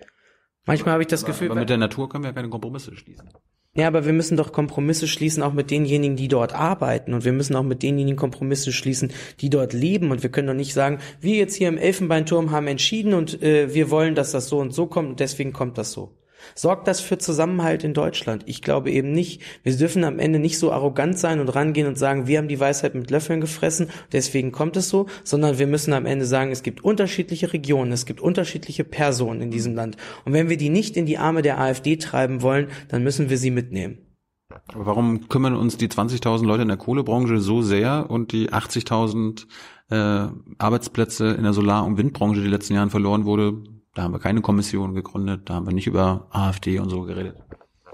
Manchmal habe ich das Aber, Gefühl, aber mit der Natur können wir ja keine Kompromisse schließen. ja, aber wir müssen doch Kompromisse schließen auch mit denjenigen, die dort arbeiten und wir müssen auch mit denjenigen Kompromisse schließen, die dort leben und wir können doch nicht sagen, wir jetzt hier im Elfenbeinturm haben entschieden und äh, wir wollen, dass das so und so kommt und deswegen kommt das so. Sorgt das für Zusammenhalt in Deutschland? Ich glaube eben nicht. Wir dürfen am Ende nicht so arrogant sein und rangehen und sagen, wir haben die Weisheit mit Löffeln gefressen, deswegen kommt es so, sondern wir müssen am Ende sagen, es gibt unterschiedliche Regionen, es gibt unterschiedliche Personen in diesem Land. Und wenn wir die nicht in die Arme der AfD treiben wollen, dann müssen wir sie mitnehmen. Aber warum kümmern uns die 20.000 Leute in der Kohlebranche so sehr und die 80.000 äh, Arbeitsplätze in der Solar- und Windbranche, die in den letzten Jahren verloren wurde, da haben wir keine Kommission gegründet, da haben wir nicht über AfD und so geredet.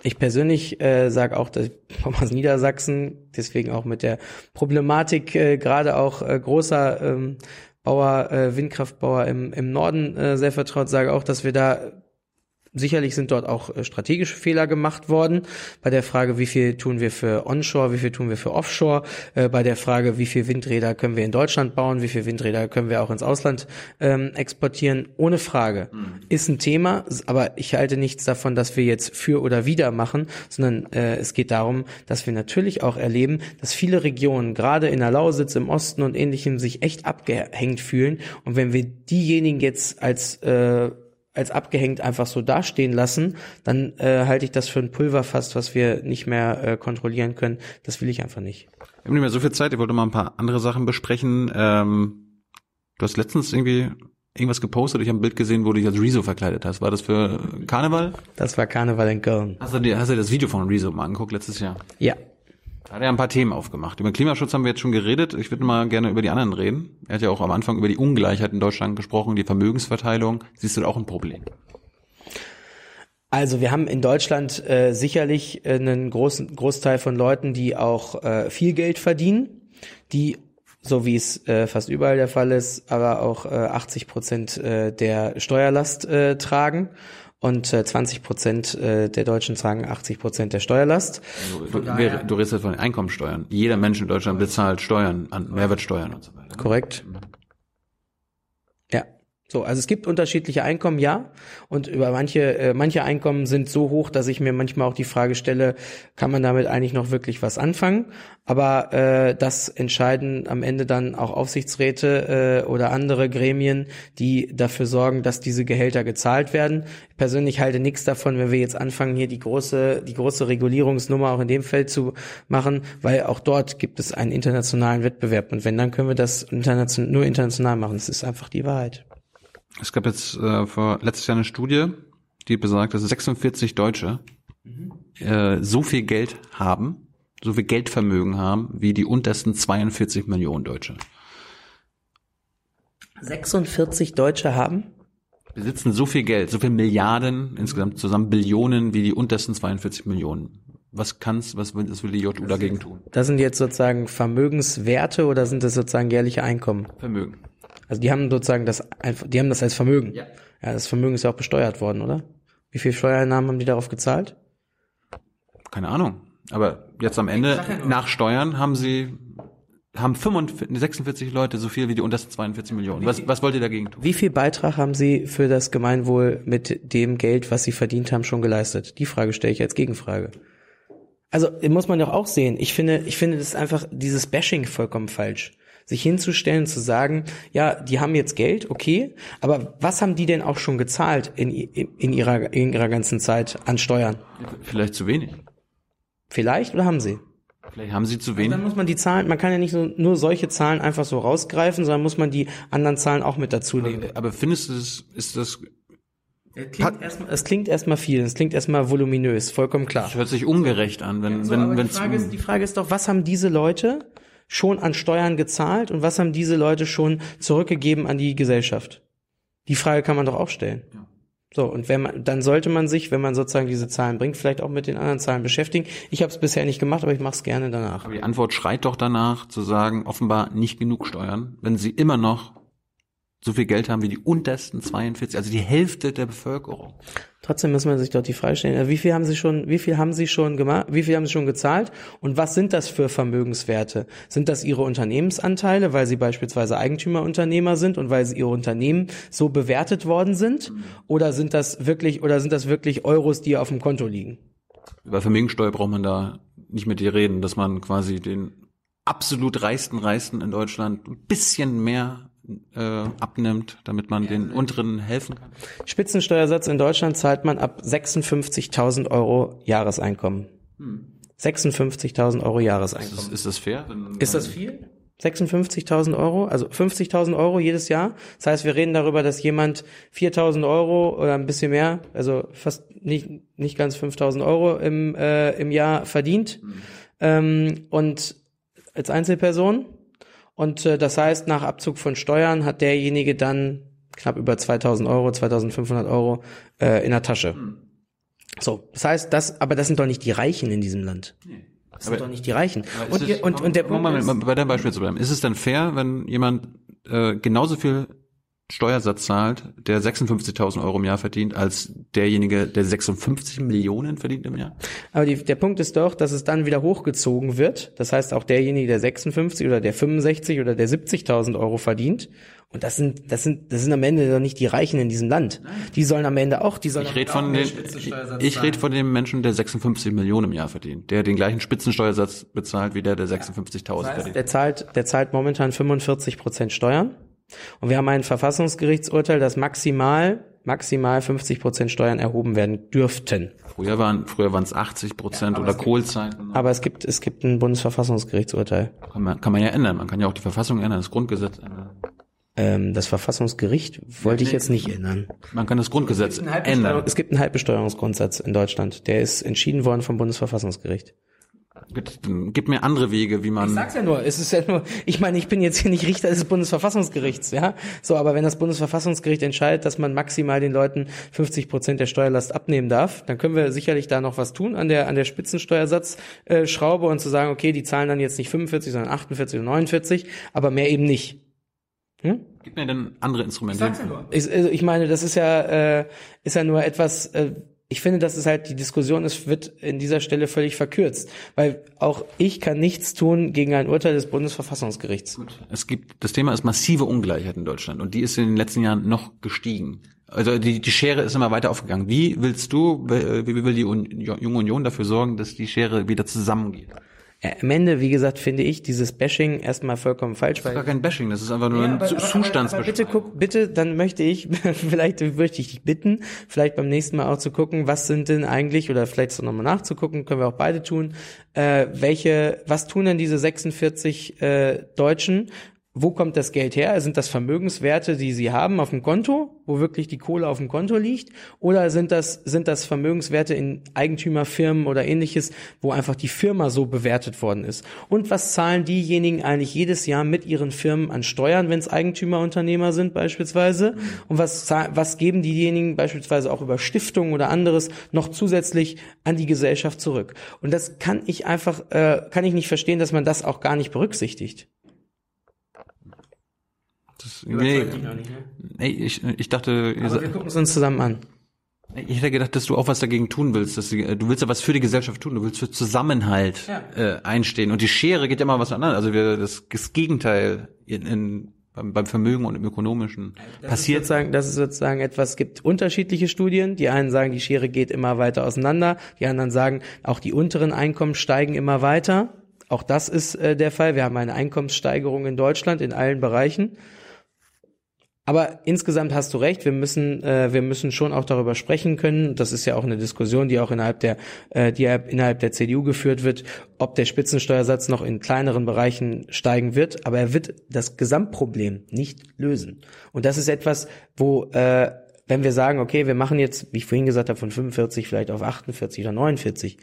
Ich persönlich äh, sage auch, dass ich aus Niedersachsen, deswegen auch mit der Problematik äh, gerade auch äh, großer ähm, Bauer, äh, Windkraftbauer im, im Norden äh, sehr vertraut, sage auch, dass wir da Sicherlich sind dort auch äh, strategische Fehler gemacht worden. Bei der Frage, wie viel tun wir für Onshore, wie viel tun wir für Offshore, äh, bei der Frage, wie viel Windräder können wir in Deutschland bauen, wie viel Windräder können wir auch ins Ausland ähm, exportieren, ohne Frage. Ist ein Thema, aber ich halte nichts davon, dass wir jetzt für oder wieder machen, sondern äh, es geht darum, dass wir natürlich auch erleben, dass viele Regionen, gerade in der Lausitz, im Osten und ähnlichem, sich echt abgehängt fühlen. Und wenn wir diejenigen jetzt als äh, als abgehängt einfach so dastehen lassen, dann äh, halte ich das für ein Pulverfass, was wir nicht mehr äh, kontrollieren können. Das will ich einfach nicht. Wir haben nicht mehr so viel Zeit, ich wollte mal ein paar andere Sachen besprechen. Ähm, du hast letztens irgendwie irgendwas gepostet, ich habe ein Bild gesehen, wo du dich als Rezo verkleidet hast. War das für Karneval? Das war Karneval in Köln. Hast du dir, hast du dir das Video von Rezo mal angeguckt letztes Jahr? Ja. Da hat er ein paar Themen aufgemacht. Über Klimaschutz haben wir jetzt schon geredet. Ich würde mal gerne über die anderen reden. Er hat ja auch am Anfang über die Ungleichheit in Deutschland gesprochen, die Vermögensverteilung. Siehst du da auch ein Problem? Also wir haben in Deutschland äh, sicherlich äh, einen großen Großteil von Leuten, die auch äh, viel Geld verdienen, die so wie es äh, fast überall der Fall ist, aber auch äh, 80 Prozent äh, der Steuerlast äh, tragen und äh, 20 Prozent äh, der Deutschen tragen 80 Prozent der Steuerlast. Du, du, wir- du redest jetzt von den Einkommensteuern. Jeder Mensch in Deutschland bezahlt Steuern, an Mehrwertsteuern und so weiter. Korrekt. So, also es gibt unterschiedliche Einkommen, ja. Und über manche, äh, manche Einkommen sind so hoch, dass ich mir manchmal auch die Frage stelle, kann man damit eigentlich noch wirklich was anfangen? Aber äh, das entscheiden am Ende dann auch Aufsichtsräte äh, oder andere Gremien, die dafür sorgen, dass diese Gehälter gezahlt werden. Ich persönlich halte nichts davon, wenn wir jetzt anfangen, hier die große, die große Regulierungsnummer auch in dem Feld zu machen, weil auch dort gibt es einen internationalen Wettbewerb. Und wenn, dann können wir das internation nur international machen. Das ist einfach die Wahrheit. Es gab jetzt äh, vor letztes Jahr eine Studie, die besagt, dass 46 Deutsche äh, so viel Geld haben, so viel Geldvermögen haben, wie die untersten 42 Millionen Deutsche. 46 Deutsche haben? Besitzen so viel Geld, so viel Milliarden, insgesamt zusammen Billionen, wie die untersten 42 Millionen Was kann's, was will, was will die JU dagegen tun? Das sind jetzt sozusagen Vermögenswerte oder sind das sozusagen jährliche Einkommen? Vermögen. Also die haben sozusagen das, einfach- die haben das als Vermögen. Ja. Ja, das Vermögen ist ja auch besteuert worden, oder? Wie viel Steuereinnahmen haben die darauf gezahlt? Keine Ahnung. Aber jetzt am Ende, nach Steuern, haben sie, haben 45, 46 Leute so viel wie die untersten 42 Millionen. Was, was wollt ihr dagegen tun? Wie viel Beitrag haben sie für das Gemeinwohl mit dem Geld, was sie verdient haben, schon geleistet? Die Frage stelle ich als Gegenfrage. Also muss man doch auch sehen. Ich finde, ich finde das ist einfach dieses Bashing vollkommen falsch. Sich hinzustellen, zu sagen, ja, die haben jetzt Geld, okay, aber was haben die denn auch schon gezahlt in, in, in ihrer, in ihrer ganzen Zeit an Steuern? Vielleicht zu wenig. Vielleicht oder haben sie? Vielleicht haben sie zu Dann wenig. muss man die Zahlen, man kann ja nicht so, nur solche Zahlen einfach so rausgreifen, sondern muss man die anderen Zahlen auch mit dazu nehmen. Aber findest du das, ist das, Es klingt erstmal, es klingt erstmal viel, es klingt erstmal voluminös, vollkommen klar. das hört sich ungerecht an, wenn, So, wenn, wenn die, Frage ist, die Frage ist doch, was haben diese Leute schon an Steuern gezahlt und was haben diese Leute schon zurückgegeben an die Gesellschaft? Die Frage kann man doch auch stellen. So, und wenn man, dann sollte man sich, wenn man sozusagen diese Zahlen bringt, vielleicht auch mit den anderen Zahlen beschäftigen. Ich habe es bisher nicht gemacht, aber ich mache es gerne danach. Aber die Antwort schreit doch danach, zu sagen, offenbar nicht genug Steuern, wenn sie immer noch so viel Geld haben wie die untersten 42, also die Hälfte der Bevölkerung. Trotzdem muss man sich doch die Frage stellen, äh, wie viel haben Sie schon, wie viel haben Sie schon gemacht, wie viel haben Sie schon gezahlt und was sind das für Vermögenswerte? Sind das Ihre Unternehmensanteile, weil Sie beispielsweise Eigentümerunternehmer sind und weil Sie Ihre Unternehmen so bewertet worden sind? Oder sind das wirklich, oder sind das wirklich Euros, die auf dem Konto liegen? Über Vermögensteuer braucht man da nicht mit dir reden, dass man quasi den absolut reichsten Reichsten in Deutschland ein bisschen mehr äh, abnimmt, damit man den unteren helfen kann. Spitzensteuersatz in Deutschland zahlt man ab 56.000 Euro Jahreseinkommen. 56.000 Euro Jahreseinkommen. Ist, ist das fair? Wenn, Ist das viel? 56.000 Euro, also 50.000 Euro jedes Jahr. Das heißt, wir reden darüber, dass jemand 4.000 Euro oder ein bisschen mehr, also fast nicht, nicht ganz 5.000 Euro im, äh, im Jahr verdient. Ähm, und als Einzelperson. Und äh, das heißt, nach Abzug von Steuern hat derjenige dann knapp über 2.000 Euro, 2.500 Euro äh, in der Tasche. So, das heißt, das, aber das sind doch nicht die Reichen in diesem Land. Das sind Aber- doch nicht die Reichen. Und, es- ihr- und, und der Punkt mal ist, bei deinem Beispiel zu bleiben. Ist es denn fair, wenn jemand äh, genauso viel Steuersatz zahlt, der 56.000 Euro im Jahr verdient, als derjenige, der 56 Millionen verdient im Jahr? Aber die, der Punkt ist doch, dass es dann wieder hochgezogen wird. Das heißt, auch derjenige, der 56 oder der 65 oder der 70.000 Euro verdient. Und das sind, das sind, das sind am Ende doch nicht die Reichen in diesem Land. Die sollen am Ende auch, die sollen Ich rede von den, ich zahlen. rede von dem Menschen, der 56 Millionen im Jahr verdient, der den gleichen Spitzensteuersatz bezahlt wie der, der 56.000 verdient. Der zahlt, der zahlt momentan 45 Prozent Steuern. Und wir haben ein Verfassungsgerichtsurteil, dass maximal, maximal 50 Prozent Steuern erhoben werden dürften. Früher waren, früher waren es 80 Prozent oder Kohlzeiten. Aber es gibt, es gibt ein Bundesverfassungsgerichtsurteil. Kann man, kann man ja ändern. Man kann ja auch die Verfassung ändern, das Grundgesetz ändern. Ähm, das Verfassungsgericht wollte ich jetzt nicht ändern. Man kann das Grundgesetz ändern. Es gibt einen Halbbesteuerungsgrundsatz in Deutschland. Der ist entschieden worden vom Bundesverfassungsgericht. Gib mir andere Wege, wie man. sag's ja nur, es ist ja nur, ich meine, ich bin jetzt hier nicht Richter des Bundesverfassungsgerichts, ja. So, aber wenn das Bundesverfassungsgericht entscheidet, dass man maximal den Leuten 50 Prozent der Steuerlast abnehmen darf, dann können wir sicherlich da noch was tun an der, an der Spitzensteuersatzschraube Schraube und zu sagen, okay, die zahlen dann jetzt nicht 45, sondern 48 oder 49, aber mehr eben nicht. Hm? Gib mir dann andere Instrumente. Ich, also ich meine, das ist ja, äh, ist ja nur etwas, äh, ich finde, dass es halt die Diskussion ist, wird in dieser Stelle völlig verkürzt. Weil auch ich kann nichts tun gegen ein Urteil des Bundesverfassungsgerichts. Es gibt, das Thema ist massive Ungleichheit in Deutschland und die ist in den letzten Jahren noch gestiegen. Also die, die Schere ist immer weiter aufgegangen. Wie willst du, wie wie will die Un Junge Union dafür sorgen, dass die Schere wieder zusammengeht? Äh, Am Ende, wie gesagt, finde ich dieses Bashing erstmal vollkommen falsch, Das ist gar kein Bashing, das ist einfach nur Ja, ein Zustandsbeschreibung. Bitte guck, bitte, dann möchte ich, vielleicht möchte ich dich bitten, vielleicht beim nächsten Mal auch zu gucken, was sind denn eigentlich, oder vielleicht so nochmal nachzugucken, können wir auch beide tun, äh, welche, was tun denn diese 46 äh, Deutschen wo kommt das Geld her? Sind das Vermögenswerte, die Sie haben auf dem Konto, wo wirklich die Kohle auf dem Konto liegt? Oder sind das, sind das Vermögenswerte in Eigentümerfirmen oder ähnliches, wo einfach die Firma so bewertet worden ist? Und was zahlen diejenigen eigentlich jedes Jahr mit ihren Firmen an Steuern, wenn es Eigentümerunternehmer sind beispielsweise? Und was, was geben diejenigen beispielsweise auch über Stiftungen oder anderes noch zusätzlich an die Gesellschaft zurück? Und das kann ich einfach, äh, kann ich nicht verstehen, dass man das auch gar nicht berücksichtigt. Das, nee, nee, ich, ich dachte, ihr Aber sa- wir gucken es uns zusammen an. ich hätte gedacht, dass du auch was dagegen tun willst. Dass die, du willst ja was für die Gesellschaft tun. Du willst für Zusammenhalt Ja. äh, einstehen. Und die Schere geht ja immer was anderes. Also wir, das, das Gegenteil in, in, beim, beim Vermögen und im Ökonomischen passiert. sozusagen, dass es sozusagen etwas gibt unterschiedliche Studien. Die einen sagen, die Schere geht immer weiter auseinander. Die anderen sagen, auch die unteren Einkommen steigen immer weiter. Auch das ist äh, der Fall. Wir haben eine Einkommenssteigerung in Deutschland in allen Bereichen. Aber insgesamt hast du recht, wir müssen, äh, wir müssen schon auch darüber sprechen können. Das ist ja auch eine Diskussion, die auch innerhalb der, äh, die innerhalb der CDU geführt wird, ob der Spitzensteuersatz noch in kleineren Bereichen steigen wird. Aber er wird das Gesamtproblem nicht lösen. Und das ist etwas, wo, äh, wenn wir sagen, okay, wir machen jetzt, wie ich vorhin gesagt habe, von 45 vielleicht auf 48 oder 49,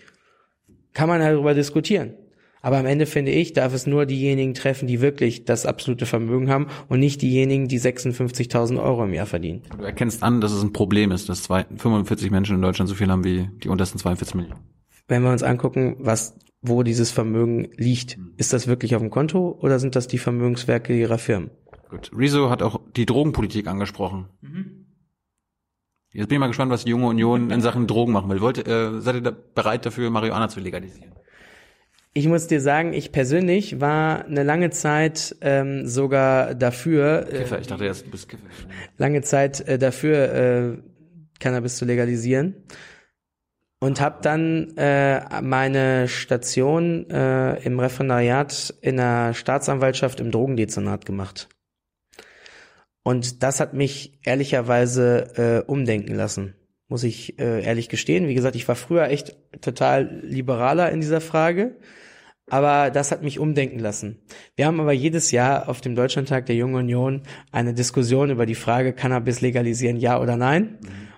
kann man darüber diskutieren. Aber am Ende finde ich, darf es nur diejenigen treffen, die wirklich das absolute Vermögen haben und nicht diejenigen, die 56.000 Euro im Jahr verdienen. Du erkennst an, dass es ein Problem ist, dass zwei, 45 Menschen in Deutschland so viel haben wie die untersten 42 Millionen. Wenn wir uns angucken, was, wo dieses Vermögen liegt, ist das wirklich auf dem Konto oder sind das die Vermögenswerke ihrer Firmen? Gut. Rezo hat auch die Drogenpolitik angesprochen. Jetzt bin ich mal gespannt, was die junge Union in Sachen Drogen machen will. Wollt, äh, seid ihr da bereit dafür, Marihuana zu legalisieren? Ich muss dir sagen, ich persönlich war eine lange Zeit ähm, sogar dafür, äh, Kiffer, ich dachte erst, du bist Kiffer. lange Zeit äh, dafür, äh, Cannabis zu legalisieren. Und habe dann äh, meine Station äh, im Referendariat in der Staatsanwaltschaft im Drogendezernat gemacht. Und das hat mich ehrlicherweise äh, umdenken lassen, muss ich äh, ehrlich gestehen. Wie gesagt, ich war früher echt total liberaler in dieser Frage, aber das hat mich umdenken lassen. Wir haben aber jedes Jahr auf dem Deutschlandtag der Jungen Union eine Diskussion über die Frage, Cannabis legalisieren, ja oder nein.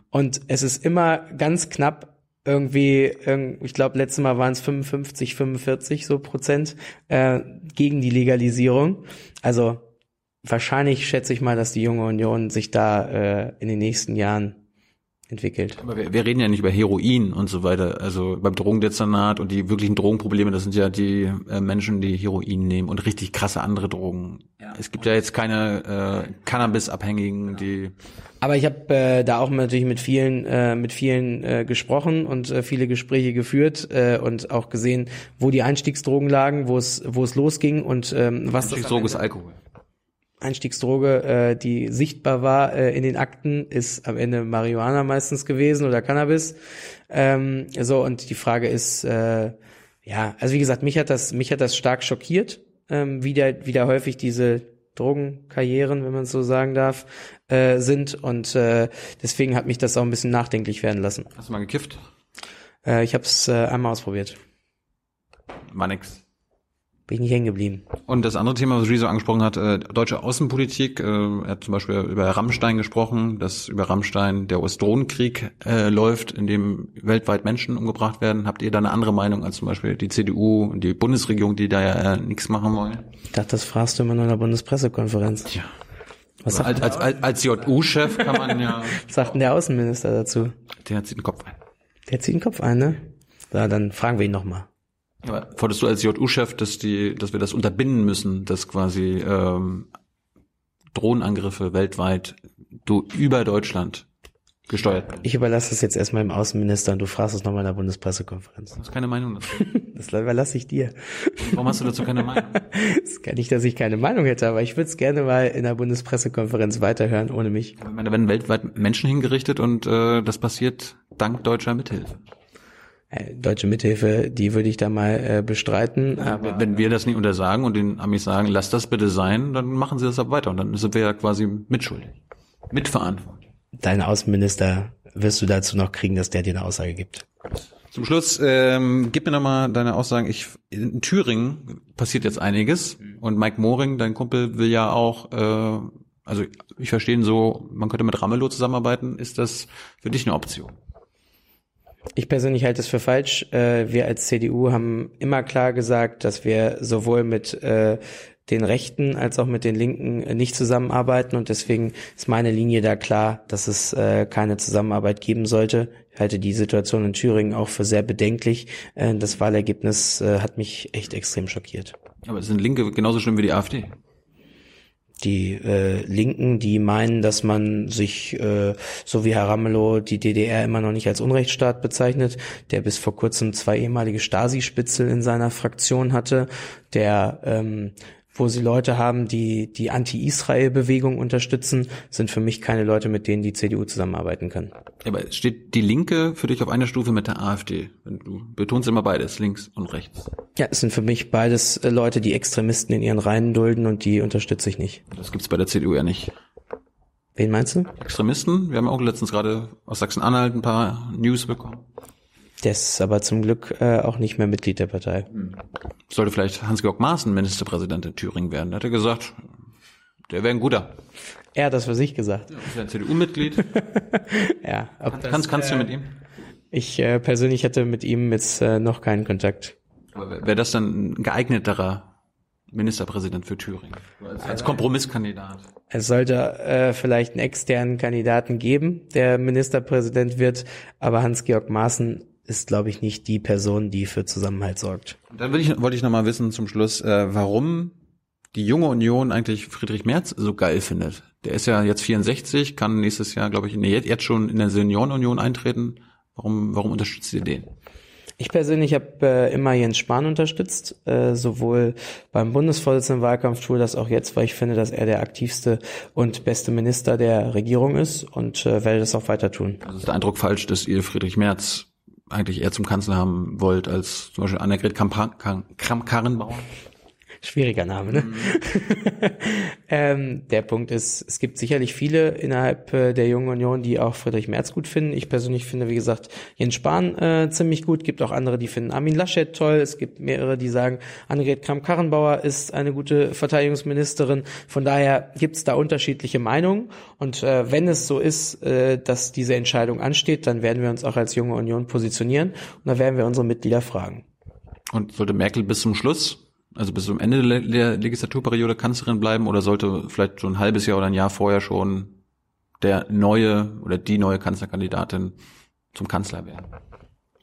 Und es ist immer ganz knapp irgendwie, irgend- ich glaube, letztes Mal waren es 55, 45 so Prozent äh, gegen die Legalisierung. Also wahrscheinlich schätze ich mal, dass die Junge Union sich da äh, in den nächsten Jahren entwickelt. Aber wir, wir reden ja nicht über Heroin und so weiter. Also beim Drogendezernat und die wirklichen Drogenprobleme, das sind ja die äh, Menschen, die Heroin nehmen und richtig krasse andere Drogen. Es gibt ja jetzt keine äh, Cannabis-Abhängigen, die Aber ich habe äh, da auch natürlich mit vielen, äh, mit vielen äh, gesprochen und äh, viele Gespräche geführt äh, und auch gesehen, wo die Einstiegsdrogen lagen, wo es, wo es losging und ähm, was das am Droge ist Alkohol. Einstiegsdroge, äh, die sichtbar war äh, in den Akten, ist am Ende Marihuana meistens gewesen oder Cannabis. Ähm, so und die Frage ist, äh, ja, also wie gesagt, mich hat das, mich hat das stark schockiert, ähm, wie da, wie da häufig diese Drogenkarrieren, wenn man es so sagen darf, äh, sind und äh, deswegen hat mich das auch ein bisschen nachdenklich werden lassen. Hast du mal gekifft? Äh, ich habe es äh, einmal ausprobiert, War nix. Bin ich nicht hängen geblieben. Und das andere Thema, was Rezo angesprochen hat, äh, deutsche Außenpolitik. Äh, er hat zum Beispiel über Rammstein gesprochen, dass über Rammstein der US-Drohnenkrieg äh, läuft, in dem weltweit Menschen umgebracht werden. Habt ihr da eine andere Meinung als zum Beispiel die CDU und die Bundesregierung, die da ja äh, nichts machen wollen? Ich dachte, das fragst du immer nur in der Bundespressekonferenz. Tja. Was sagt, Als, als, als, als JU-Chef kann man ja, was sagt denn der Außenminister dazu? der zieht den Kopf ein. Der zieht den Kopf ein, ne? So, dann fragen wir ihn nochmal. Aber forderst du als JU-Chef, dass die, dass wir das unterbinden müssen, dass quasi ähm, Drohnenangriffe weltweit du über Deutschland gesteuert werden? Ich überlasse das jetzt erstmal dem Außenminister und du fragst es nochmal in der Bundespressekonferenz. Du hast keine Meinung dazu. Das überlasse ich dir. Warum hast du dazu keine Meinung? Das kann nicht, dass ich keine Meinung hätte, aber ich würde es gerne mal in der Bundespressekonferenz weiterhören, ohne mich. Ich meine, da werden weltweit Menschen hingerichtet und äh, das passiert dank deutscher Mithilfe. Äh, Deutsche Mithilfe, die würde ich da mal äh, bestreiten. Aber Wenn wir das nicht untersagen und den Amis sagen, lass das bitte sein, dann machen sie das ab weiter und dann sind wir ja quasi mitschuldig. Mitverantwortlich. deinen Außenminister wirst du dazu noch kriegen, dass der dir eine Aussage gibt. Zum Schluss, ähm, gib mir nochmal deine Aussagen. Ich, in Thüringen passiert jetzt einiges und Mike Moring, dein Kumpel, will ja auch, äh, also ich verstehe ihn so, man könnte mit Ramelow zusammenarbeiten. Ist das für dich eine Option? Ich persönlich halte es für falsch. Äh, wir als CDU haben immer klar gesagt, dass wir sowohl mit äh, den Rechten als auch mit den Linken äh, nicht zusammenarbeiten und deswegen ist meine Linie da klar, dass es keine Zusammenarbeit geben sollte. Ich halte die Situation in Thüringen auch für sehr bedenklich. Das Wahlergebnis hat mich echt extrem schockiert. Aber sind Linke genauso schlimm wie die AfD? Die äh, Linken, die meinen, dass man sich, äh, so wie Herr Ramelow, die DDR immer noch nicht als Unrechtsstaat bezeichnet, der bis vor kurzem zwei ehemalige Stasi-Spitzel in seiner Fraktion hatte, der ähm, wo sie Leute haben, die die Anti-Israel-Bewegung unterstützen, sind für mich keine Leute, mit denen die CDU zusammenarbeiten kann. Aber steht die Linke für dich auf einer Stufe mit der AfD? Du betonst immer beides, links und rechts. Ja, es sind für mich beides äh, Leute, die Extremisten in ihren Reihen dulden und die unterstütze ich nicht. Das gibt's bei der CDU ja nicht. Wen meinst du? Extremisten? Wir haben auch letztens gerade aus Sachsen-Anhalt ein paar News bekommen. Der ist aber zum Glück äh, auch nicht mehr Mitglied der Partei. Sollte vielleicht Hans-Georg Maaßen Ministerpräsident in Thüringen werden. Da hat er gesagt, der wäre ein guter. Er hat das für sich gesagt. Ja, ist ein CDU-Mitglied. Ja, ob kannst kannst du äh, mit ihm? Ich äh, persönlich hatte mit ihm jetzt äh, noch keinen Kontakt. Wäre das dann ein geeigneterer Ministerpräsident für Thüringen? Als, als Kompromisskandidat. Es sollte äh, vielleicht einen externen Kandidaten geben, der Ministerpräsident wird, aber Hans-Georg Maaßen ist, glaube ich, nicht die Person, die für Zusammenhalt sorgt. Dann will ich, wollte ich noch mal wissen zum Schluss, äh, warum die junge Union eigentlich Friedrich Merz so geil findet. Der ist ja jetzt 64, kann nächstes Jahr, glaube ich, nee, jetzt jetzt schon in der Seniorenunion eintreten. Warum, warum unterstützt ihr den? Ich persönlich habe äh, immer Jens Spahn unterstützt, äh, sowohl beim Bundesvorsitzendenwahlkampf tue das auch jetzt, weil ich finde, dass er der aktivste und beste Minister der Regierung ist und äh, werde das auch weiter tun. Also ist der Eindruck falsch, dass ihr Friedrich Merz eigentlich eher zum Kanzler haben wollt als zum Beispiel Annegret Kramp-Karrenbauer? Schwieriger Name, ne? ähm, der Punkt ist, es gibt sicherlich viele innerhalb äh, der Jungen Union, die auch Friedrich Merz gut finden. Ich persönlich finde, wie gesagt, Jens Spahn äh, ziemlich gut. Gibt auch andere, die finden Armin Laschet toll. Es gibt mehrere, die sagen, Annegret Kramp-Karrenbauer ist eine gute Verteidigungsministerin. Von daher gibt es da unterschiedliche Meinungen. Und äh, wenn es so ist, äh, dass diese Entscheidung ansteht, dann werden wir uns auch als Junge Union positionieren. Und dann werden wir unsere Mitglieder fragen. Und sollte Merkel bis zum Schluss, also bis zum Ende der Legislaturperiode Kanzlerin bleiben oder sollte vielleicht so ein halbes Jahr oder ein Jahr vorher schon der neue oder die neue Kanzlerkandidatin zum Kanzler werden?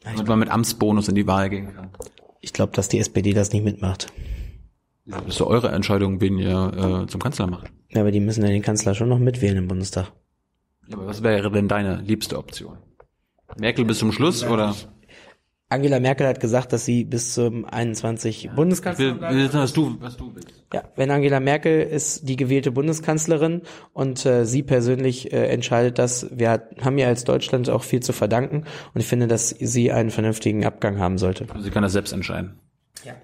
Damit man mit Amtsbonus in die Wahl gehen kann. Ich glaube, dass die SPD das nicht mitmacht. Das ist so eure Entscheidung, wen ihr äh, zum Kanzler macht. Ja, aber die müssen ja den Kanzler schon noch mitwählen im Bundestag. Ja, aber was wäre denn deine liebste Option? Merkel bis zum Schluss oder? Angela Merkel hat gesagt, dass sie bis zum 21 Ich Bundeskanzler will, bleibt. will wissen, was du, was du willst. Ja, wenn Angela Merkel ist die gewählte Bundeskanzlerin und äh, sie persönlich äh, entscheidet das, wir hat, haben ihr als Deutschland auch viel zu verdanken und ich finde, dass sie einen vernünftigen Abgang haben sollte. Sie kann das selbst entscheiden. Ja.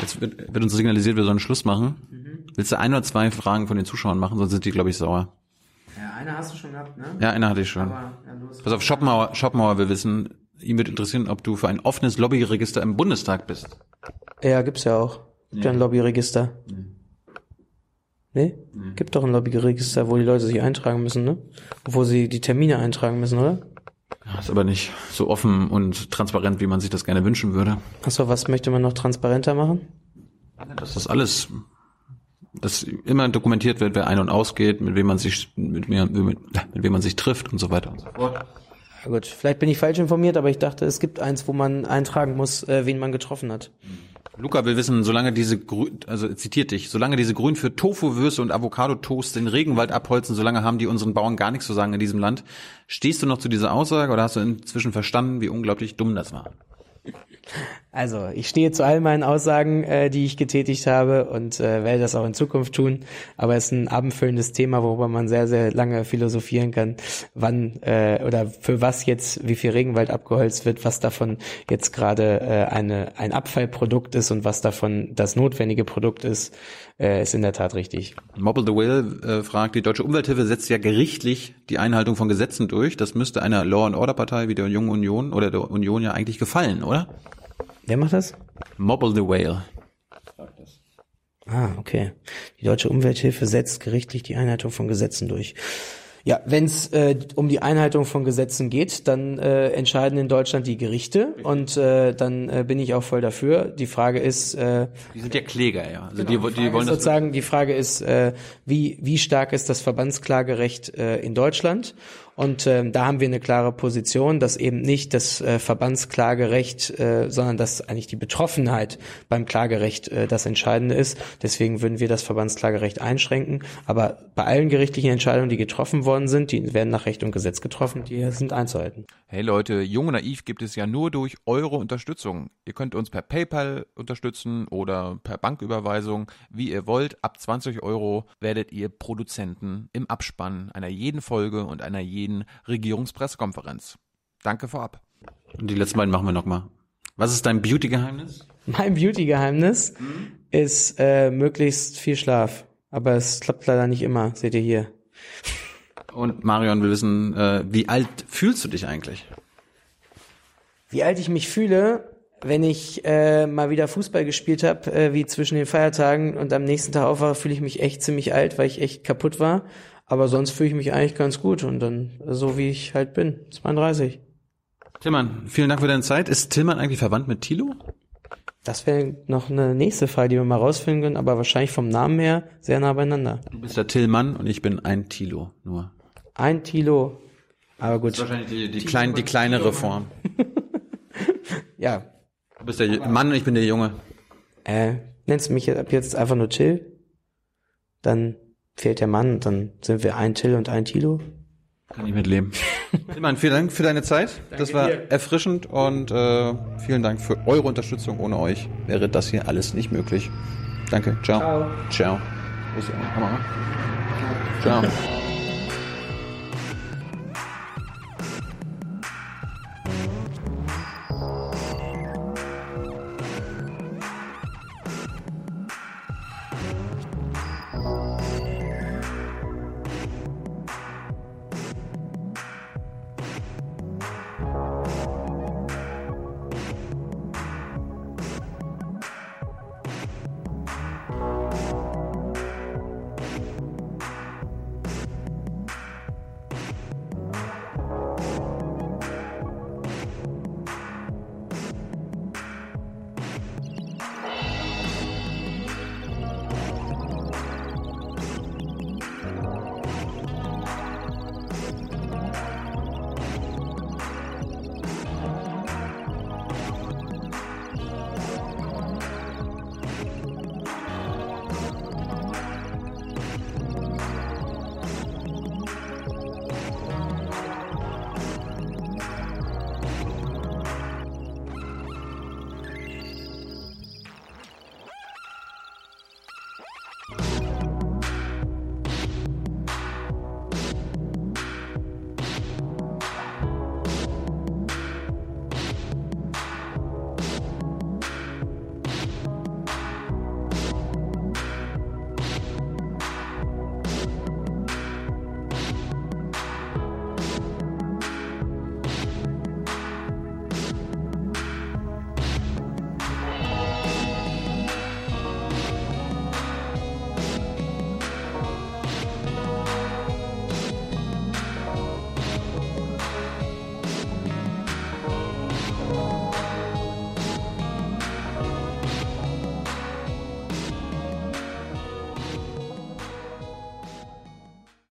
Jetzt wird, wird uns signalisiert, wir sollen Schluss machen. Willst du ein oder zwei Fragen von den Zuschauern machen, sonst sind die, glaube ich, sauer. Ja, eine hast du schon gehabt, ne? Ja, eine hatte ich schon. Pass auf, Schopenhauer, Schopenhauer will wissen, ihm wird interessieren, ob du für ein offenes Lobbyregister im Bundestag bist. Ja, gibt's ja auch. Gibt ja ein Lobbyregister. Nee? Gibt doch ein Lobbyregister, wo die Leute sich eintragen müssen, ne? Wo sie die Termine eintragen müssen, oder? Ja, ist aber nicht so offen und transparent, wie man sich das gerne wünschen würde. Achso, was möchte man noch transparenter machen? Das ist alles, dass immer dokumentiert wird, wer ein- und ausgeht, mit wem man sich, mit, mir- mit, mit wem man sich trifft und so weiter und so fort. Ja gut, vielleicht bin ich falsch informiert, aber ich dachte, es gibt eins, wo man eintragen muss, äh, wen man getroffen hat. Luca will wissen, solange diese Grün, also er zitiert dich, solange diese Grün für Tofu-Würste und Avocado-Toast den Regenwald abholzen, solange haben die unseren Bauern gar nichts zu sagen in diesem Land. Stehst du noch zu dieser Aussage oder hast du inzwischen verstanden, wie unglaublich dumm das war? Also, ich stehe zu all meinen Aussagen, äh, die ich getätigt habe und äh, werde das auch in Zukunft tun. Aber es ist ein abendfüllendes Thema, worüber man sehr, sehr lange philosophieren kann, wann äh, oder für was jetzt wie viel Regenwald abgeholzt wird, was davon jetzt gerade äh, eine ein Abfallprodukt ist und was davon das notwendige Produkt ist, äh, ist in der Tat richtig. Mobble the Whale äh, fragt, die Deutsche Umwelthilfe setzt ja gerichtlich die Einhaltung von Gesetzen durch. Das müsste einer Law and Order Partei wie der Jungen Union oder der Union ja eigentlich gefallen, oder? Wer macht das? Mobble the Whale. Ah, okay. Die deutsche Umwelthilfe setzt gerichtlich die Einhaltung von Gesetzen durch. Ja, wenn es äh, um die Einhaltung von Gesetzen geht, dann äh, entscheiden in Deutschland die Gerichte und äh, dann äh, bin ich auch voll dafür. Die Frage ist, äh, Die sind ja Kläger, ja. Also Genau, die, die wollen das sozusagen die Frage ist, äh, wie wie stark ist das Verbandsklagerecht äh, in Deutschland? Und ähm, da haben wir eine klare Position, dass eben nicht das äh, Verbandsklagerecht, äh, sondern dass eigentlich die Betroffenheit beim Klagerecht äh, das Entscheidende ist. Deswegen würden wir das Verbandsklagerecht einschränken. Aber bei allen gerichtlichen Entscheidungen, die getroffen worden sind, die werden nach Recht und Gesetz getroffen, die sind einzuhalten. Hey Leute, Jung und Naiv gibt es ja nur durch eure Unterstützung. Ihr könnt uns per PayPal unterstützen oder per Banküberweisung, wie ihr wollt. Ab 20 Euro werdet ihr Produzenten im Abspann einer jeden Folge und einer jeden Regierungspressekonferenz. Danke vorab. Und die letzten beiden machen wir nochmal. Was ist dein Beauty-Geheimnis? Mein Beauty-Geheimnis ist äh, möglichst viel Schlaf. Aber es klappt leider nicht immer, seht ihr hier. Und Marion will wissen, äh, wie alt fühlst du dich eigentlich? Wie alt ich mich fühle, wenn ich äh, mal wieder Fußball gespielt habe, äh, wie zwischen den Feiertagen und am nächsten Tag aufwache, fühle ich mich echt ziemlich alt, weil ich echt kaputt war. Aber sonst fühle ich mich eigentlich ganz gut und dann so wie ich halt bin, 32. Tillmann, vielen Dank für deine Zeit. Ist Tillmann eigentlich verwandt mit Thilo? Das wäre noch eine nächste Frage, die wir mal rausfinden können, aber wahrscheinlich vom Namen her sehr nah beieinander. Du bist der Tillmann und ich bin ein Thilo nur. Ein Tilo. Aber gut. Wahrscheinlich die, die, klein, die kleinere Form. Ja. Du bist der Mann und ich bin der Junge. Äh, nennst du mich ab jetzt einfach nur Till? Dann fehlt der Mann dann sind wir ein Till und ein Tilo. Kann ich mitleben. Tillmann, vielen Dank für deine Zeit. das war dir. erfrischend und äh, vielen Dank für eure Unterstützung. Ohne euch wäre das hier alles nicht möglich. Danke. Ciao. Ciao. Ciao. Wo ist die Kamera? Ciao.